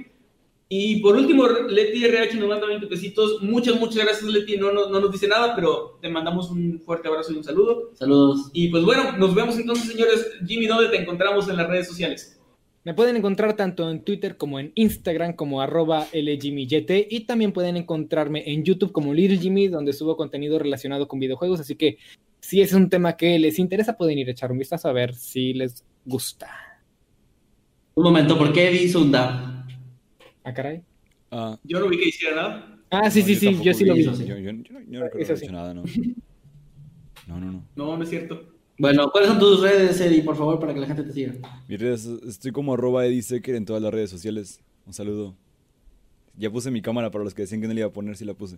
Y por último, Leti RH nos manda 20 pesitos. Muchas, muchas gracias, Leti. No, no, no nos dice nada, pero te mandamos un fuerte abrazo y un saludo. Saludos. Y pues bueno, nos vemos entonces, señores. Jimmy, ¿dónde te encontramos en las redes sociales? Me pueden encontrar tanto en Twitter como en Instagram como arroba LJimmyYT y también pueden encontrarme en YouTube como Little Jimmy donde subo contenido relacionado con videojuegos, así que si ese es un tema que les interesa pueden ir a echar un vistazo a ver si les gusta. Un momento, ¿por qué hizo un dab? Ah, caray. Ah, Yo no vi que hiciera nada. Ah, sí, no, sí, sí, yo sí lo vi. eso sí. Yo, yo- yo no, yo no recuerdo Eso haber sí. hecho nada, no. *laughs* No, no, no. No, no es cierto. Bueno, ¿cuáles son tus redes, Eddie, por favor, para que la gente te siga? Mis redes, estoy como arroba edisecker en todas las redes sociales. Un saludo. Ya puse mi cámara para los que decían que no le iba a poner, sí la puse.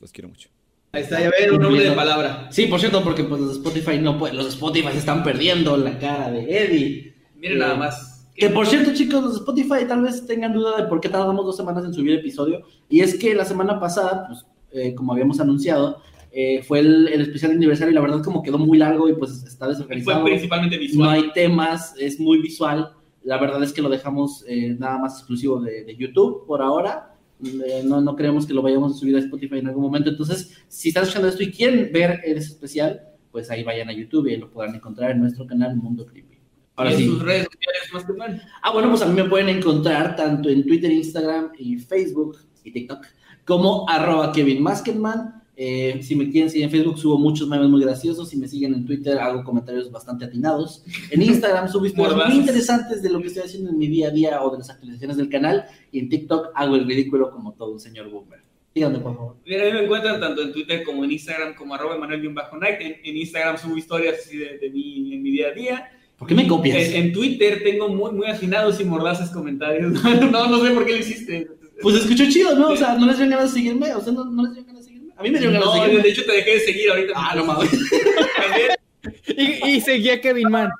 Los quiero mucho. Ahí está, ya ven, un hombre de palabra. Sí, por cierto, porque pues los Spotify no pueden, los Spotify se están perdiendo la cara de Eddie. Miren nada más. Que por cierto, chicos, los Spotify tal vez tengan duda de por qué tardamos dos semanas en subir episodio. Y es que la semana pasada, pues, eh, como habíamos anunciado, eh, fue el, el especial de aniversario y la verdad como quedó muy largo y pues está Fue desorganizado. principalmente No visual. hay temas, es muy visual. La verdad es que lo dejamos eh, nada más exclusivo de, de YouTube por ahora. eh, no, no creemos que lo vayamos a subir a Spotify en algún momento. Entonces, si están escuchando esto y quieren ver ese especial, pues ahí vayan a YouTube y lo podrán encontrar en nuestro canal Mundo Creepy. Ahora sí. sus redes sociales más que mal. Ah, bueno, pues a mí me pueden encontrar tanto en Twitter, Instagram y Facebook y TikTok como arroba Kevin Maskenman. Eh, si me quieren seguir en Facebook, subo muchos memes muy graciosos. Si me siguen en Twitter, hago comentarios bastante atinados. En *laughs* Instagram subo historias muy interesantes de lo que estoy haciendo en mi día a día o de las actualizaciones del canal. Y en TikTok hago el ridículo como todo un señor boomer. Díganme, por favor. Mira, a mí me encuentran tanto en Twitter como en Instagram, como arroba Manuel-Night. En, en, Instagram subo historias así de, de mi, en mi día a día. ¿Por qué me copias? En, en, Twitter tengo muy, muy afinados y mordaces comentarios. *laughs* no, no sé por qué lo hiciste. Pues escuchó chido, ¿no? O sea, no les dio ganas de seguirme. O sea, no, no les dio ganas de seguirme. A mí me dio ganas no, de seguirme. de hecho te dejé de seguir ahorita. Ah, no mames. *laughs* y, y seguía Kevin Man.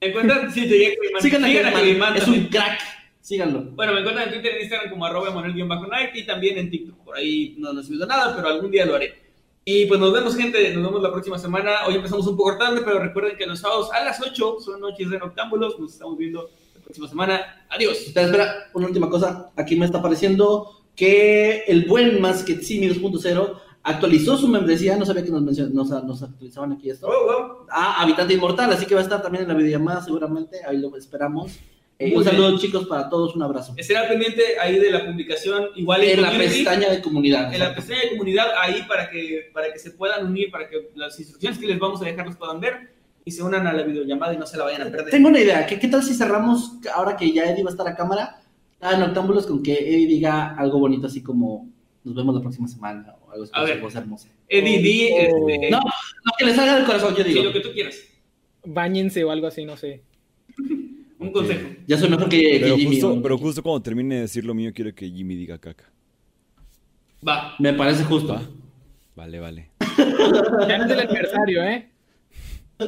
¿Me encuentran? Sí, seguía Kevin Man. Sigan a Sigan Kevin Man. Es un crack. Síganlo. Bueno, me encuentran en Twitter, en Instagram como arroba Manuel-Night y también en TikTok. Por ahí no nos subido nada, pero algún día lo haré. Y pues nos vemos, gente. Nos vemos la próxima semana. Hoy empezamos un poco tarde, pero recuerden que los sábados a las 8 son noches de noctámbulos. Nos estamos viendo la próxima semana. Adiós. Espera, espera, una última cosa. Aquí me está apareciendo que el buen Masketsimi 2.0 actualizó su membresía. No sabía que nos, nos, nos actualizaban aquí esto. Oh. Ah, Habitante Inmortal. Así que va a estar también en la videollamada seguramente. Ahí lo esperamos. Eh, un bien. saludo, chicos, para todos. Un abrazo. Estará pendiente ahí de la publicación. Igual En la pestaña de comunidad. En la pestaña de comunidad, ahí para que, para que se puedan unir, para que las instrucciones que les vamos a dejar los puedan ver y se unan a la videollamada y no se la vayan a perder. Tengo una idea. ¿Qué, ¿Qué tal si cerramos, ahora que ya Eddie va a estar a cámara, a Noctámbulos con que Eddie diga algo bonito, así como nos vemos la próxima semana o algo así, A ver. hermosa? Eddie, di, Oh. este, No, no, que le salga del corazón, yo sí, digo. lo que tú quieras. Báñense o algo así, no sé. Un consejo. Ya soy mejor que, que Pero Jimmy. justo, ¿no? pero justo cuando termine de decir lo mío, quiero que Jimmy diga caca. Va. Me parece justo. ¿Va? Vale, vale. *laughs* Ya no es el aniversario, ¿eh? *laughs*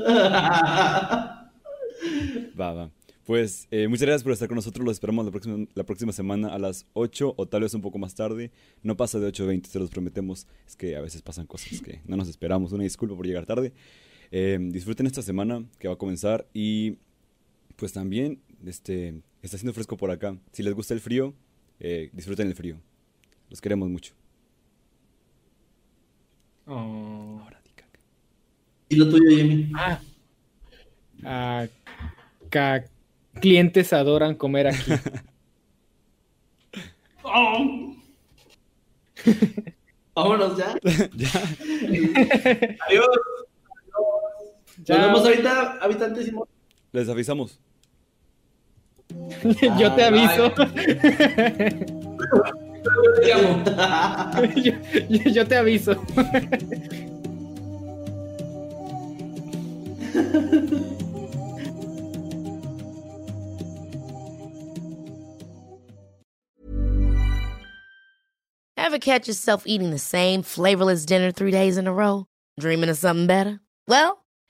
Va, va. Pues eh, muchas gracias por estar con nosotros. Los esperamos la próxima, la próxima semana a las 8 o tal vez un poco más tarde. No pasa de 8 a 20, se los prometemos. Es que a veces pasan cosas que no nos esperamos. Una disculpa por llegar tarde. Eh, disfruten esta semana que va a comenzar y pues también este, está haciendo fresco por acá. Si les gusta el frío, eh, disfruten el frío. Los queremos mucho. Oh. Ahora di caca. y lo tuyo, Jimmy. Ah. Ah, ca- clientes adoran comer aquí. *laughs* *laughs* Vámonos ya. *laughs* ya. Adiós. Nos vemos ahorita, habitantes y Les avisamos. *laughs* Yo te aviso. *laughs* Yo, yo- yo te aviso. Ever catch yourself eating the same flavorless dinner three days in a row? Dreaming of something better? Well,